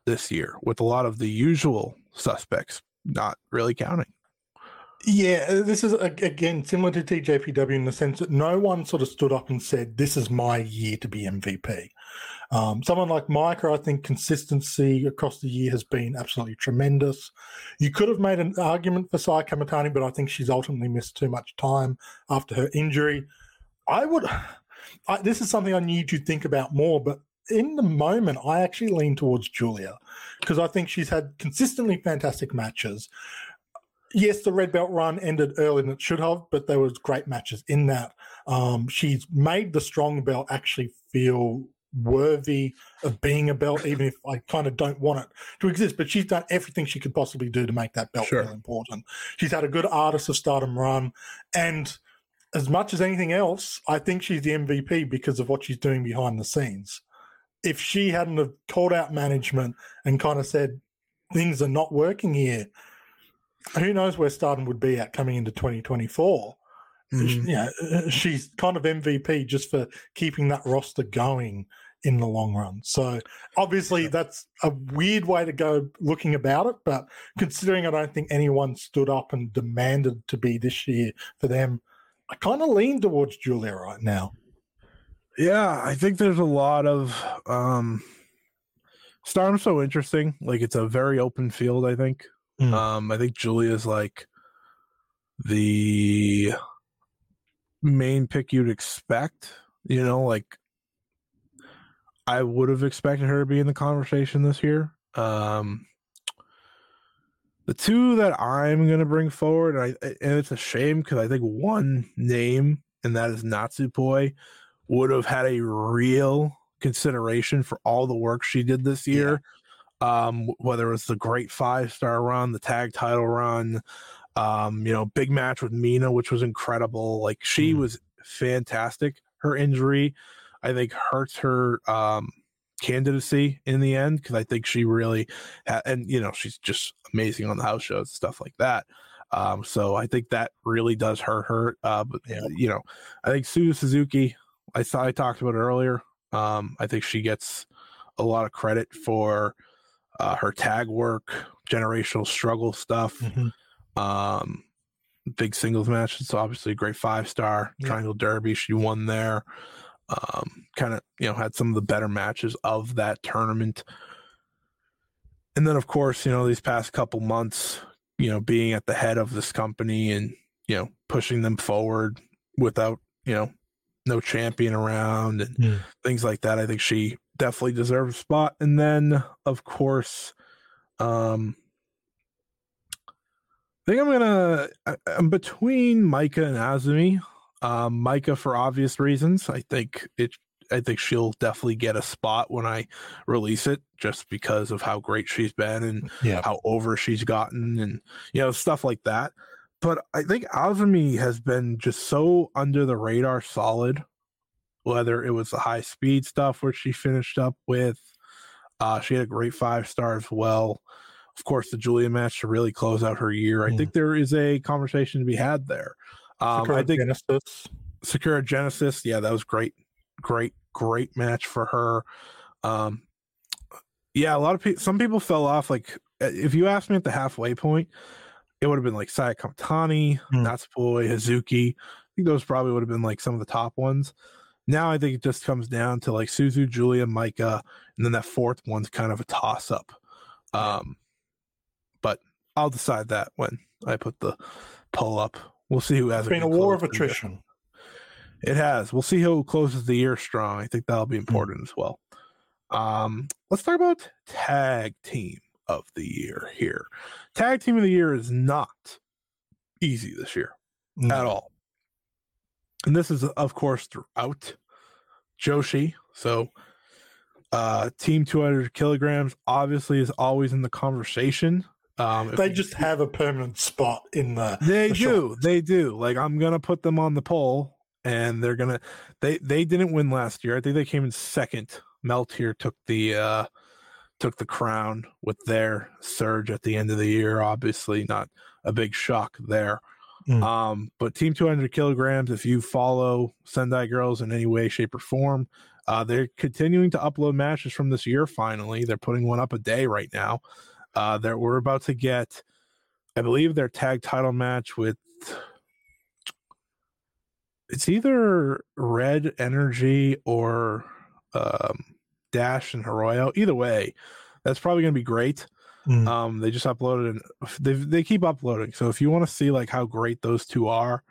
Speaker 1: this year with a lot of the usual suspects not really counting.
Speaker 2: Yeah, uh, this is again similar to TJPW in the sense that no one sort of stood up and said, "This is my year to be MVP." Um, someone like Maika, I think consistency across the year has been absolutely tremendous. You could have made an argument for Saya Kamitani, but I think she's ultimately missed too much time after her injury. I would. [SIGHS] I, this is something I need to think about more, but in the moment, I actually lean towards Julia because I think she's had consistently fantastic matches. Yes, the red belt run ended earlier than it should have, but there was great matches in that. Um, she's made the strong belt actually feel worthy of being a belt, even if I kind of don't want it to exist. But she's done everything she could possibly do to make that belt
Speaker 1: Sure.
Speaker 2: feel important. She's had a good artist of stardom run, and as much as anything else, I think she's the MVP because of what she's doing behind the scenes. If she hadn't have called out management and kind of said things are not working here, who knows where Stardom would be at coming into 2024?
Speaker 1: Mhm.
Speaker 2: Yeah, uh, she's kind of MVP just for keeping that roster going in the long run. So obviously that's a weird way to go looking about it, but considering I don't think anyone stood up and demanded to be this year for them, I kind of lean towards Julia right now.
Speaker 1: Yeah, I think there's a lot of um Stardom's so interesting. Like it's a very open field, I think.
Speaker 2: Mm.
Speaker 1: Um I think Julia's like the main pick you'd expect, you know, like I would have expected her to be in the conversation this year. Um the two that I'm gonna bring forward, and, I, and it's a shame because I think one name, and that is Natsupoi, would have had a real consideration for all the work she did this year. Um, whether it was the great five star run, the tag title run, um, you know, big match with Mina, which was incredible. Like she
Speaker 2: Mm.
Speaker 1: was fantastic. Her injury, I think, hurts her um candidacy in the end because I think she really ha- and you know she's just amazing on the house shows and stuff like that. Um, so I think that really does hurt her. Uh, but
Speaker 2: Yeah.
Speaker 1: you know, I think Suzu Suzuki, I saw I talked about it earlier. Um, I think she gets a lot of credit for uh, her tag work, generational struggle stuff, um, big singles matches. So obviously a great five star
Speaker 2: Yeah.
Speaker 1: triangle derby. She won there. Um, kind of you know had some of the better matches of that tournament. And then of course you know these past couple months, you know being at the head of this company and you know pushing them forward without you know no champion around and
Speaker 2: Mm.
Speaker 1: things like that. I think she definitely deserves a spot. And then of course, um, I think I'm gonna. I, I'm between Maika and Azumi. Um, Maika for obvious reasons. I think it. I think she'll definitely get a spot when I release it, just because of how great she's been and
Speaker 2: Yeah.
Speaker 1: how over she's gotten, and you know stuff like that. But I think Azumi has been just so under the radar, solid. Whether it was the high speed stuff where she finished up with, uh, she had a great five star as well of course, the Julia match to really close out her year. I
Speaker 2: Mm.
Speaker 1: think there is a conversation to be had there. Um,
Speaker 2: Sakura
Speaker 1: I think
Speaker 2: Genesis.
Speaker 1: Sakura Genesis, yeah, that was great, great, great match for her. Um, yeah, a lot of people, some people fell off. Like, if you asked me at the halfway point, it would have been like Saya Kamitani,
Speaker 2: Mm.
Speaker 1: Natsupoi, Hazuki. I think those probably would have been like some of the top ones. Now I think it just comes down to like Suzu, Julia, Maika, and then that fourth one's kind of a toss up. Um, but I'll decide that when I put the poll up. We'll see who has
Speaker 2: It's been a war of
Speaker 1: close to the year.
Speaker 2: attrition.
Speaker 1: It has. We'll see who closes the year strong. I think that'll be
Speaker 2: Hmm.
Speaker 1: important as well. Um, let's talk about tag team of the year here. Tag team of the year is not easy this year
Speaker 2: Mm.
Speaker 1: at all. And this is, of course, throughout Joshi. So, uh, team 200 kilograms obviously is always in the conversation. Um,
Speaker 2: They
Speaker 1: we-
Speaker 2: just have a permanent spot in the.
Speaker 1: they
Speaker 2: the
Speaker 1: do. They do. Like I'm gonna put them on the poll, and they're gonna. They they didn't win last year. I think they came in second. Melt here took the uh took the crown with their surge at the end of the year. Obviously, not a big shock there.
Speaker 2: Mm.
Speaker 1: Um, but Team 200 kilograms. If you follow Sendai Girls in any way, shape, or form, uh, they're continuing to upload matches from this year. Finally, they're putting one up a day right now. Uh, that we're about to get, I believe, their tag title match with. It's either Red Energy or um, Dash and Hiroyo. Either way, that's probably going to be great.
Speaker 2: Mm.
Speaker 1: Um, they just uploaded and they they keep uploading. So if you want to see like how great those two are,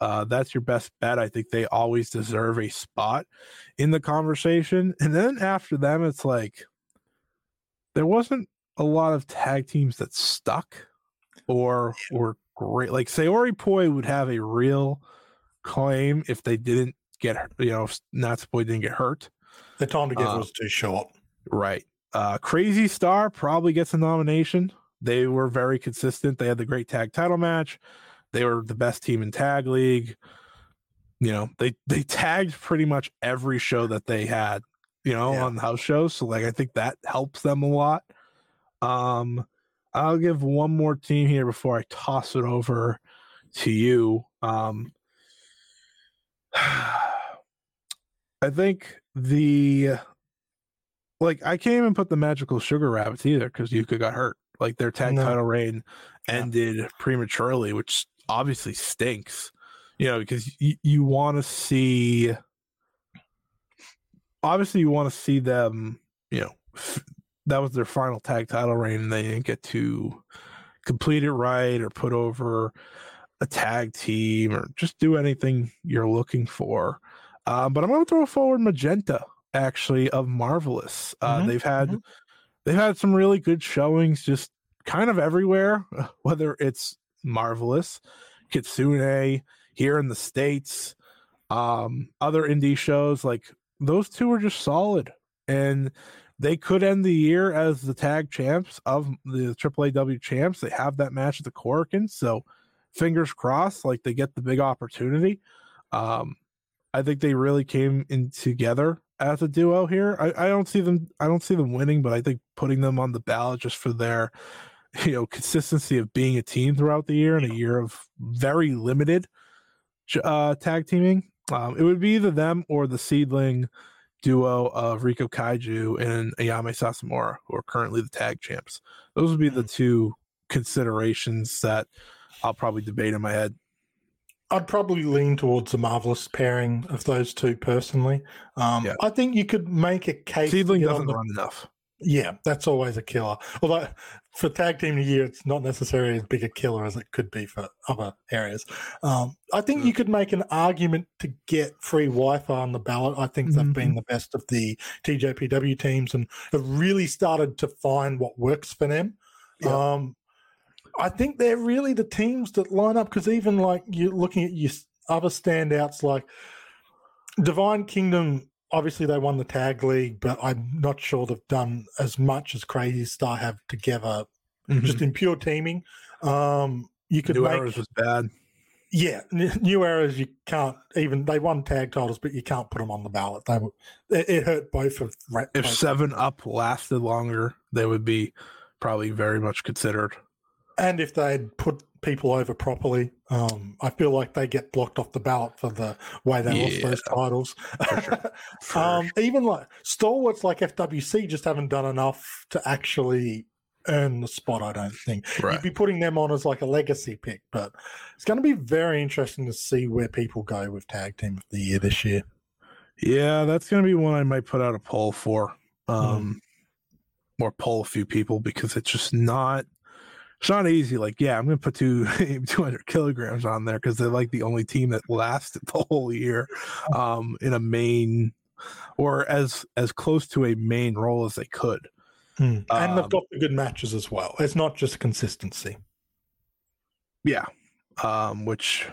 Speaker 1: Uh, that's your best bet. I think they always deserve a spot in the conversation. And then after them, it's like there wasn't a lot of tag teams that stuck or were great. Like Saori Poi would have a real claim if they didn't get, you know, Natsupoi didn't get hurt.
Speaker 2: The time together
Speaker 1: Uh,
Speaker 2: was too short.
Speaker 1: Right. Uh, Crazy Star probably gets a nomination. They were very consistent. They had the great tag title match. They were the best team in tag league. You know, they they tagged pretty much every show that they had, you know,
Speaker 2: Yeah.
Speaker 1: on the house shows. So like I think that helps them a lot. Um I'll give one more team here before I toss it over to you. Um [SIGHS] I think the like I can't even put the magical sugar rabbits either because Yuka got hurt. Like their tag
Speaker 2: No.
Speaker 1: title reign
Speaker 2: Yeah.
Speaker 1: ended prematurely, which obviously stinks. You know, because you, you want to see obviously you want to see them, you know, f- that was their final tag title reign and they didn't get to complete it right or put over a tag team or just do anything you're looking for. Uh, but I'm going to throw forward Magenta actually of Marvelous. Uh,
Speaker 2: Mhm,
Speaker 1: They've had
Speaker 2: mhm.
Speaker 1: they've had some really good showings just kind of everywhere, whether it's Marvelous, Kitsune here in the states, um, other indie shows like those two are just solid and they could end the year as the tag champs of the AAAW champs. They have that match at the Corkins, so fingers crossed, like they get the big opportunity. Um, I think they really came in together as a duo here. I, I don't see them. I don't see them winning, but I think putting them on the ballot just for their, [LAUGHS] you know, consistency of being a team throughout the year and a year of very limited uh, tag teaming. Um, it would be either them or the seedling duo of Riko Kaiju and Ayame Sasamura, who are currently the tag champs. Those would be the two considerations that I'll probably debate in my head.
Speaker 2: I'd probably lean towards the marvelous pairing of those two personally. Um,
Speaker 1: Yeah.
Speaker 2: I think you could make a case.
Speaker 1: Seedling doesn't
Speaker 2: the-
Speaker 1: run enough.
Speaker 2: Yeah, that's always a killer. Although for tag team of the year, it's not necessarily as big a killer as it could be for other areas. Um, I think you could make an argument to get free Wi-Fi on the ballot. I think they've been the best of the TJPW teams and have really started to find what works for them.
Speaker 1: Yeah.
Speaker 2: Um, I think they're really the teams that line up because even like you're looking at your other standouts like Divine Kingdom obviously they won the tag league, but I'm not sure they've done as much as Crazy Star have together, just in pure teaming. Um, you could
Speaker 1: New
Speaker 2: make,
Speaker 1: Eras was bad.
Speaker 2: yeah, new eras. You can't even they won tag titles, but you can't put them on the ballot. They were, it, it hurt both of. ra-
Speaker 1: If
Speaker 2: both.
Speaker 1: Seven Up lasted longer, they would be probably very much considered.
Speaker 2: And if they'd put people over properly, um, I feel like they get blocked off the ballot for the way they lost those titles.
Speaker 1: For [LAUGHS]
Speaker 2: um, even like stalwarts like FWC just haven't done enough to actually earn the spot. I don't think
Speaker 1: Right.
Speaker 2: you'd be putting them on as like a legacy pick, but it's going to be very interesting to see where people go with tag team of the year this year.
Speaker 1: Yeah, that's gonna be one I might put out a poll for. Um or poll a few people because it's just not it's not easy. Like, yeah, I'm gonna put two [LAUGHS] 200 kilograms on there because they're like the only team that lasted [LAUGHS] the whole year um in a main or as as close to a main role as they could.
Speaker 2: and
Speaker 1: Um,
Speaker 2: they've got the good matches as well. It's not just consistency.
Speaker 1: Yeah. Um, which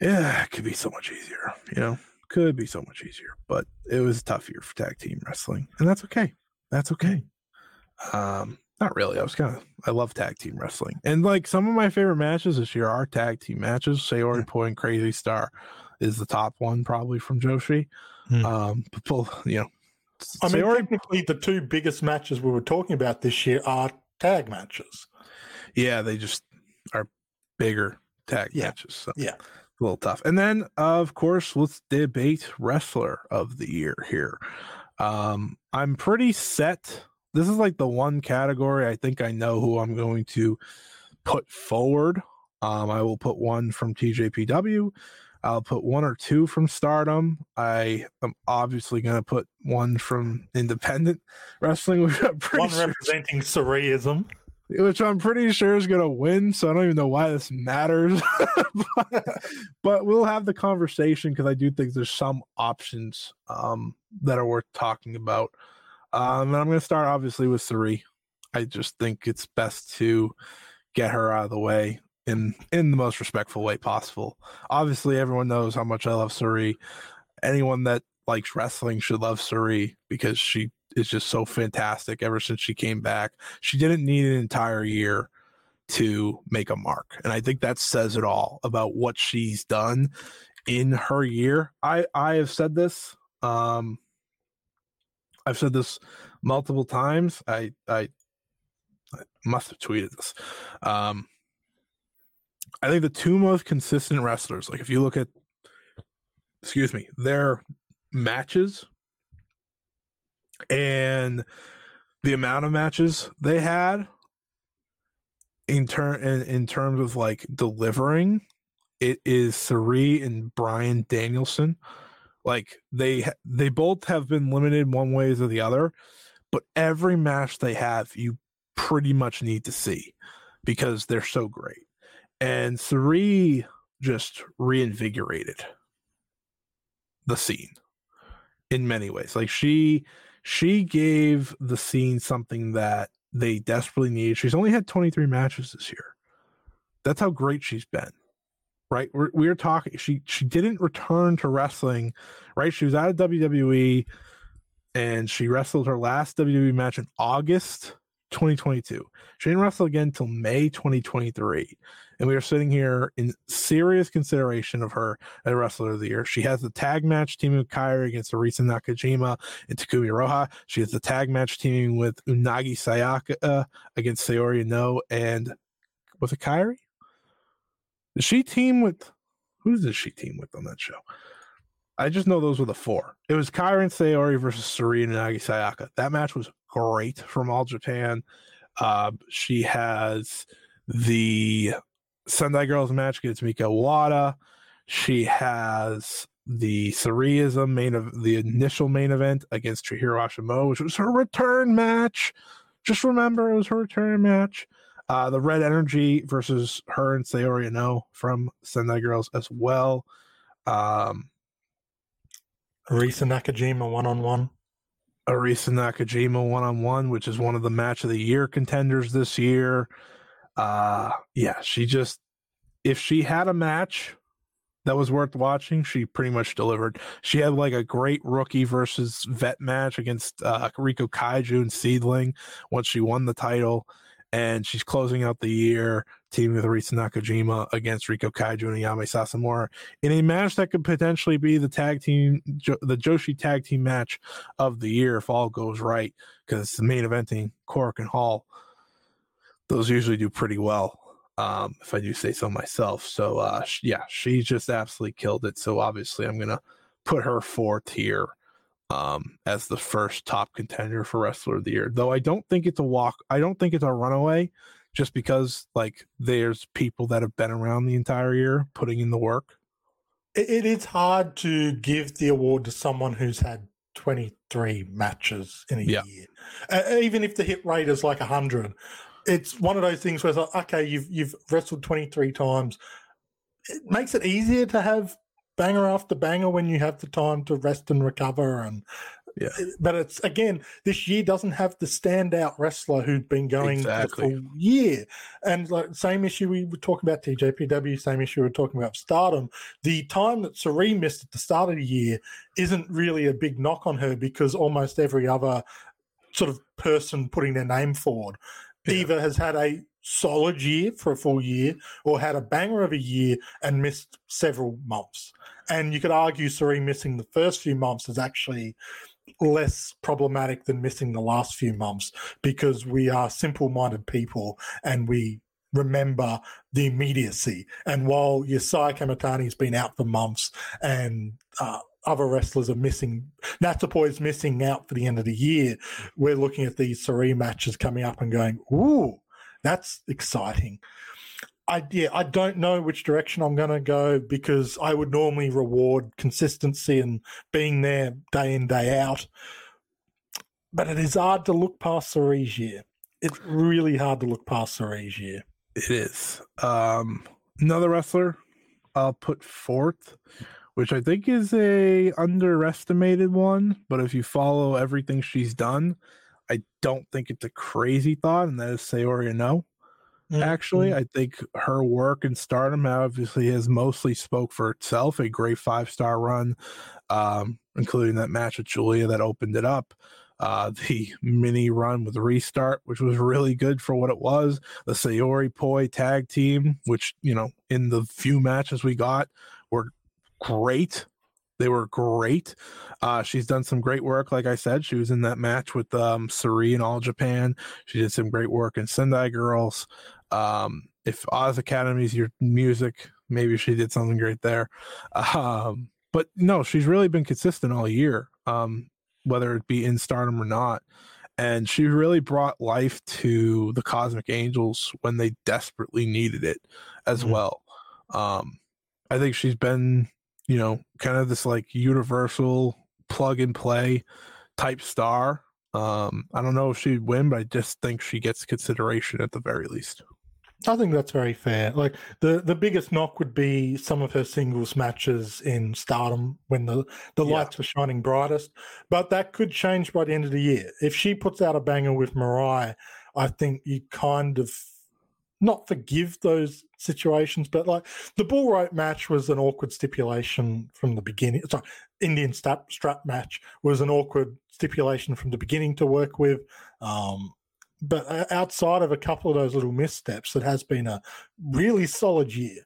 Speaker 1: yeah, it could be so much easier, you know. Could be so much easier, but it was a tough year for tag team wrestling, and that's okay. That's okay. Um, not really. I was kind of I love tag team wrestling, and like some of my favorite matches this year are tag team matches. Sayori
Speaker 2: Yeah.
Speaker 1: Poi and Crazy Star is the top one probably from Joshi.
Speaker 2: Hmm.
Speaker 1: Um, but pull, you know,
Speaker 2: I mean,
Speaker 1: Sayori-
Speaker 2: technically, the two biggest matches we were talking about this year are tag matches.
Speaker 1: yeah, they just are bigger tag
Speaker 2: Yeah.
Speaker 1: matches. So.
Speaker 2: Yeah.
Speaker 1: a little tough. And then, of course, let's debate wrestler of the year here. Um, I'm pretty set. This is like the one category I think I know who I'm going to put forward. Um, I will put one from TJPW. I'll put one or two from Stardom. I am obviously going to put one from Independent [LAUGHS] Wrestling, which I'm pretty
Speaker 2: One
Speaker 1: sure
Speaker 2: representing Surrealism.
Speaker 1: which I'm pretty sure is going to win. So I don't even know why this matters. but, [LAUGHS] but, we'll have the conversation because I do think there's some options um, that are worth talking about. Um, and I'm going to start obviously with Sareee. I just think it's best to get her out of the way in in the most respectful way possible. Obviously, everyone knows how much I love Sareee. Anyone that likes wrestling should love Sareee because she is just so fantastic ever since she came back. She didn't need an entire year to make a mark. And I think that says it all about what she's done in her year. I I have said this um I've said this multiple times. I I, I must have tweeted this. Um I think the two most consistent wrestlers, like if you look at excuse me, their matches and the amount of matches they had in turn in, in terms of like delivering it is Sareee and Bryan Danielson like they they both have been limited one ways or the other but every match they have you pretty much need to see because they're so great and Sareee just reinvigorated the scene in many ways like she she gave the scene something that they desperately need. She's only had 23 matches this year. That's how great she's been. Right? We're, we're talking she she didn't return to wrestling, right? She was out of WWE and she wrestled her last WWE match in August 2022. She didn't wrestle again until May 2023 and we are sitting here in serious consideration of her as Wrestler of the Year. She has the tag match teaming with Kairi against Arisa Nakajima and Takumi Iroha. She has the tag match teaming with Unagi Sayaka uh, against Saori Anou and was it Kairi? She team with who did she team with on that show? I just know those were the four. It was Kairi Sayori versus Saori and Unagi Sayaka. That match was great from All Japan. Uh, she has the Sendai Girls match against Mika Wada. She has the Sarieism main of the initial main event against Chihiro Ashimo, which was her return match. Just remember it was her return match. Uh, the Red Energy versus her and Saori Anou from Sendai Girls as well. Um,
Speaker 2: Arisa Nakajima one on one.
Speaker 1: Arisa Nakajima one on one, which is one of the match of the year contenders this year uh yeah she just if she had a match that was worth watching she pretty much delivered she had like a great rookie versus vet match against uh Riko Kaiju and Seedling once she won the title and she's closing out the year teaming with Arisa Nakajima against Riko Kaiju and Yami Sasamura in a match that could potentially be the tag team, the Joshi tag team match of the year if all goes right, because the main eventing Korakuen Hall those usually do pretty well um, if I do say so myself. So uh, yeah, she just absolutely killed it. So obviously, I'm gonna put her fourth here um, as the first top contender for wrestler of the year. Though I don't think it's a walk. I don't think it's a runaway, just because like there's people that have been around the entire year putting in the work.
Speaker 2: It, it is hard to give the award to someone who's had 23 matches in a yeah. year, uh, even if the hit rate is like 100 it's one of those things where it's like, okay, you've you've wrestled twenty three times. It makes it easier to have banger after banger when you have the time to rest and recover and yeah. Eh, but it's again, this year doesn't have the standout wrestler who's been going exactly. the full year. And like same issue we were talking about TJPW, same issue we are talking about Stardom. The time that Sareee missed at the start of the year isn't really a big knock on her because almost every other sort of person putting their name forward yeah. either has had a solid year for a full year or had a banger of a year and missed several months. And you could argue Sareee missing the first few months is actually less problematic than missing the last few months because we are simple minded people and we remember the immediacy. And while Yasai Kamitani's been out for months and uh, other wrestlers are missing. Natsupoi is missing out for the end of the year. We're looking at these Sareee matches coming up and going, ooh, that's exciting. I yeah, I don't know which direction I'm going to go because I would normally reward consistency and being there day in day out. But it is hard to look past Sareee's year. it's really hard to look past year.
Speaker 1: It is. Um, another wrestler I'll put fourth, which I think is a underestimated one. But if you follow everything she's done, I don't think it's a crazy thought, and that is Saori Anou. Actually,
Speaker 2: Mm-hmm.
Speaker 1: I think her work in Stardom obviously has mostly spoke for itself. A great five star run, um, including that match with Julia that opened it up. Uh, [LAUGHS] the mini run with Restart, which was really good for what it was. The Sayori Poi tag team, which you know in the few matches we got were great. They were great. Uh, she's done some great work. Like I said, she was in that match with um, Suri in All Japan. She did some great work in Sendai Girls. Um, if Oz Academy's your music, maybe she did something great there. Um, but no, she's really been consistent all year, um, whether it be in stardom or not. And she really brought life to the Cosmic Angels when they desperately needed it as
Speaker 2: Mhm.
Speaker 1: well. Um, I think she's been, you know, kind of this like universal plug and play type star. Um, I don't know if she'd win, but I just think she gets consideration at the very least.
Speaker 2: I think that's very fair. Like the the biggest knock would be some of her singles matches in Stardom when the the
Speaker 1: Yeah.
Speaker 2: lights were shining brightest. But that could change by the end of the year. If she puts out a banger with Mariah, I think you kind of not forgive those situations, but like the bull rope match was an awkward stipulation from the beginning. Sorry, Indian strap strap match was an awkward stipulation from the beginning to work with. Um, but outside of a couple of those little missteps, it has been a really solid year.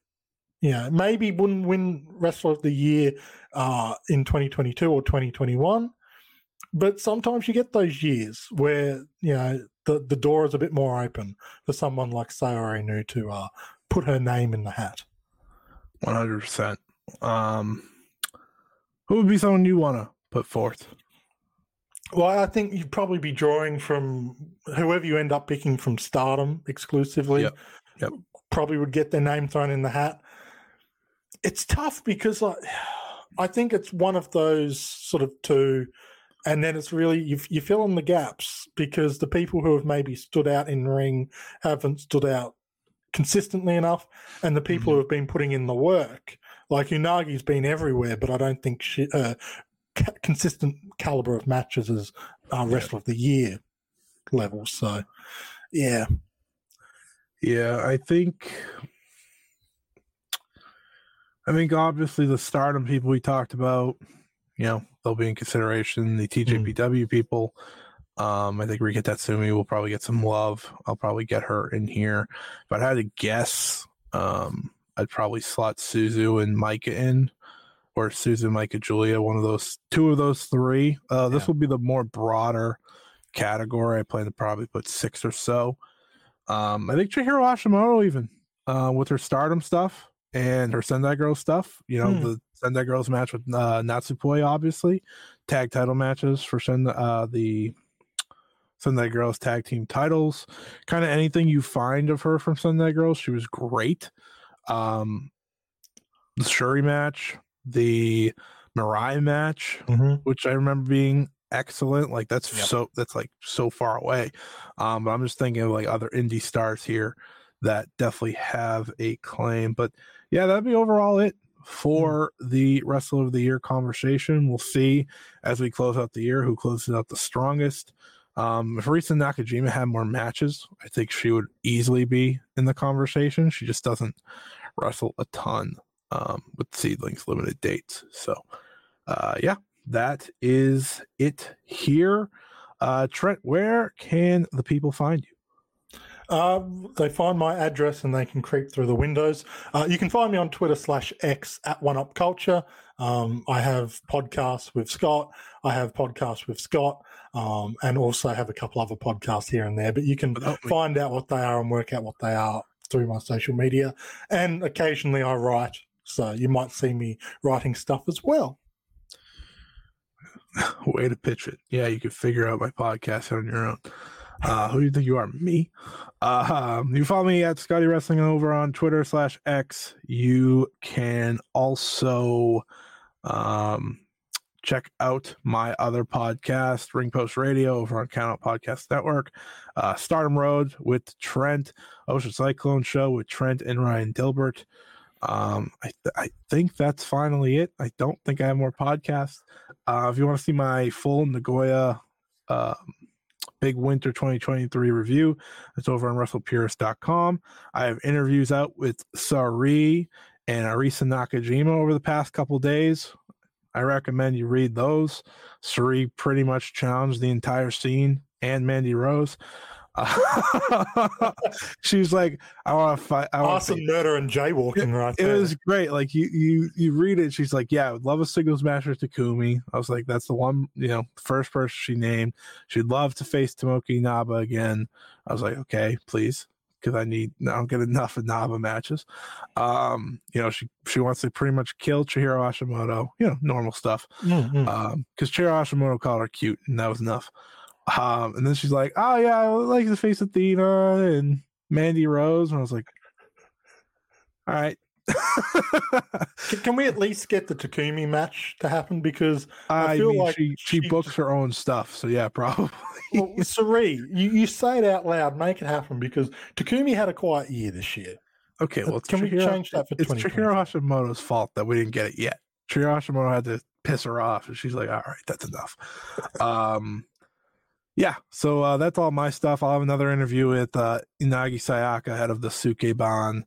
Speaker 2: Know, maybe wouldn't win Wrestler of the Year uh, in 2022 or 2021, but sometimes you get those years where you know the, the door is a bit more open for someone like Sayori Nu to uh, put her name in the hat.
Speaker 1: One hundred percent. Um, who would be someone you want to put forth?
Speaker 2: Well, I think you'd probably be drawing from whoever you end up picking from Stardom exclusively.
Speaker 1: Yep. Yep.
Speaker 2: Probably would get their name thrown in the hat. It's tough because I, I think it's one of those sort of two, and then it's really you, you fill in the gaps because the people who have maybe stood out in ring haven't stood out consistently enough, and the people who have been putting in the work, like Unagi's been everywhere, but I don't think she, uh, ca- consistent caliber of matches as uh, wrestler of the year level. So, yeah,
Speaker 1: Yeah, I think. I think obviously the stardom people we talked about, you know, they'll be in consideration. The TJPW people, um, I think Rika Tatsumi will probably get some love. I'll probably get her in here. If I had to guess, um, I'd probably slot Suzu and Maika in, or Suzu, Maika, Julia, one of those, two of those three. Uh, this
Speaker 2: Yeah.
Speaker 1: will be the more broader category. I plan to probably put six or so. Um, I think Chihiro Hashimoto even uh, with her Stardom stuff and her Sendai Girls stuff. You know,
Speaker 2: Hmm.
Speaker 1: the Sendai Girls match with uh, Natsupoi, obviously, tag title matches for Send uh, the Sendai Girls tag team titles. Kind of anything you find of her from Sendai Girls, she was great. Um, the Syuri match, the Mirai match, which I remember being excellent. Like that's
Speaker 2: Yep.
Speaker 1: so that's like so far away. Um, but I'm just thinking of like other indie stars here that definitely have a claim. But yeah, that'd be overall it for the Wrestler of the Year conversation. We'll see as we close out the year who closes out the strongest. Um, if Risa Nakajima had more matches, I think she would easily be in the conversation. She just doesn't wrestle a ton um, with SEAdLINNNG's limited dates. So, uh, yeah, that is it here. Uh, Trent, where can the people find you?
Speaker 2: Uh, they find my address and they can creep through the windows. Uh, you can find me on Twitter slash X at One Up Culture. Um, I have podcasts with Scott. I have podcasts with Scott, um, and also have a couple other podcasts here and there. But you can find out what they are and work out what they are through my social media. And occasionally I write, so you might see me writing stuff as well. [LAUGHS]
Speaker 1: Way to pitch it. Yeah, you could figure out my podcast on your own. Uh, who do you think you are? Me. Uh, you follow me at Scotty Wrestling over on Twitter slash X. You can also um, check out my other podcast, Ring Post Radio, over on Count Podcast Network. Uh, Stardom Road with Trent, Ocean Cyclone Show with Trent and Ryan Dilbert. Um, I, th- I think that's finally it. I don't think I have more podcasts. Uh, if you want to see my full Nagoya um, Big Winter 2023 review, it's over on WrestlePurist.com. I have interviews out with Sareee and Arisa Nakajima over the past couple days. I recommend you read those. Sareee pretty much challenged the entire scene and Mandy Rose. Uh, [LAUGHS] she's like, I want to fight. I
Speaker 2: awesome murder and jaywalking, right?
Speaker 1: It there. was great. Like you, you, you read it. She's like, yeah, I would love a singles match with Takumi. I was like, that's the one, you know, first person she named. She'd love to face Tomoka Inaba again. I was like, okay, please, because I need. I don't get enough of Naba matches. Um, you know, she she wants to pretty much kill Chihiro Hashimoto. You know, normal stuff. Mm-hmm. Um, because Chihiro Hashimoto called her cute, and that was enough. Um, and then she's like, "Oh yeah, I like to face of Athena and Mandy Rose," and I was like, "All right." [LAUGHS]
Speaker 2: Can we at least get the Takumi match to happen? Because I,
Speaker 1: I feel mean, like she, she, she books her own stuff, so yeah, [LAUGHS] probably.
Speaker 2: well, Sareee, you, you say it out loud, make it happen because Takumi had a quiet year this year.
Speaker 1: Okay, well,
Speaker 2: can Chihiro, we change that for
Speaker 1: It's Chihiro Hashimoto's fault that we didn't get it yet. Chihiro Hashimoto had to piss her off, and she's like, "All right, that's enough." um, yeah, so uh, that's all my stuff. I'll have another interview with uh, Unagi Sayaka, head of the Sukeban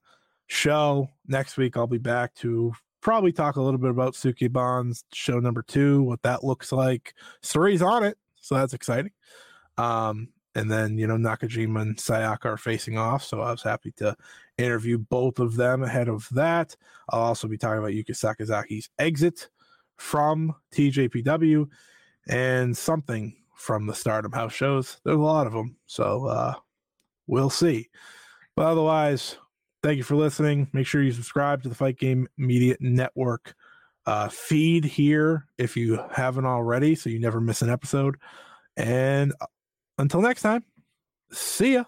Speaker 1: show. Next week, I'll be back to probably talk a little bit about Sukeban show number two, what that looks like. Sareee's on it, so that's exciting. Um, and then, you know, Nakajima and Sayaka are facing off, so I was happy to interview both of them ahead of that. I'll also be talking about Yuka Sakazaki's exit from TJPW and something from the Stardom House shows. There's a lot of them, so uh, we'll see. But otherwise, thank you for listening. Make sure you subscribe to the Fight Game Media Network uh, feed here if you haven't already, so you never miss an episode. And uh, until next time, see ya.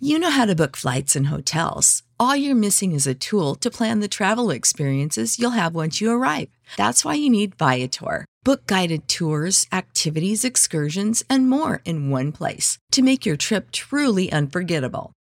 Speaker 3: You know how to book flights and hotels. All you're missing is a tool to plan the travel experiences you'll have once you arrive. That's why you need Viator. Book guided tours, activities, excursions, and more in one place to make your trip truly unforgettable.